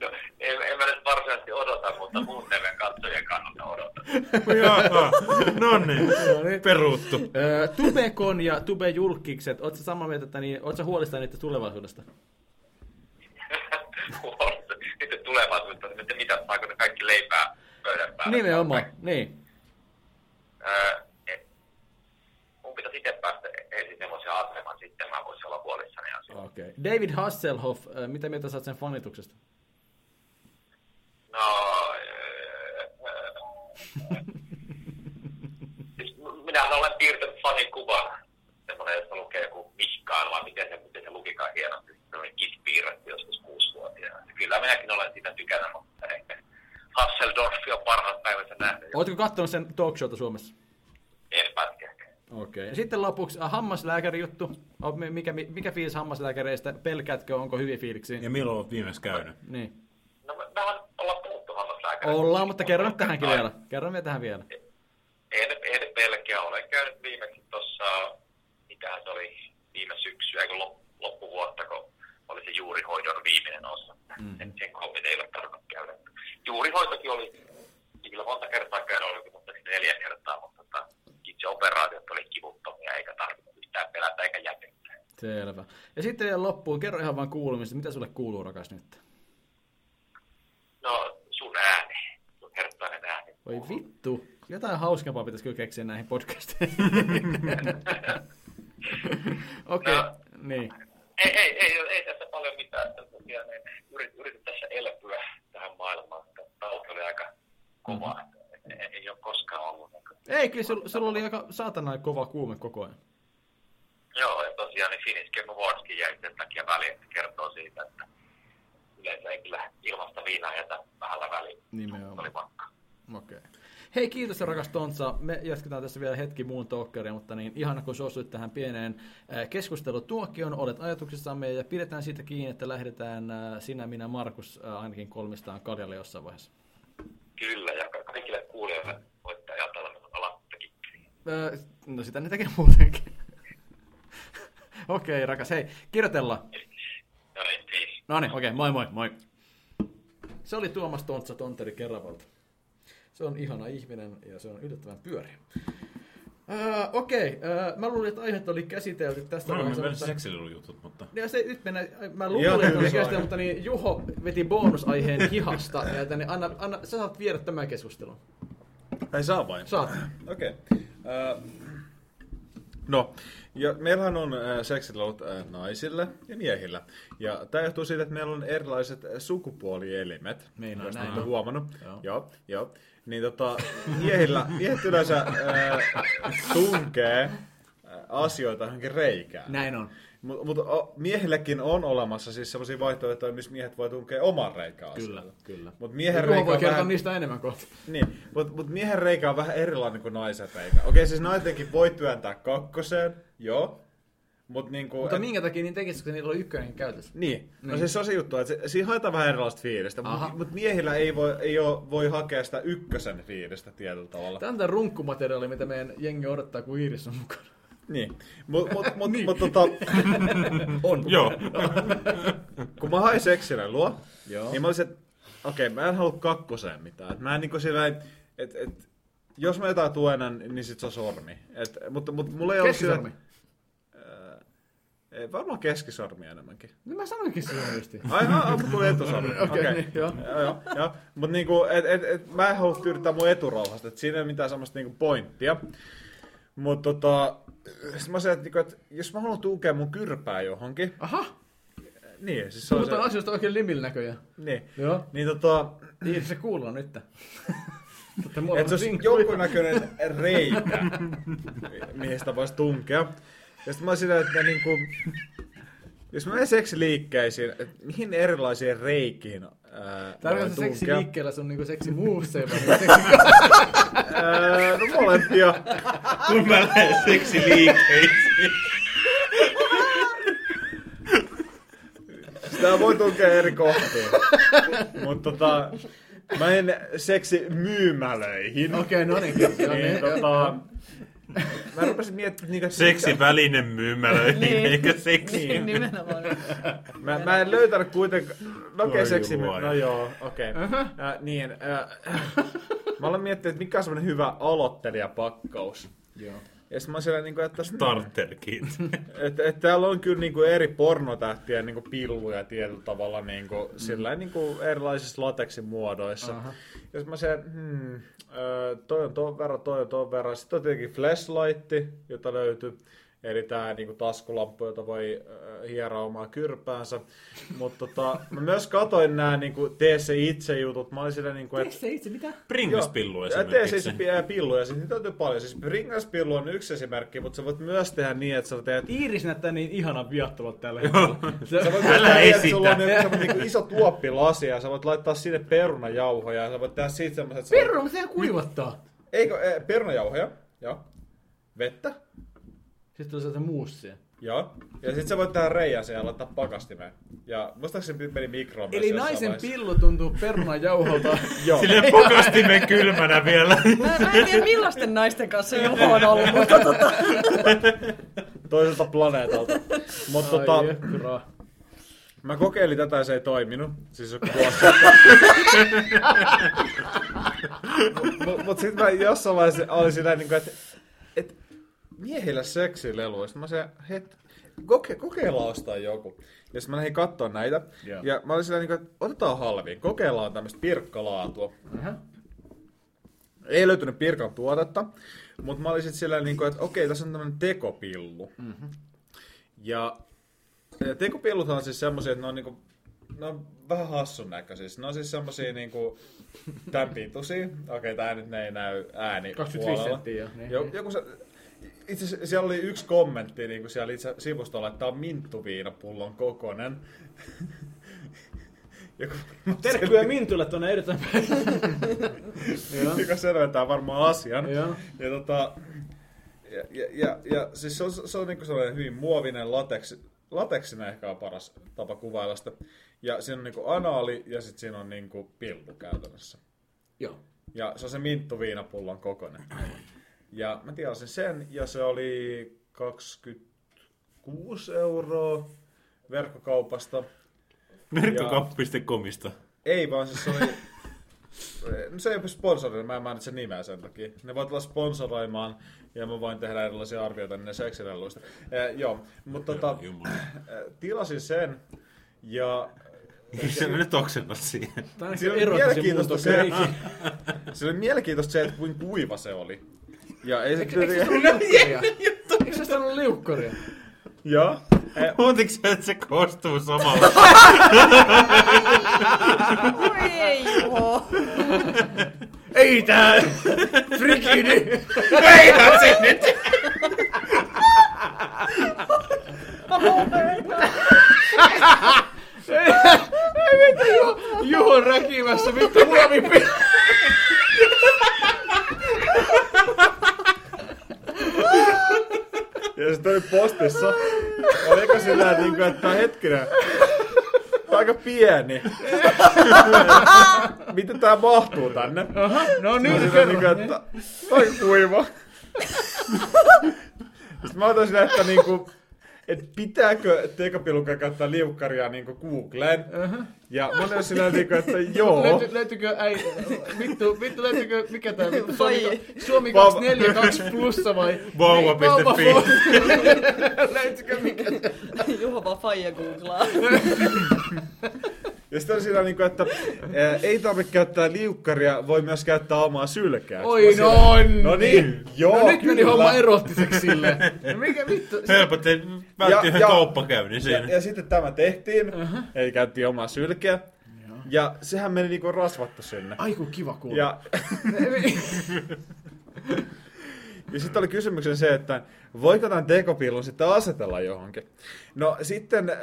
No, en, en mä nyt varsinaisesti odota, mutta muun TVn katsojien kannalta odotan. Jaha, no niin, (laughs) peruuttu. Ö, Tubekon ja Tube Julkikset, ootko samaa mieltä, että niin, ootko huolissaan niiden tulevaisuudesta? (laughs) Sitten tulevaisuudessa, että mitä, saako ne kaikki leipää pöydän päälle? Nimenomaan, niin. Öö, et- mun pitäisi itse päästä ensin semmoisen aseman, sitten mä voisin olla huolissani asioista. Okei. Okay. David Hasselhoff, mitä mieltä sä oot sen fanituksesta? No, öö, öö, siis minähän olen piirtänyt fanikuvan, semmoinen, jossa lukee joku Mihkaan, vai miten se, miten se lukikaan hienosti, semmoinen kispiirretty joskus kuusivuotiaana. Kyllä minäkin olen siitä tykännyt, mutta ehkä Hasseldorf on parhaat päivänsä nähnyt. Ootko kattonut sen talk showta Suomessa? En pätkäkään. Okei. Okay. Ja sitten lopuksi äh, hammaslääkäri juttu. Mikä, mikä fiilis hammaslääkäreistä? Pelkäätkö, onko hyviä fiiliksiä? Ja milloin olet viimeksi käynyt? Niin. No ollaan puhuttu hammaslääkäristä. Ollaan, mutta kerro nyt tähänkin vielä. Kerro vielä tähän vielä. En, en pelkää, olen käynyt viimeksi tuossa, mitähän se oli, viime syksyä, lop, loppuvuotta, kun oli se juurihoidon viimeinen osa. Mm. Sen, sen kohdin ei ole tarvinnut käydä. Juurihoitokin oli, kyllä monta kertaa käynyt, oli mutta neljä kertaa, mutta tota, itse operaatiot oli kivuttomia, eikä tarvinnut yhtään pelätä eikä jännittää. Selvä. Ja sitten vielä loppuun, kerro ihan vaan kuulumista. Mitä sulle kuuluu, rakas nyt? No, sun ääni, sun herttainen ääni. Voi vittu. Jotain hauskempaa pitäisi kyllä keksiä näihin podcasteihin. (laughs) Okei, okay. No. niin. Ei, ei, ei, ei tässä paljon mitään. Että tosiaan niin yrit, yritin tässä elpyä tähän maailmaan. Tauti oli aika kova. Mm-hmm. Ei, ei ole koskaan ollut. Niin Ei, kyllä sulla, sulla oli aika saatana kova kuume koko ajan. Joo, ja tosiaan niin Finnish Game Awardskin jäi sen takia väliin, että kertoo siitä, että yleensä ei kyllä ilmasta viinaa jätä vähällä väliin. Nimenomaan. Oli vakka. Okei. Okay. Hei, kiitos rakas Tontsa. Me jatketaan tässä vielä hetki muun talkkeria, mutta niin ihana kun suostuit tähän pieneen keskustelutuokioon, olet ajatuksissamme ja pidetään siitä kiinni, että lähdetään äh, sinä, minä, Markus ainakin kolmistaan kaljalle jossain vaiheessa. Kyllä, ja ka- kaikille kuulijoille voitte ajatella, kikkeriin. Äh, no sitä ne tekee muutenkin. (laughs) Okei, okay, rakas. Hei, kirjoitellaan. No niin, okei, okay, moi moi, moi. Se oli Tuomas Tontsa Tonteri Keravalta. Se on ihana ihminen ja se on yllättävän pyöreä. Äh, okei, okay, äh, mä luulin, että aiheet oli käsitelty tästä Mä olen vaiheessa, mennyt mutta- seksililujutut, mutta... Ja se, nyt mennään, mä luulin, että oli käsitelty, mutta niin Juho veti bonusaiheen hihasta. Ja tänne, anna, anna, sä saat viedä tämän keskustelun. Ei saa vain. Saat. Okei. Okay. No, ja meillähän on äh, seksilelut äh, naisille ja miehillä. Ja tämä johtuu siitä, että meillä on erilaiset sukupuolielimet. Niin on, jos näin olette huomannut. Joo. Joo, joo. Niin tota, miehillä, miehet yleensä äh, tunkee äh, asioita johonkin reikään. Näin on. Mutta mut, miehilläkin on olemassa siis sellaisia vaihtoehtoja, missä miehet voi tunkea oman reikään Kyllä, asioita. kyllä. Mut miehen reikä voi on kertoa vähän... niistä enemmän kohta. Niin, mutta mut miehen reikä on vähän erilainen kuin naisen reikä. Okei, siis naistenkin voi työntää kakkoseen, joo. Mutta niinku... Mutta et- minkä takia niin tekisikö niillä on ykkönen käytössä? Niin. No Niin. siis se on se juttu, että se, siinä haetaan vähän erilaista fiilistä, mutta mut miehillä ei voi, ei oo, voi hakea sitä ykkösen fiilistä tietyllä tavalla. Tämä on tämä runkkumateriaali, mitä meidän jengi odottaa, kun Iiris on mukana. Niin. Mutta mut, mut, niin. mut, tota, (laughs) On. Joo. (laughs) kun mä hain seksille luo, Joo. niin mä olisin, että okei, mä en halua kakkoseen mitään. Et mä en niinku sillä että et, jos mä jotain tuenan, niin sit se on sormi. Et, mutta, mutta mulla ei ollut sillä, Keskisormi. Ei, varmaan keskisormi enemmänkin. No mä sanoinkin silloin justi. Ai, ai, ai, tuli etusormi. Okei, Okei. niin, joo. Joo, joo, joo. Mut niinku, et, et, et, mä en halua tyydyttää mun eturauhasta, et siinä ei ole mitään semmoista niinku pointtia. Mut tota, sit mä sanoin, että, niinku, et jos mä haluan tukea mun kyrpää johonkin, Aha, niin, siis se on puhutaan se, asioista oikein limillä näköjään. niin, Joo. niin tota, Iiris, se kuullaan nyt. (laughs) Mutta että se olisi jonkunnäköinen reikä, (laughs) mihin sitä voisi tunkea. Ja sitten mä olisin että niinku, jos mä menen seksiliikkeisiin, että mihin erilaisiin reikiin ää, voi Tarkoitatko seksi liikkeellä sun niinku seksi muussa vai seksi Ää, no molempia. Kun mä lähden seksiliikkeisiin. Sitä voi tunkea eri kohtiin. Mutta tota, mä en seksi myymälöihin. Okei, no niin. Niin, niin, tota, mä rupesin miettimään, että Seksiväline myymälöihin, Niin. eikä seksi. Niin. Nimenomaan. Mä, mä en löytänyt kuitenkaan... No okei, Oi seksi... No joo, okei. Okay. Äh, niin, äh, (laughs) mä olen miettinyt, että mikä on semmoinen hyvä aloittelijapakkaus. Joo. Ja sitten mä siellä, niin kuin, että, Starter kit. että, (laughs) että täällä on kyllä niin kuin eri pornotähtien niin kuin pilluja tietyllä tavalla niin kuin, mm. sillä niin kuin erilaisissa lateksin muodoissa. Aha. Ja sitten mä siellä, hmm, toi on ton verran, toi on ton verran. Sitten on tietenkin flashlight, jota löytyy. Eli tää niinku taskulamppu, jota voi hieroa omaa kyrpäänsä. Mutta tota, mä myös katoin nää niinku tee se itse jutut. Mä olin sillä niinku, että se itse mitä? Pringles-pillu Tee se esimerkiksi. itse pi- pilluja, siis niitä löytyy paljon. Siis Pringles-pillu on yksi esimerkki, mutta sä voit myös tehdä niin, että sä teet Iiris näyttää niin ihanan viattomat tällä hetkellä. Sä voit Älä tehdä niin, että esitä. sulla on niinku iso tuoppilasi ja sä voit laittaa sinne perunajauhoja ja sä voit tehdä siitä semmoset... Perro, mutta sehän kuivattaa. Eikö, e, perunajauhoja, joo. Vettä, Sitten on sieltä muussia. Joo. Ja sit sä voit tehdä reijän siellä ja laittaa pakastimeen. Ja muistaakseni meni mikroon myös Eli jossain naisen vaiheessa. pillu tuntuu perunajauholta. (laughs) Joo. Silleen pakastimen kylmänä vielä. (laughs) Mä, mä en tiedä millaisten naisten kanssa Juho on ollut, mutta tota, (laughs) Toiselta planeetalta. Mutta tota, jekra. mä kokeilin tätä ja se ei toiminut. Siis joku vuosi sitten. Mut, mut sit mä jossain vaiheessa olin siinä niinku, että et, miehillä seksilelu. Sitten mä se, het, koke, kokeillaan ostaa joku. Ja sitten mä lähdin katsoa näitä. Joo. Ja mä olin sillä niinku, että otetaan halviin. Kokeillaan tämmöistä pirkkalaatua. Aha. Ei löytynyt Pirkan tuotetta, mutta mä olin sitten sillä niinku, että okei, tässä on tämmöinen tekopillu. Mm-hmm. Ja tekopilluthan on siis semmosia, että ne on niinku, ne on vähän hassun näköisiä. Ne on siis semmosia niinku tämän pituisia. Okei, tää nyt ne ei näy ääni 25 puolella. senttiä jo. Niin, niin. joku se, itse asiassa siellä oli yksi kommentti niin kuin siellä itse sivustolla, että tämä on minttuviinapullon kokonen. (laughs) Joku, Terkkuja Mintulle tuonne. Joo. (laughs) joka selventää varmaan asian. Joo. Ja, tota, ja, ja, ja, ja siis se on, se on niinku sellainen hyvin muovinen lateksi, lateksina ehkä on paras tapa kuvailla sitä. Ja siinä on niinku anaali ja sitten siinä on niinku pillu käytännössä. Joo. Ja se on se minttu viinapullon kokoinen. Ja mä tilasin sen ja se oli 26 euroa verkkokaupasta. Verkkokauppa.comista. Ei vaan siis se oli... No se ei ole sponsoroinut, mä en mainitse nimeä sen takia. Ne voi tulla sponsoroimaan ja mä voin tehdä erilaisia arvioita niiden seksirelluista. Eh, joo, mutta tota, tilasin sen ja (laughs) Sä nyt oksennat siihen. Tämä on oli se mielenkiintoista se, kreikin. (laughs) se oli mielenkiintoista se, että kuinka kuiva se oli. Ja ei se se liukkaria? Eikö se ollut liukkaria? Joo. Eh, Huotiko sä, että se koostuu samalla? Ei Juho. Ei tää! Frikini! Eihän se nyt! Ei vittu, Juho, räkimässä vittu muovipillu. Ja sitten oli postissa. Oliko sillä niin kuin, että hetkinen. Tää on aika pieni. Miten tää mahtuu tänne? Aha, no niin, olin kerro. niin kuin, että aika kuiva. Sitten mä otan sitä, että niinku, että pitääkö tekopilukka käyttää liukkaria niinku Googleen. Ja mä olin sillä niinku, että (laughs) joo. Löyty, löytyykö, äi, vittu, vittu löytyykö, mikä tää vittu, Suomi, Suomi Vauva. 242 plussa vai? Vauva.fi. Vauva. (laughs) Löytyykö mikä tää? Juho vaan faija googlaa. (laughs) Ja sitten on sillä niinku, että ää, ei tarvitse käyttää liukkaria, voi myös käyttää omaa sylkeä. Oi noin! No niin, joo, No nyt meni kyllä. homma erottiseksi silleen. No mikä vittu? (laughs) Helpotti, vältti Ja- yhden ja- kauppakäynnin Ja, siinä. ja sitten tämä tehtiin, uh-huh. eli käyttiin omaa sylkeä. Ja sehän meni niinku rasvattu sinne. Ai kun kiva kuulla. Ja, (laughs) (laughs) ja sitten oli kysymyksen se, että voiko tämän tekopillun sitten asetella johonkin. No sitten äh,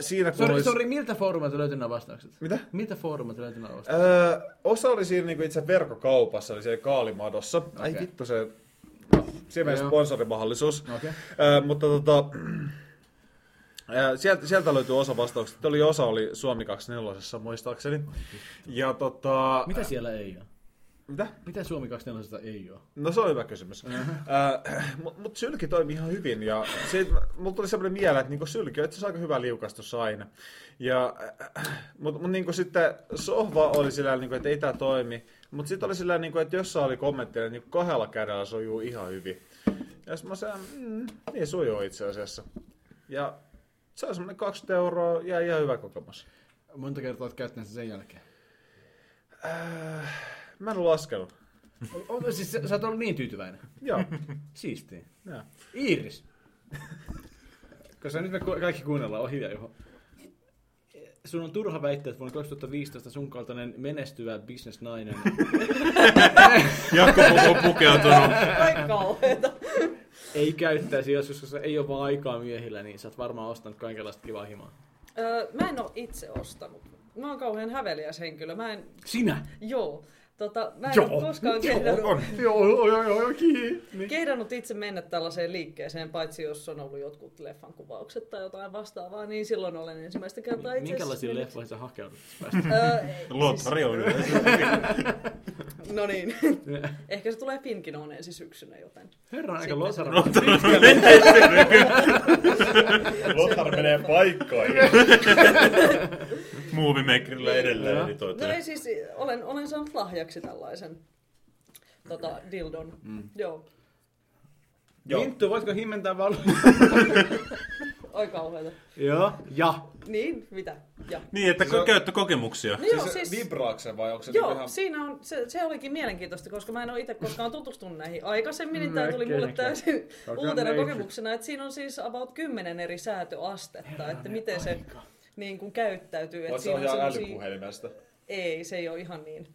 siinä kun Sori, olisi... sori, miltä foorumilta löytyy nämä vastaukset? Mitä? Miltä foorumilta löytyy nämä vastaukset? Öö, osa oli siinä niinku itse verkkokaupassa, eli siellä Kaalimadossa. Okay. Ai vittu se... No, siinä Joo. sponsorimahdollisuus. Okei. Öö, mutta tota... öö, (clears throat) Sieltä, sieltä löytyy osa vastauksia. Oli osa oli Suomi 24 muistaakseni. Ja tota... Mitä siellä ei ole? Mitä? Mitä Suomi 24 ei ole? No se on hyvä kysymys. Äh, Mutta mut sylki toimi ihan hyvin ja siitä, mulla tuli semmoinen mieleen, että niinku sylki on itse aika hyvä liukastus aina. Ja, äh, mutta mut niinku sitten sohva oli sillä niinku, että ei tämä toimi. Mutta sitten oli sillä niinku, että jossain oli kommentteja, niinku kahdella kädellä sujuu ihan hyvin. Ja sitten mä sanoin, mm, niin sujuu itse asiassa. Ja se on semmoinen 20 euroa ja ihan hyvä kokemus. Monta kertaa olet käyttänyt sen sen jälkeen? Äh, mä en ole laskenut. O- o- siis sä, sä oot ollut niin tyytyväinen. Joo. Siistiä. Joo. Iiris. Koska nyt me kaikki kuunnellaan, on hiljaa Juho. Sun on turha väittää, että vuonna 2015 sun kaltainen menestyvä bisnesnainen Jaakko on pukeutunut. Ai kauheeta. ei käyttäisi, jos koska ei ole vaan aikaa miehillä, niin sä oot varmaan ostanut kaikenlaista kivaa himaa. Öö, mä en oo itse ostanut. Mä oon kauhean häveliäs henkilö. Mä en, Sinä? joo. Tota, mä en oo koskaan kehdannut, Joo, joo, joo, joo, kiinni. kehdannut itse mennä tällaiseen liikkeeseen, paitsi jos on ollut jotkut leffan kuvaukset tai jotain vastaavaa, niin silloin olen ensimmäistä kertaa itse Minkälaisia mennyt- leffoja sä hakeudut? Öö, (laughs) Lottari on yleensä. no niin. (laughs) Ehkä se tulee Finkinoon ensi syksynä, joten... Herran aika lotara. (laughs) Lothar menee paikkoihin. Moviemakerilla edelleen Joo. editoitu. No ei siis, olen, olen saanut lahjaksi tällaisen tota, dildon. Mm. Joo. Joo. Minttu, voitko himmentää valo? Oi kauheeta. Joo. Ja. Niin, mitä? Ja. Niin, että Se on- käyttökokemuksia. No joo, Siis, siis, vibraako se vai onko se joo, ihan... siinä on, se, se olikin mielenkiintoista, koska mä en ole itse koskaan tutustunut näihin aikaisemmin, niin Mm, tämä tuli mulle täysin uutena kokemuksena, että siinä on siis about kymmenen eri säätöastetta, että miten se niin kuin käyttäytyy. Että Vai se on ihan semmosia- älypuhelimesta? Ei, se ei ole ihan niin,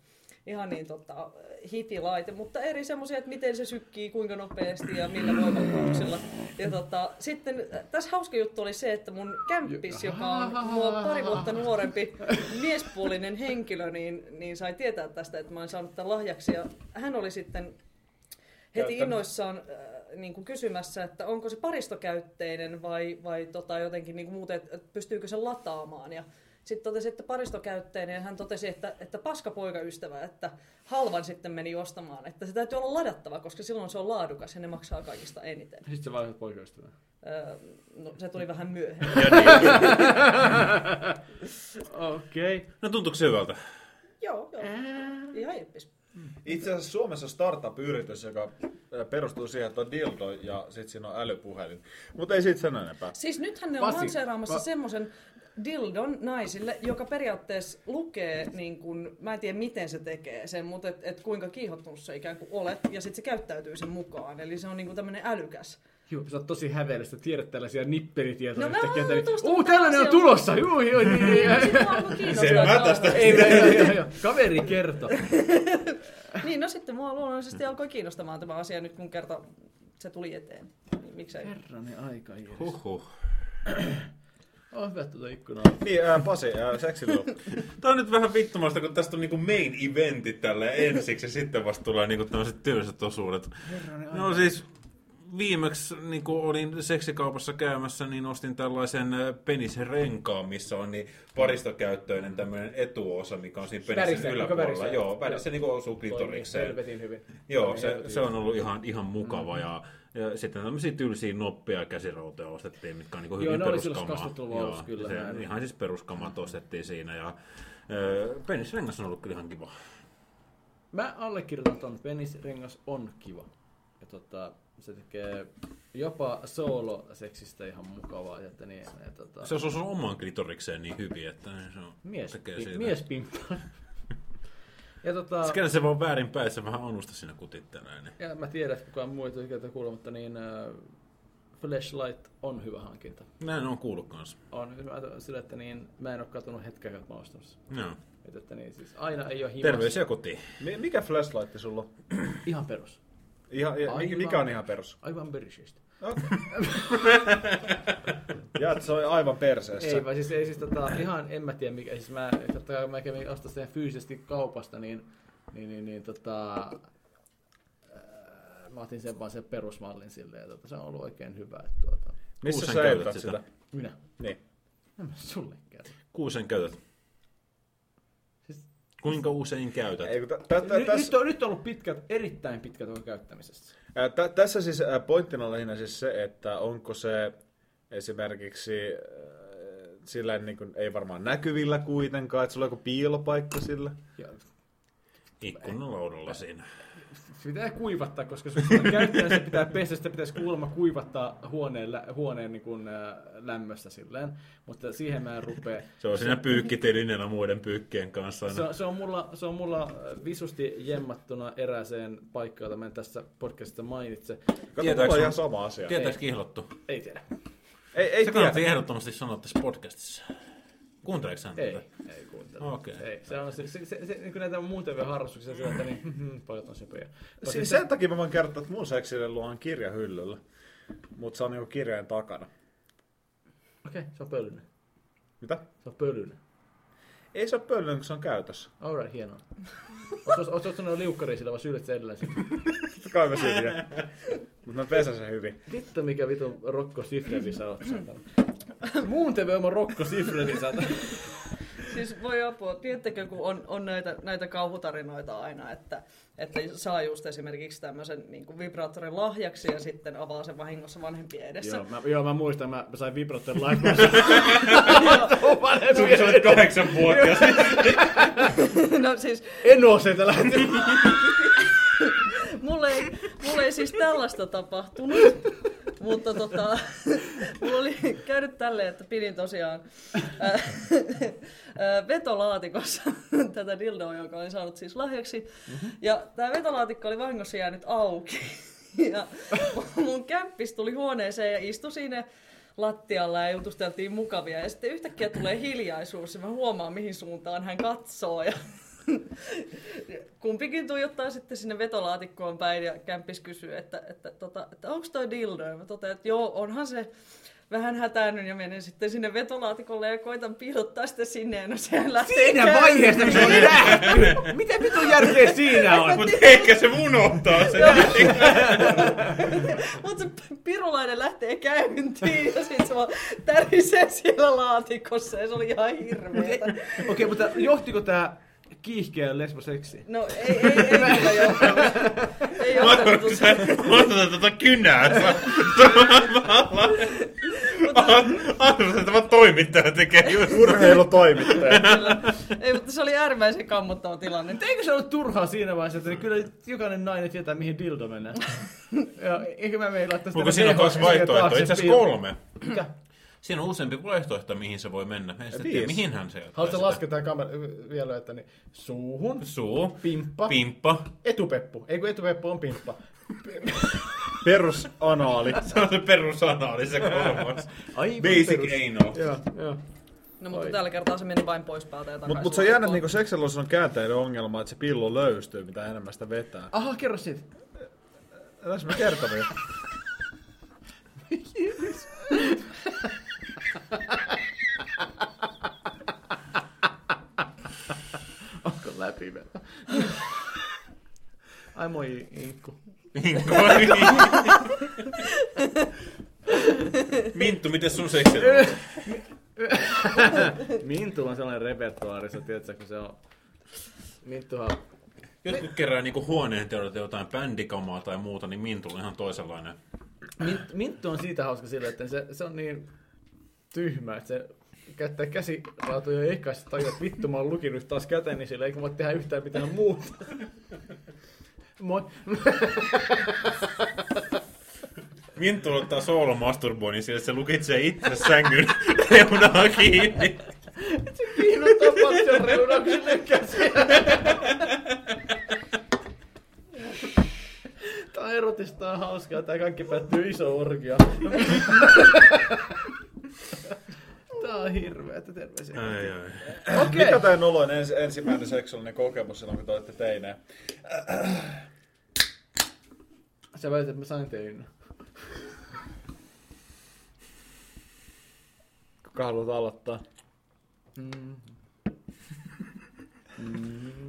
ihan niin tota, hitilaite, mutta eri semmoisia, että miten se sykkii, kuinka nopeasti ja millä voimakkuuksilla. Ja tota, sitten äh, tässä hauska juttu oli se, että mun kämppis, joka on mua pari vuotta nuorempi miespuolinen henkilö, niin, niin sai tietää tästä, että mä oon saanut tämän lahjaksi. Ja hän oli sitten heti innoissaan äh, niin kuin kysymässä, että onko se paristokäytteinen vai, vai tota jotenkin niin kuin muuten, että pystyykö se lataamaan. Ja sitten totesi, että paristokäytteinen, ja hän totesi, että, että paska poikaystävä, että halvan sitten meni ostamaan, että se täytyy olla ladattava, koska silloin se on laadukas ja ne maksaa kaikista eniten. Sitten sä vaihdat poikaystävää. Öö, no, se tuli vähän myöhemmin. (laughs) Niin. (laughs) Okei. Okay. No tuntuuko se hyvältä? joo, joo. Ihan jeppis. Itse asiassa Suomessa startup-yritys, joka perustuu siihen, että on dildo ja sitten siinä on älypuhelin. Mutta ei siitä sen enempää. Siis nythän ne on Pasi, lanseeraamassa va- semmoisen dildon naisille, joka periaatteessa lukee, niin kun, mä en tiedä miten se tekee sen, mutta et, et kuinka kiihottunut se ikään kuin olet, ja sitten se käyttäytyy sen mukaan. Eli se on niin tämmöinen älykäs. Joo, sä oot tosi häveellistä, tiedät tällaisia nipperitietoja No mä oon Uu, tällainen on tulossa! Juu, joo, niin, kiinnostaa. Selvä tästä. Ei, ei, ei, ei, ei, Kaveri kertoo. Niin, no sitten mua luonnollisesti alkoi kiinnostamaan tämä asia nyt, kun kerta se tuli eteen. Niin, miksei? Herranen aika, Iiris. Huhhuh. (clears throat) On hyvä tuota ikkunaa. Niin, äh, Pasi, äh, seksilu. (laughs) Tää on nyt vähän vittumasta, kun tästä on niinku main eventit tälle ensiksi ja sitten vasta tulee niinku tämmöiset tylsät osuudet. Herranen aika. No siis viimeksi niin kun olin seksikaupassa käymässä, niin ostin tällaisen äh, penisrenkaan, missä on niin paristokäyttöinen tämmöinen etuosa, mikä on siinä penisin Värissä, yläpuolella. värissä? Joo, värissä Joo. niin osuu klitorikseen. Hyvin. Joo, se, se on ollut ihan, ihan mukava. Ja, ja sitten tämmöisiä tylsiä noppeja ja käsirautoja ostettiin, mitkä on niin Joo, hyvin oli silloin peruskamaa. 20-luvun alussa kyllä, se, ihan siis peruskamat ostettiin siinä. Ja, ö, penisrengas on ollut kyllä ihan kiva. Mä allekirjoitan ton. Penisrengas on kiva. Ja tota, se tekee jopa solo-seksistä ihan mukavaa. Että niin, ja tota, Se osuu omaan klitorikseen niin hyvin, että se on, mies, tekee siitä. mies pimppaa. (laughs) ja tota, Skenen se vaan väärin se vähän annusta siinä kutittelee. Niin. ja mä tiedän, että kukaan muu ei kuulla, mutta niin uh, Flashlight on hyvä hankinta. Näin on kuullut kanssa. On, sillä, että niin, mä en ole katsonut hetkeäkään, että mä ostamassa. Joo. Että, että niin, siis aina ei ole himassa. Terveisiä kotiin. Mi- mikä flashlight sulla on? Ihan perus. Ihan, ja, Aivan. mikä on ihan perus? Aivan perishistä. Okay. (laughs) ja että se on aivan perseessä. Ei, vaan siis, ei siis tota, ihan, en mä tiedä mikä, siis mä, totta kai mä kävin ostaa sen fyysisesti kaupasta, niin, niin, niin, niin tota, ää, mä otin sen vaan sen perusmallin silleen, ja tota, se on ollut oikein hyvä. Että, tuota, Missä sä käytät sitä? sitä? minä, Niin. en mä sulle kerro. Kuusen käytät. Kuinka usein käytät? Ei, tä- tä- tä- Nyt, täs- nyt, on, nyt on ollut pitkät, erittäin pitkät on käyttämisestä. Ää, tä- Tässä siis pointtina on lähinnä siis se, että onko se esimerkiksi sillä niin kuin, ei varmaan näkyvillä kuitenkaan, että sulla on joku piilopaikka sillä. Ja Ikkunalaudalla siinä. Se pitää kuivattaa, koska se on käyttäjä, se pitää pestä, sitä pitäisi kuulemma kuivattaa huoneen, lä- huoneen niin kuin, ä, lämmössä silleen, mutta siihen mä en rupea. Se on siinä pyykkitelineellä muiden pyykkien kanssa. Se, on- se, on mulla, se on mulla visusti jemmattuna erääseen paikkaan, jota mä en tässä podcastissa mainitse. Kato, on sun- ihan sama asia. Tietääks kihlottu? Ei tiedä. Ei, ei Se kannattaa ehdottomasti sanoa tässä podcastissa. Kuunteleeko hän Ei, tätä? ei kuuntele. Okei. Ei, se on se, se, se, se niin näitä muun TV-harrastuksia, se, että niin, pojat on söpöjä. Siis sen takia mä voin kertoa, että mun seksille luo on kirja hyllyllä. Mutta se on niinku kirjojen takana. Okei, okay, se on pölyinen. Mitä? Se on pölyinen. Ei se ole pöllinen, kun se on käytössä. Alright, hienoa. Oletko ottanut liukkariin sillä vai syydet sen edelleen? Totta (laughs) kai mä syyn Mutta mä pesän sen hyvin. Vittu mikä vitun Rocco Sifredi sä oot saatana. Muun TV on Rocco Sifredi saatana. (laughs) Siis voi apua, tiedättekö, kun on, on näitä, näitä kauhutarinoita aina, että, että saa just esimerkiksi tämmöisen niin kuin vibraattorin lahjaksi ja sitten avaa sen vahingossa vanhempien edessä. Joo, mä, joo, mä muistan, mä, mä sain Vibrator Live. (laughs) Se olet kahdeksan vuotias. no siis, En oo sieltä lähtenyt. mulle ei, mulle ei siis tällaista tapahtunut, mutta tota, (laughs) mulla oli käynyt tälleen, että pidin tosiaan ää, ää, vetolaatikossa (laughs) tätä dildoa, jonka olin saanut siis lahjaksi. Ja tämä vetolaatikko oli vahingossa jäänyt auki. (laughs) Ja mun kämppis tuli huoneeseen ja istui siinä lattialla ja jutusteltiin mukavia. Ja sitten yhtäkkiä tulee hiljaisuus ja mä huomaan, mihin suuntaan hän katsoo. Ja kumpikin tuijottaa sitten sinne vetolaatikkoon päin ja kämppis kysyy, että, että, tota, että onko toi dildo? Ja mä totean, että joo, onhan se vähän hätäännyt ja menen sitten sinne vetolaatikolle ja koitan piilottaa sitä sinne ja no lähtee Siinä käyntiin. vaiheessa, kun se nähty. Miten vitun järkeä siinä on? Mutta ehkä se unohtaa sen. Mutta se pirulainen lähtee käyntiin ja sitten se vaan tärisee siellä laatikossa ja se oli ihan hirveetä. Okei, okay, mutta johtiko tää kiihkeä lesboseksi? No ei, ei, ei johtanut. Ei johtanut. Sä mahtoiko tota kynää? Arvoin, että tämä toimittaja tekee just Urheilutoimittaja. Ei, mutta se oli äärimmäisen kammottava tilanne. Mutta eikö se ollut turhaa siinä vaiheessa, että kyllä jokainen nainen tietää, mihin dildo menee? (laughs) ja eikö mä meillä laittaisi Onko tänne siinä on kaksi vaihtoehtoa? Itse asiassa kolme. Mikä? Siinä on useampi vaihtoehto, mihin se voi mennä. Mä en sitten tiedä, mihin hän se ottaa Haluatko sitä. laskea tämän kamera vielä, että niin suuhun, Suu, pimppa, pimppa. etupeppu. Ei kun etupeppu on pimppa. (laughs) Perusanaali. Se on se perusana, oli se kolmas. Aivan Basic perus. anal. Joo, joo. No mutta Oi. tällä kertaa se meni vain pois päältä ja Mutta takaisin. mut se on jännä, että niinku on käänteinen ongelma, että se pillo löystyy, mitä enemmän sitä vetää. Aha, kerro siitä. Tässä mä kertonut jo. (laughs) Onko läpi vielä? Ai moi Inkku. Minttu, miten sun seksi on? Mintu on sellainen repertuaarissa, tiedätkö, kun se on... Minttuhan... Jotkut kerää niinku huoneen teodot jotain bändikamaa tai muuta, niin Mintu on ihan toisenlainen. Mint, Minttu on siitä hauska sillä, että se, se on niin tyhmä, että se käyttää käsiraatoja ja eikä se tajua, että vittu mä oon lukinut taas käteen, niin sillä eikä voi tehdä yhtään mitään muuta. Moi. Minttu ottaa soolomasturboinnin sillä, että se lukitsee itse sängyn (laughs) reunaa kiinni. Kiinnostaa patjon reunaksille käsiä. Tää on erotista, on hauskaa, tää kaikki päättyy iso orgia. (laughs) Tää on hirveetä, terveisiä. Ai, ai. Okei. Mikä teidän oloin ens, ensimmäinen seksuaalinen kokemus silloin, kun te olitte teineen? (clears throat) Sä väität, että mä sain tein. Kuka haluat aloittaa? O-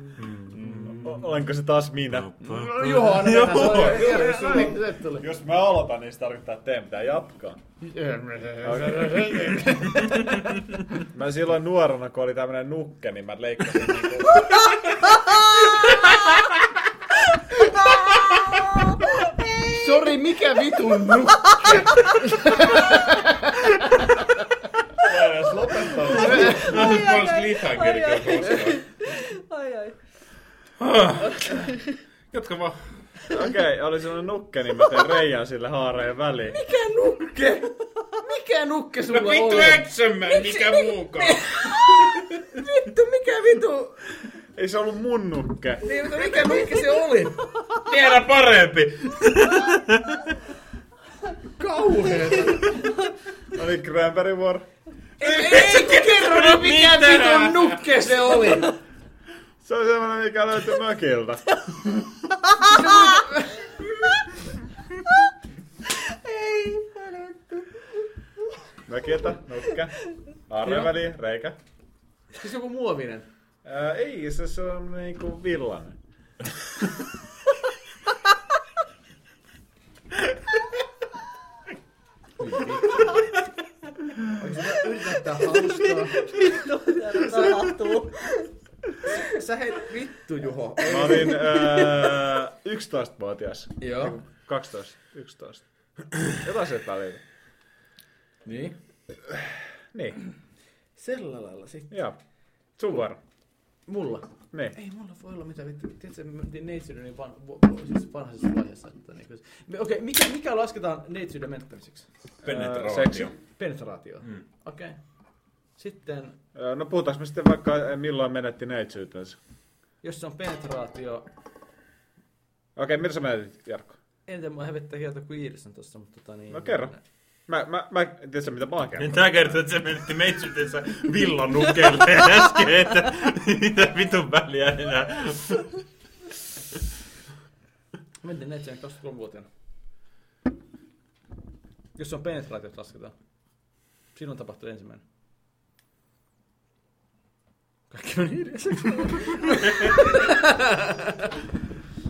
Olenko se taas minä? Juho, Jos mä aloitan, niin se tarkoittaa, että teidän pitää jatkaa. mä silloin nuorena, kun oli tämmönen nukke, niin mä leikkasin. Niinku- Sori, mikä vitun nukke? Lopettaa. Mä oon pois. Jatka vaan. Okei, oli sellainen nukke, niin mä tein reijän sille haareen väliin. Mikä nukke? Mikä nukke sulla No vittu oli? Exömmän, mikä muukaan. (laughs) Vittu, mikä vitu? Ei se ollut mun nukke. Niin, mutta mikä nukke se oli? Tiedä parempi. Kauheeta. Oli Cranberry War. Ei, kerro nyt mikä vitun nukke se oli. Se oli semmonen, mikä löytyi mökiltä. Mökiltä, nukke. Haareen väliin, reikä. Siis joku muovinen. Ää, ei, se, se on niinku villainen. Yritän tää hauskaa. Tapahtuu. Sä heit vittu Juho. Mä olin ää, 11-vuotias. Joo. 12, 11. Jotain se välillä. Niin. Niin, Sillä lailla sitten. joo. Sun vuoro. Mulla. Niin. Ei mulla voi olla mitään vittu. Tiedätkö, me mentiin neitsyyden niin van, vo, siis vanhaisessa vaiheessa. Että niin, me, okei, mikä, mikä lasketaan neitsyyden menettämiseksi? Penetraatio. seksi. Penetraatio. Mm. Okei. Okay. Sitten, No puhutaanko me sitten vaikka eh, milloin menetti neitsyytensä? jos se on penetraatio, Okei, mitä sä menetit, Jarkko? eniten mua hävettää hieltä kuin Iiris on tossa, mutta tota niin... No kerro. Mä, mä, mä tiedätkö mitä mä oon Niin kertonut? tää kertoo, että se menetti meitsytensä villan nukeelle (laughs) äsken, että mitä vitun väliä enää. Mentiin neitsyyden 23-vuotiaana. Jos se on penetraatio, lasketaan. Silloin tapahtui ensimmäinen. Kaikki meni Iiriseksi.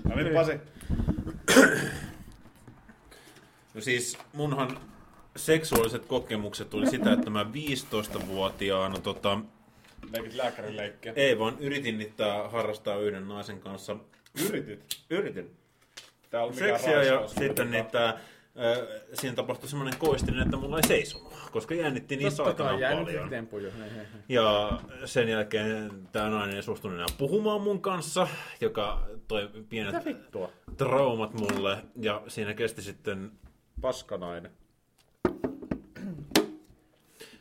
No niin, Pasi. No siis munhan seksuaaliset kokemukset tuli sitä, että mä 15-vuotiaana tota, Leikit lääkärin leikkiä. ei vaan yritin niitä harrastaa yhden naisen kanssa. Yritit. Yritin. Tää on mikään Seksiä ja sitten niitä, äh, siinä tapahtui semmoinen koistinen, että mulla ei seisonut, koska jännitti niin Totta jää paljon. nyt tempu jo. Hei, hei, hei. Ja sen jälkeen tämä nainen ei suostunut enää puhumaan mun kanssa, joka toi pienet traumat mulle. Ja siinä kesti sitten, Paskanainen.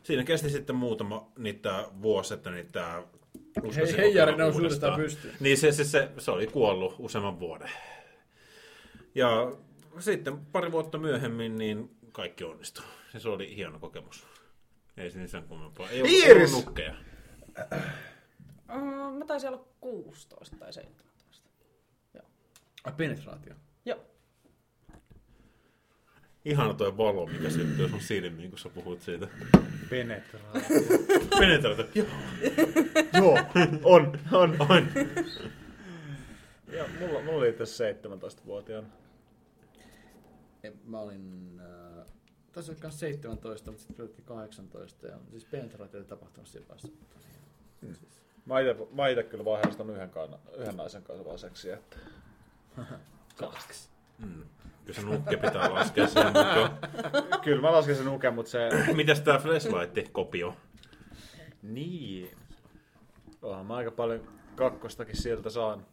siinä kesti sitten muutama niitä vuosi, että niitä Hei, heijari nousi uudestaan pystyyn. Niin se, se, se, se oli kuollut useamman vuoden. Ja sitten pari vuotta myöhemmin niin kaikki onnistui. Ja se oli hieno kokemus. Ei siinä sen kummempaa. Ei ollut, ei Iiris! ollut nukkeja. Mm, mä taisin olla 16 tai 17. Ai, penetraatio. Joo. Ihana toi valo, mikä syttyy sun silmiin, kun sä puhut siitä. Penetraatio. (laughs) Penetraatio. Joo. (laughs) Joo, on, on. On. Ja mulla, mulla oli tässä 17-vuotiaana. En- Mä olin... Äh, taisi olla kans 17, mutta sitten tuli 18. Ja, siis penetraatio ei tapahtunut siinä vaiheessa. mutta niin. Siis, Mä ite, mä ite kyllä vaan harrastanut yhden, kanna, yhden naisen kanssa vaan seksiä. Että... (laughs) kaksi. Mm. Kyllä se nukke pitää laskea sen (laughs) mukaan. Kyllä mä lasken sen nuken, mutta se... (laughs) Mitäs tää Flashlight-kopio? Niin. Onhan mä aika paljon kakkostakin sieltä saanut.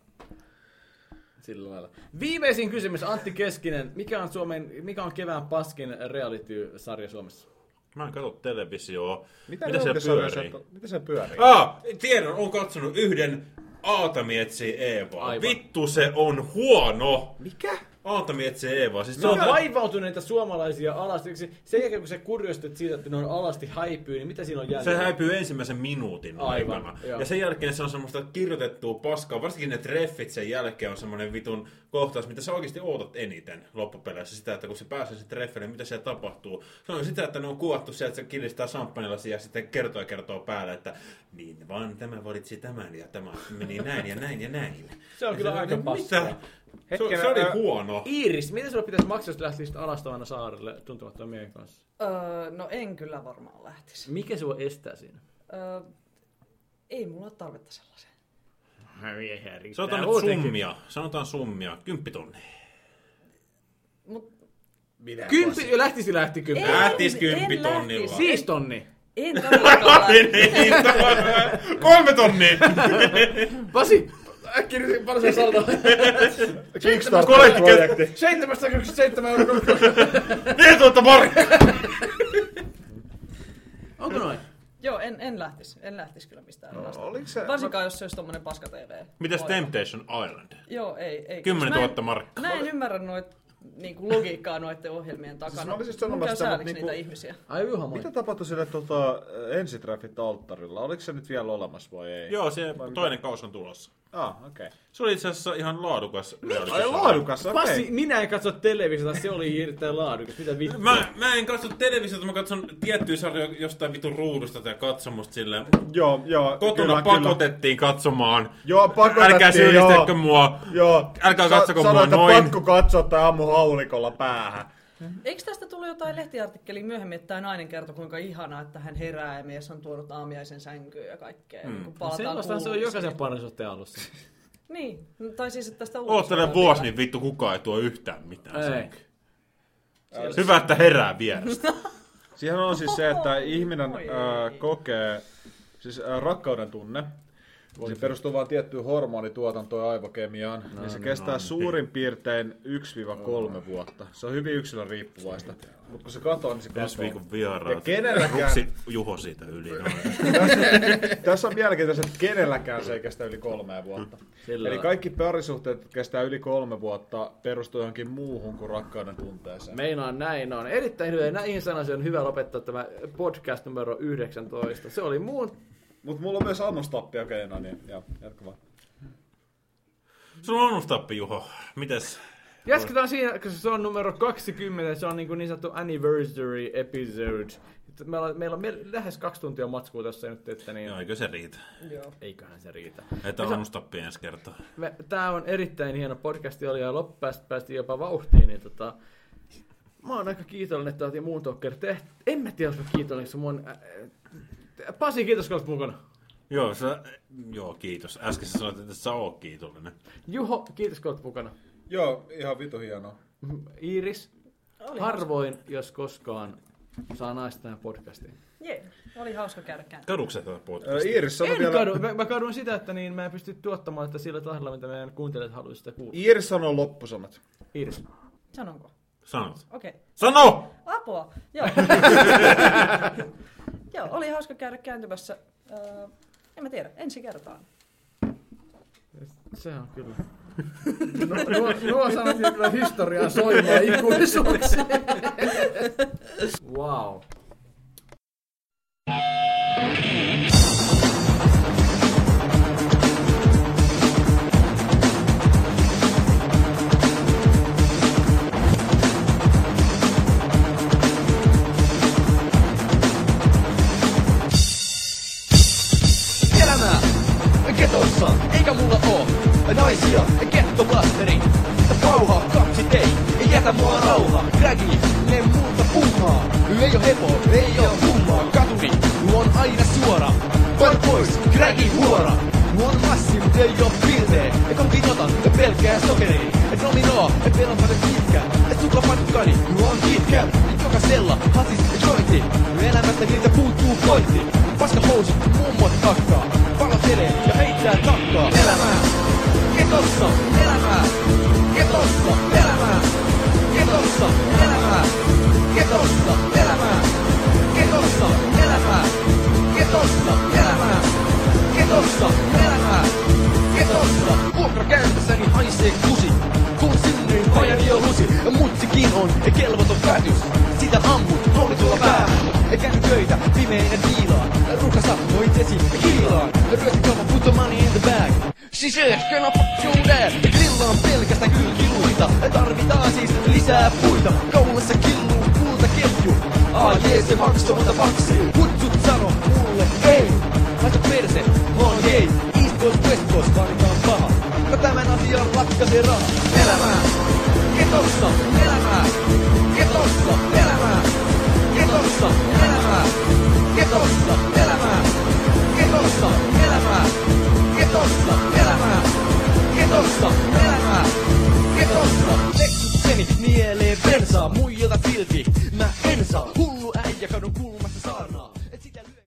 Sillä lailla. Viimeisin kysymys, Antti Keskinen. Mikä on, Suomen, mikä on kevään paskin reality-sarja Suomessa? Mä en katso televisioa. Mitä, Mitä siellä pyörii? Mitä se pyörii? Ah, tiedän, on katsonut yhden Aatamietsi Eeva. Aivan. Vittu se on huono! Mikä? Aatamietsi Eeva. Siis Se se on vaivautuneita suomalaisia alasti. Sen jälkeen kun se kurjostut siitä, että ne on alasti häipyy, niin mitä siinä on Se jäljellä? häipyy ensimmäisen minuutin Aivan, aikana. joo. Ja sen jälkeen se on semmoista kirjoitettua paskaa. Varsinkin ne treffit sen jälkeen on semmoinen vitun kohtaus, mitä sä oikeasti ootat eniten loppupeleissä. Sitä, että kun se pääsee se treffille, mitä siellä tapahtuu. Se on sitä, että ne on kuvattu sieltä, että se kiristää champagnelasia ja sitten kertoo ja kertoo päälle, että niin vaan tämä valitsi tämän ja tämä meni näin ja näin ja näin. Se on Ja kyllä se- aika mitä? paskaa. Se, Hetkinen, se oli ää, huono. Iiris, miten sulla pitäisi maksaa, jos lähtisit alastavana saarelle tuntemattoman miehen kanssa? Öö, no en kyllä varmaan lähtisi. Mikä sua estää siinä? Öö, ei mulla ole tarvetta sellaiseen. Sanotaan nyt summia. Sanotaan summia. Kymppitonni. Mut Minä Kymppi, lähtisi lähti kymppi. En- Lähtis en kymppitonnilla. lähtisi. Siis tonni. En todellakaan (laughs) lähtisi. Kolme tonnia! Pasi, äkkiä nyt paljon se saldo. (laughs) Kickstarter-projekti. 727 euroa. 4000 (laughs) markkaa! (laughs) Onko noin? Joo, en, en lähtisi. En lähtisi kyllä mistään. No, oliko se... Varsinkaan, jos se olisi tommonen paska TV. Mitäs Temptation Island? Joo, ei. ei. 10 Mä en- 000 markkaa. Mä en ymmärrä noit niinku logiikkaa noiden ohjelmien takana. Siis mä olisin Mun sanomassa sitä, mutta niinku- niitä ihmisiä. Ai Juha, moi. Mitä tapahtui sille tota, ensitreffit alttarilla? Oliko se nyt vielä olemassa vai ei? Joo, se toinen kausi on tulossa. Ah, okei. Okay. Se oli itse asiassa ihan laadukas. reality Ai laadukas, okei. Passi, Okay. minä en katso televisiota, se oli erittäin laadukas. Mitä vittua? Mä, mä en katso televisiota, mä katson tiettyjä sarjoja jostain vitun ruudusta tai katsomusta silleen. Joo, joo. Kotona kyllä, pakotettiin katsomaan. Joo, pakotettiin, Älkää syyllistäkö mua. Joo. Älkää Sa- katsoko sanoin, mua että noin. pakko katsoa tai ammu haulikolla päähän. Eikö tästä tullut jotain lehtiartikkeliä myöhemmin, että tämä nainen kertoi, kuinka ihanaa, että hän herää ja mies on tuonut aamiaisen sänkyyn ja kaikkea. Mm. Kun palataan Sellaistahan se on jokaisen parisuhteen alussa. (laughs) Niin, tai siis että tästä Oottele vuosi, niin vittu kukaan ei tuo yhtään mitään. Ei. sen. Hyvä, että herää vierestä. (laughs) Siihen on siis se, että ihminen äh, kokee siis äh, rakkauden tunne. Se perustuu vain tiettyyn hormonituotantoon ja aivokemiaan. No, ja se kestää no, suurin piirtein 1-3 vuotta. Se on hyvin yksilön riippuvaista. Mutta kun se katoo, niin se Ensi katoo. viikon vieraat. Ja kenelläkään- Ruksi Juho siitä yli. noin. Tässä on mielenkiintoista, että kenelläkään se ei kestä yli kolmea vuotta. Sillä Eli kaikki parisuhteet, kestää yli kolme vuotta, perustuu johonkin muuhun kuin rakkauden tunteeseen. Meinaan näin on. Erittäin hyvä. Näihin sanoisin on hyvä lopettaa tämä podcast numero 19. Se oli muun... Mutta mulla on myös annostappi, okei, okay, no niin, joo, jatka vaan. Sulla on annustappi, Juho. Mites? Jatketaan siinä, koska se on numero 20. Se on niin, kuin niin sanottu anniversary episode. Meillä on, meillä on me- lähes kaksi tuntia matskua tässä nyt, että niin... Joo, eikö se riitä? Joo. Eiköhän se riitä. Että on annustappi ensi kertaa. Me, tää on erittäin hieno podcasti, oli ja loppupäästä päästiin jopa vauhtiin, niin tota... Mä oon aika kiitollinen, että otin muun Talker tehty. En mä tiedä, jos mä kiitollinen, kun mun... Pasi, kiitos, kun olet mukana. Joo, sä, joo, kiitos. Äsken sä sanoit, että sä oot kiitollinen. Juho, kiitos, kun olet mukana. Joo, ihan vitu hienoa. Iiris, Oli harvoin, jos koskaan, saa naista tähän podcastiin. Jee, oli hauska käydä kääntä. Kadukset tätä podcastia? Iiris, sano En vielä... kadu, mä, mä kadun sitä, että niin mä en pysty tuottamaan sitä sillä tahdilla, mitä meidän kuuntelijat haluaisivat sitä kuulla. Iiris sanoo loppusanat. Iiris. Sanonko? Sanot. Okei. Okay. Sano! Apua! Joo. (laughs) Joo, oli hauska käydä kääntymässä. Öö, en mä tiedä, ensi kertaan. Se on kyllä. No, nuo, nuo sanat kyllä historiaa soimaa ikuisuuksi. wow. Naisia, kettoblasteri. Kauha, kaksi tei, ei jätä mua rauhaa. Dragi, ne muuta puuhaa. Ei oo hepo, ei oo kummaa. Katuri, on aina suora. Vai pois, Dragi huora. On massi, mut ei oo piltee. Ja konkin otan, ja pelkkää sokeri. Et nominoo, et paljon pitkä. Et suklapakkani, on pitkä. Jokaisella hasis ja jointi. Elämästä niiltä puuttuu pointti. Paska housut, mummot takkaa. Palotelee ja heittää takkaa. Elämää, elämää. Ketossa, elämää. Ketossa, elämää. Ketossa, elämää. Ketossa, elämää. Ketossa, vuokrakäyntissäni haisee kusi. Jo lusi, mutsikin on kelvoton päätys. Sitä ammut roolitulla päähän. Eikä nyt töitä, pimeinen viilaan. Rukasa, itsesi kiilaan. Ryöti kaupan put the money in the bag. Siis ehkä nappuuden Grillaan pelkästään kylkiluita? Tarvitaan siis lisää puita. Kaulassa killuu kultaketju Aa jee se maksaa mutta maksii Kutsut sano mulle ei Laita perse, mä oon hei. East Coast West Coast parikaan paha. Mä tämän asian lakkasi ketossa, Elämää. Ketossa elämää. Ketossa elämää. Ketossa elämää. Ketossa elämää. Ketossa elämää tosta, elämää, ketosta, elämää, ketosta. Leksukseni nielee bensaa, muijalta silti, mä en saa. Hullu äijä kadun